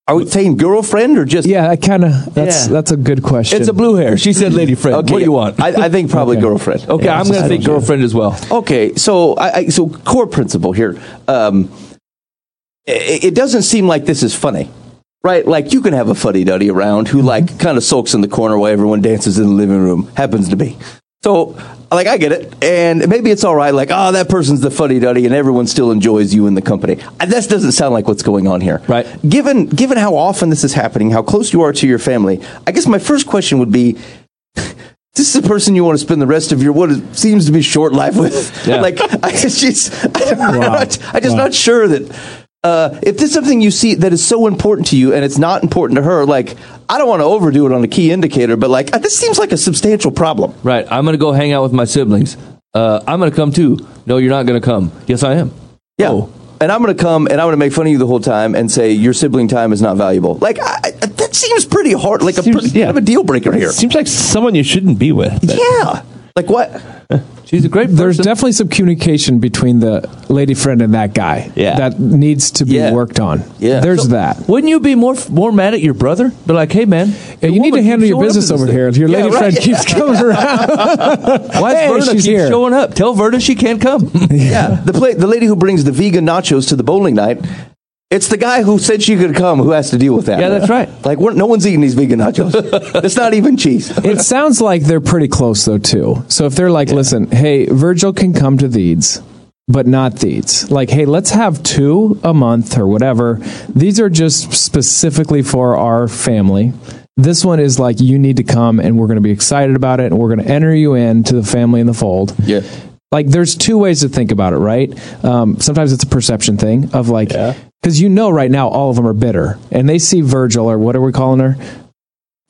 Speaker 3: are we saying girlfriend or just?
Speaker 5: Yeah, I kind of. That's
Speaker 3: Yeah.
Speaker 5: that's a good question.
Speaker 1: it's a blue hair. She said lady friend.
Speaker 3: Okay.
Speaker 1: What do you want?
Speaker 3: I, I think probably
Speaker 5: Okay.
Speaker 3: girlfriend.
Speaker 1: okay,
Speaker 5: Yeah,
Speaker 1: I'm going to
Speaker 5: just-
Speaker 1: think girlfriend as well.
Speaker 3: Okay, so I, I so core principle here. Um, it, it doesn't seem like this is funny, right? Like you can have a fuddy duddy around who like kind of sulks in the corner while everyone dances in the living room. Happens to be. So, like, I get it, and maybe it's all right. Like, oh, that person's the fuddy duddy, and everyone still enjoys you in the company. That doesn't sound like what's going on here,
Speaker 1: Right.
Speaker 3: Given given how often this is happening, how close you are to your family, I guess my first question would be this is the person you want to spend the rest of your what seems to be short life with.
Speaker 1: Yeah.
Speaker 3: like I just, I'm
Speaker 5: Wow.
Speaker 3: not, I'm just
Speaker 5: Wow.
Speaker 3: not sure that uh, if this is something you see that is so important to you and it's not important to her, like I don't want to overdo it on a key indicator, but like this seems like a substantial problem.
Speaker 1: Right. I'm going to go hang out with my siblings. Uh, I'm going to come too. No, you're not going to come. Yes, I am.
Speaker 3: Yeah.
Speaker 1: Oh.
Speaker 3: And I'm going to come and I'm going to make fun of you the whole time and say your sibling time is not valuable. Like I, I- that seems pretty hard, like a, pretty,
Speaker 4: yeah.
Speaker 3: kind of a deal breaker here.
Speaker 4: Seems like someone you shouldn't be with.
Speaker 3: Yeah. Like what?
Speaker 1: She's a great person.
Speaker 5: There's definitely some communication between the lady friend and that guy.
Speaker 4: Yeah.
Speaker 5: That needs to be
Speaker 3: Yeah.
Speaker 5: worked on.
Speaker 3: Yeah.
Speaker 5: There's
Speaker 3: So-
Speaker 5: that.
Speaker 1: Wouldn't you be more more mad at your brother? Be like, hey man,
Speaker 5: Yeah, you need to handle your business over
Speaker 1: thing.
Speaker 5: here. Your lady
Speaker 3: right.
Speaker 5: friend keeps coming around.
Speaker 1: Why
Speaker 5: Hey,
Speaker 1: is Verna
Speaker 5: she's
Speaker 1: keep
Speaker 5: here.
Speaker 1: showing up? Tell Verna she can't come.
Speaker 3: Yeah. The play, the lady who brings the vegan nachos to the bowling night. It's the guy who said she could come who has to deal with that.
Speaker 1: Yeah, that's right.
Speaker 3: Like no one's eating these vegan nachos. it's not even cheese.
Speaker 5: it sounds like they're pretty close though too. So if they're like, listen, hey, Virgil can come to these, but not these. Like, hey, let's have two a month or whatever. These are just specifically for our family. This one is like you need to come and we're going to be excited about it and we're going to enter you into the family in the fold.
Speaker 3: Yeah.
Speaker 5: like there's two ways to think about it right um, sometimes it's a perception thing of like because you know right now all of them are bitter and they see virgil or what are we calling her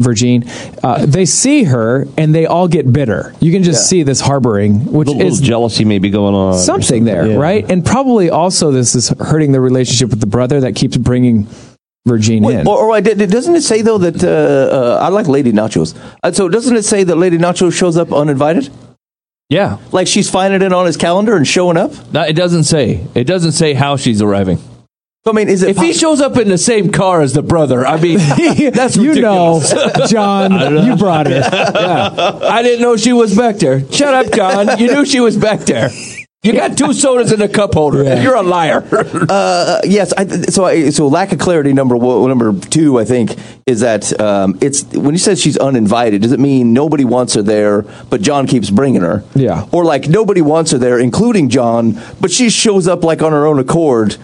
Speaker 5: Virgin, uh, they see her and they all get bitter. You can just see this harboring, which
Speaker 4: little,
Speaker 5: is
Speaker 4: jealousy maybe going on. or
Speaker 5: something there,
Speaker 4: Yeah.
Speaker 5: right? And probably also this is hurting the relationship with the brother that keeps bringing Virgin
Speaker 3: Wait,
Speaker 5: in.
Speaker 3: or, or doesn't it say though that uh, uh, I like Lady Nachos? Uh, so doesn't it say that Lady Nachos shows up uninvited?
Speaker 1: yeah,
Speaker 3: Like she's finding it on his calendar and showing up?
Speaker 1: no, it doesn't say. It doesn't say how she's arriving.
Speaker 3: So, I mean, is it
Speaker 1: If he shows up in the same car as the brother, I mean, that's
Speaker 5: you know,
Speaker 1: ridiculous.
Speaker 5: John, you brought it.
Speaker 1: I didn't know she was back there. Shut up, John. You knew she was back there. You got two sodas in the cup holder. You're a liar.
Speaker 3: Uh, yes. I, so, I, so lack of clarity. Number one, number two, I think, is that um, it's when you said she's uninvited. Does it mean nobody wants her there, but John keeps bringing her?
Speaker 5: Yeah.
Speaker 3: Or like nobody wants her there, including John, but she shows up like on her own accord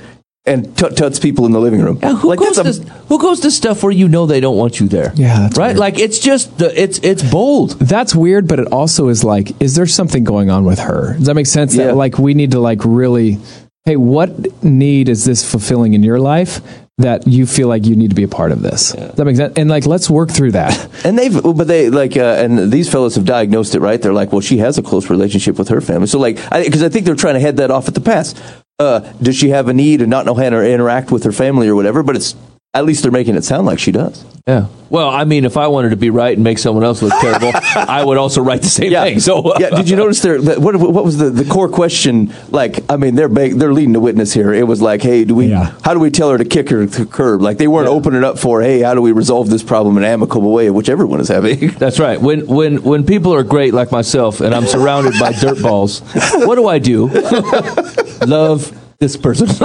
Speaker 3: and tut tuts people in the living room.
Speaker 1: who,
Speaker 3: like
Speaker 1: goes
Speaker 3: a-
Speaker 1: to, who goes to stuff where you know they don't want you there?
Speaker 5: Yeah, that's
Speaker 1: right.
Speaker 5: weird.
Speaker 1: Like it's just the it's it's bold.
Speaker 5: That's weird, but it also is like, is there something going on with her? Does that make sense?
Speaker 3: Yeah.
Speaker 5: That like we need to like really, hey, what need is this fulfilling in your life that you feel like you need to be a part of this? Does that make sense? And like, let's work through that.
Speaker 3: And they've, but they like, uh, and these fellows have diagnosed it right. They're like, well, she has a close relationship with her family. So like, because I, think they're trying to head that off at the pass. Uh, does she have a need and not know how to interact with her family or whatever? But it's at least they're making it sound like she does.
Speaker 1: Yeah. Well, I mean, if I wanted to be right and make someone else look terrible, I would also write the same thing. So
Speaker 3: yeah. Did you notice there? That, what what was the, the core question? Like, I mean, they're big, they're leading the witness here. It was like, hey, do we?
Speaker 5: Yeah.
Speaker 3: How do we tell her to kick her to curb? Like they weren't opening up for, hey, how do we resolve this problem in an amicable way, which everyone is having.
Speaker 1: That's right. When when when people are great like myself and I'm surrounded by dirt balls, what do I do? Love this person.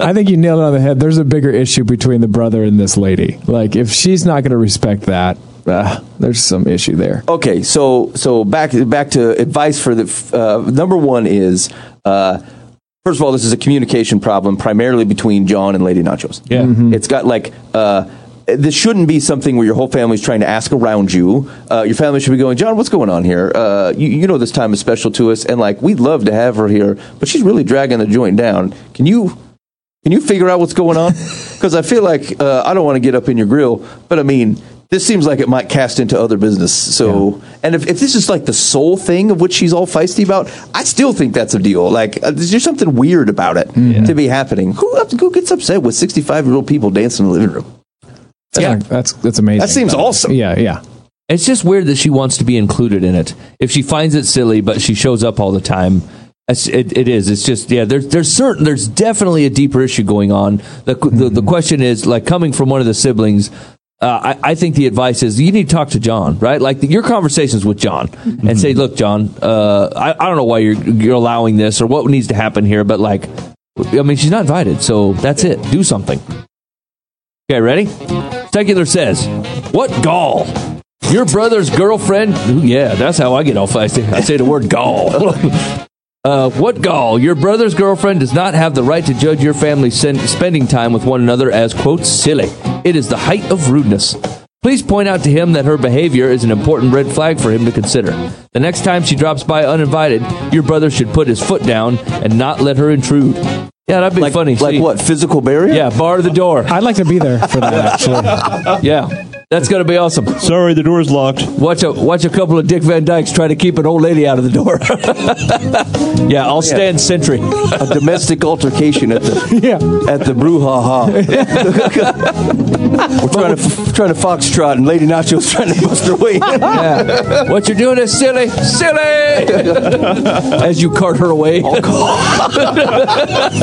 Speaker 5: I think you nailed it on the head. There's a bigger issue between the brother and this lady. Like, if she's not going to respect that, uh, there's some issue there.
Speaker 3: Okay, so so back back to advice for the uh, number one is uh, first of all, this is a communication problem primarily between John and Lady Nachos.
Speaker 1: Yeah.
Speaker 3: it's got like. Uh, this shouldn't be something where your whole family's trying to ask around you. Uh, your family should be going, John, what's going on here? Uh, you, you know this time is special to us, and like we'd love to have her here, but she's really dragging the joint down. Can you can you figure out what's going on? Because I feel like uh, I don't want to get up in your grill, but I mean, this seems like it might cast into other business. So, and if, if this is like the sole thing of which she's all feisty about, I still think that's a deal. Like, uh, there's just something weird about it to be happening. Who who gets upset with 65 year old people dancing in the living room?
Speaker 5: Yeah, that's that's amazing.
Speaker 3: That seems awesome.
Speaker 5: Yeah, yeah.
Speaker 1: It's just weird that she wants to be included in it. If she finds it silly, but she shows up all the time, it's, it, it is. It's just yeah. There's there's certain there's definitely a deeper issue going on. The the, the question is like coming from one of the siblings. Uh, I, I think the advice is you need to talk to John, right? Like your conversations with John, and say, "Look, John, uh, I, I don't know why you're you're allowing this or what needs to happen here, but like, I mean, she's not invited, so that's it. Do something." Okay, ready? Secular says, What gall? Your brother's girlfriend? Yeah, that's how I get all feisty. I say the word gall. uh, what gall? Your brother's girlfriend does not have the right to judge your family sen- spending time with one another as, quote, silly. It is the height of rudeness. Please point out to him that her behavior is an important red flag for him to consider. The next time she drops by uninvited, your brother should put his foot down and not let her intrude. Yeah, that'd be
Speaker 3: Like,
Speaker 1: funny.
Speaker 3: like
Speaker 1: See-
Speaker 3: what? Physical barrier?
Speaker 1: Yeah, bar the door.
Speaker 5: I'd like to be there for that. Actually,
Speaker 1: Yeah, that's gonna be awesome.
Speaker 4: Sorry, the door's locked.
Speaker 1: Watch a watch a couple of Dick Van Dykes try to keep an old lady out of the door. yeah, I'll stand sentry.
Speaker 3: A domestic altercation at the
Speaker 5: yeah.
Speaker 3: at the brouhaha. We're trying to trying to foxtrot, and Lady Nacho's trying to bust her way.
Speaker 1: Yeah. What you're doing is silly, silly. As you cart her away.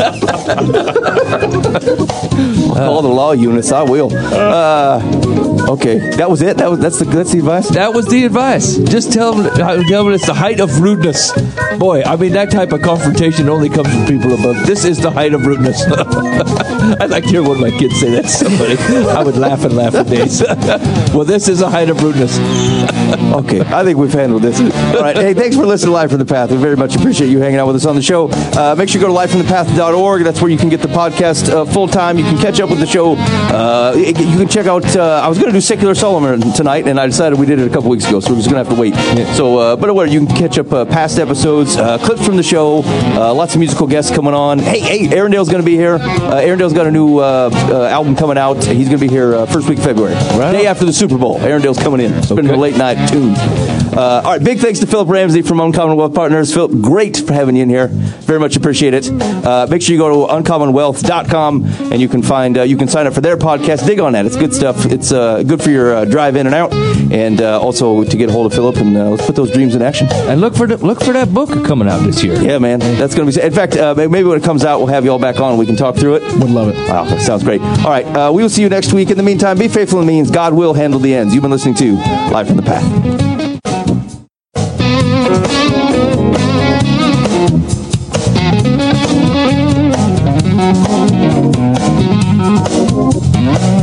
Speaker 3: Call the law units. I will. Uh, okay, that was it. That was that's the that's the advice.
Speaker 1: That was the advice. Just tell them, tell them it's the height of rudeness. Boy, I mean, that type of confrontation only comes from people above. This is the height of rudeness. I'd like to hear one of my kids say that somebody. I would laugh and laugh for days. well, this is a height of rudeness.
Speaker 3: Okay, I think we've handled this. All right. Hey, thanks for listening to Live from the Path. We very much appreciate you hanging out with us on the show. Uh, make sure you go to livefromthepath.org. That's where you can get the podcast uh, full time. You can catch up with the show. Uh, you can check out. Uh, I was going to do Secular Solomon tonight, and I decided we did it a couple weeks ago, so we're just going to have to wait. So, uh, but whatever, you can catch up uh, past episodes, uh, clips from the show, uh, lots of musical guests coming on. Hey, hey, Arendale's going to be here. Uh, Arendale's got a new uh, uh, album coming out. He's going to be here uh, first week of February, day after the Super Bowl. Arendale's coming in. It's been a late night Uh, all right, big thanks to Phillip Ramsey from Uncommon Wealth Partners. Phillip, great for having you in here. Very much appreciate it. Uh, make sure you go to uncommonwealth.com and you can find uh, you can sign up for their podcast. Dig on that; it's good stuff. It's uh, good for your uh, drive in and out, and uh, also to get a hold of Phillip and uh, let's put those dreams in action.
Speaker 1: And look for the, look for that book coming out this year.
Speaker 3: Yeah, man, that's going to be. In fact, uh, maybe when it comes out, we'll have you all back on. We can talk through it.
Speaker 5: Would love it.
Speaker 3: Wow, that sounds great. All right, uh, we will see you next week. In the meantime, be faithful in means. God will handle the ends. You've been listening to Live from the Path.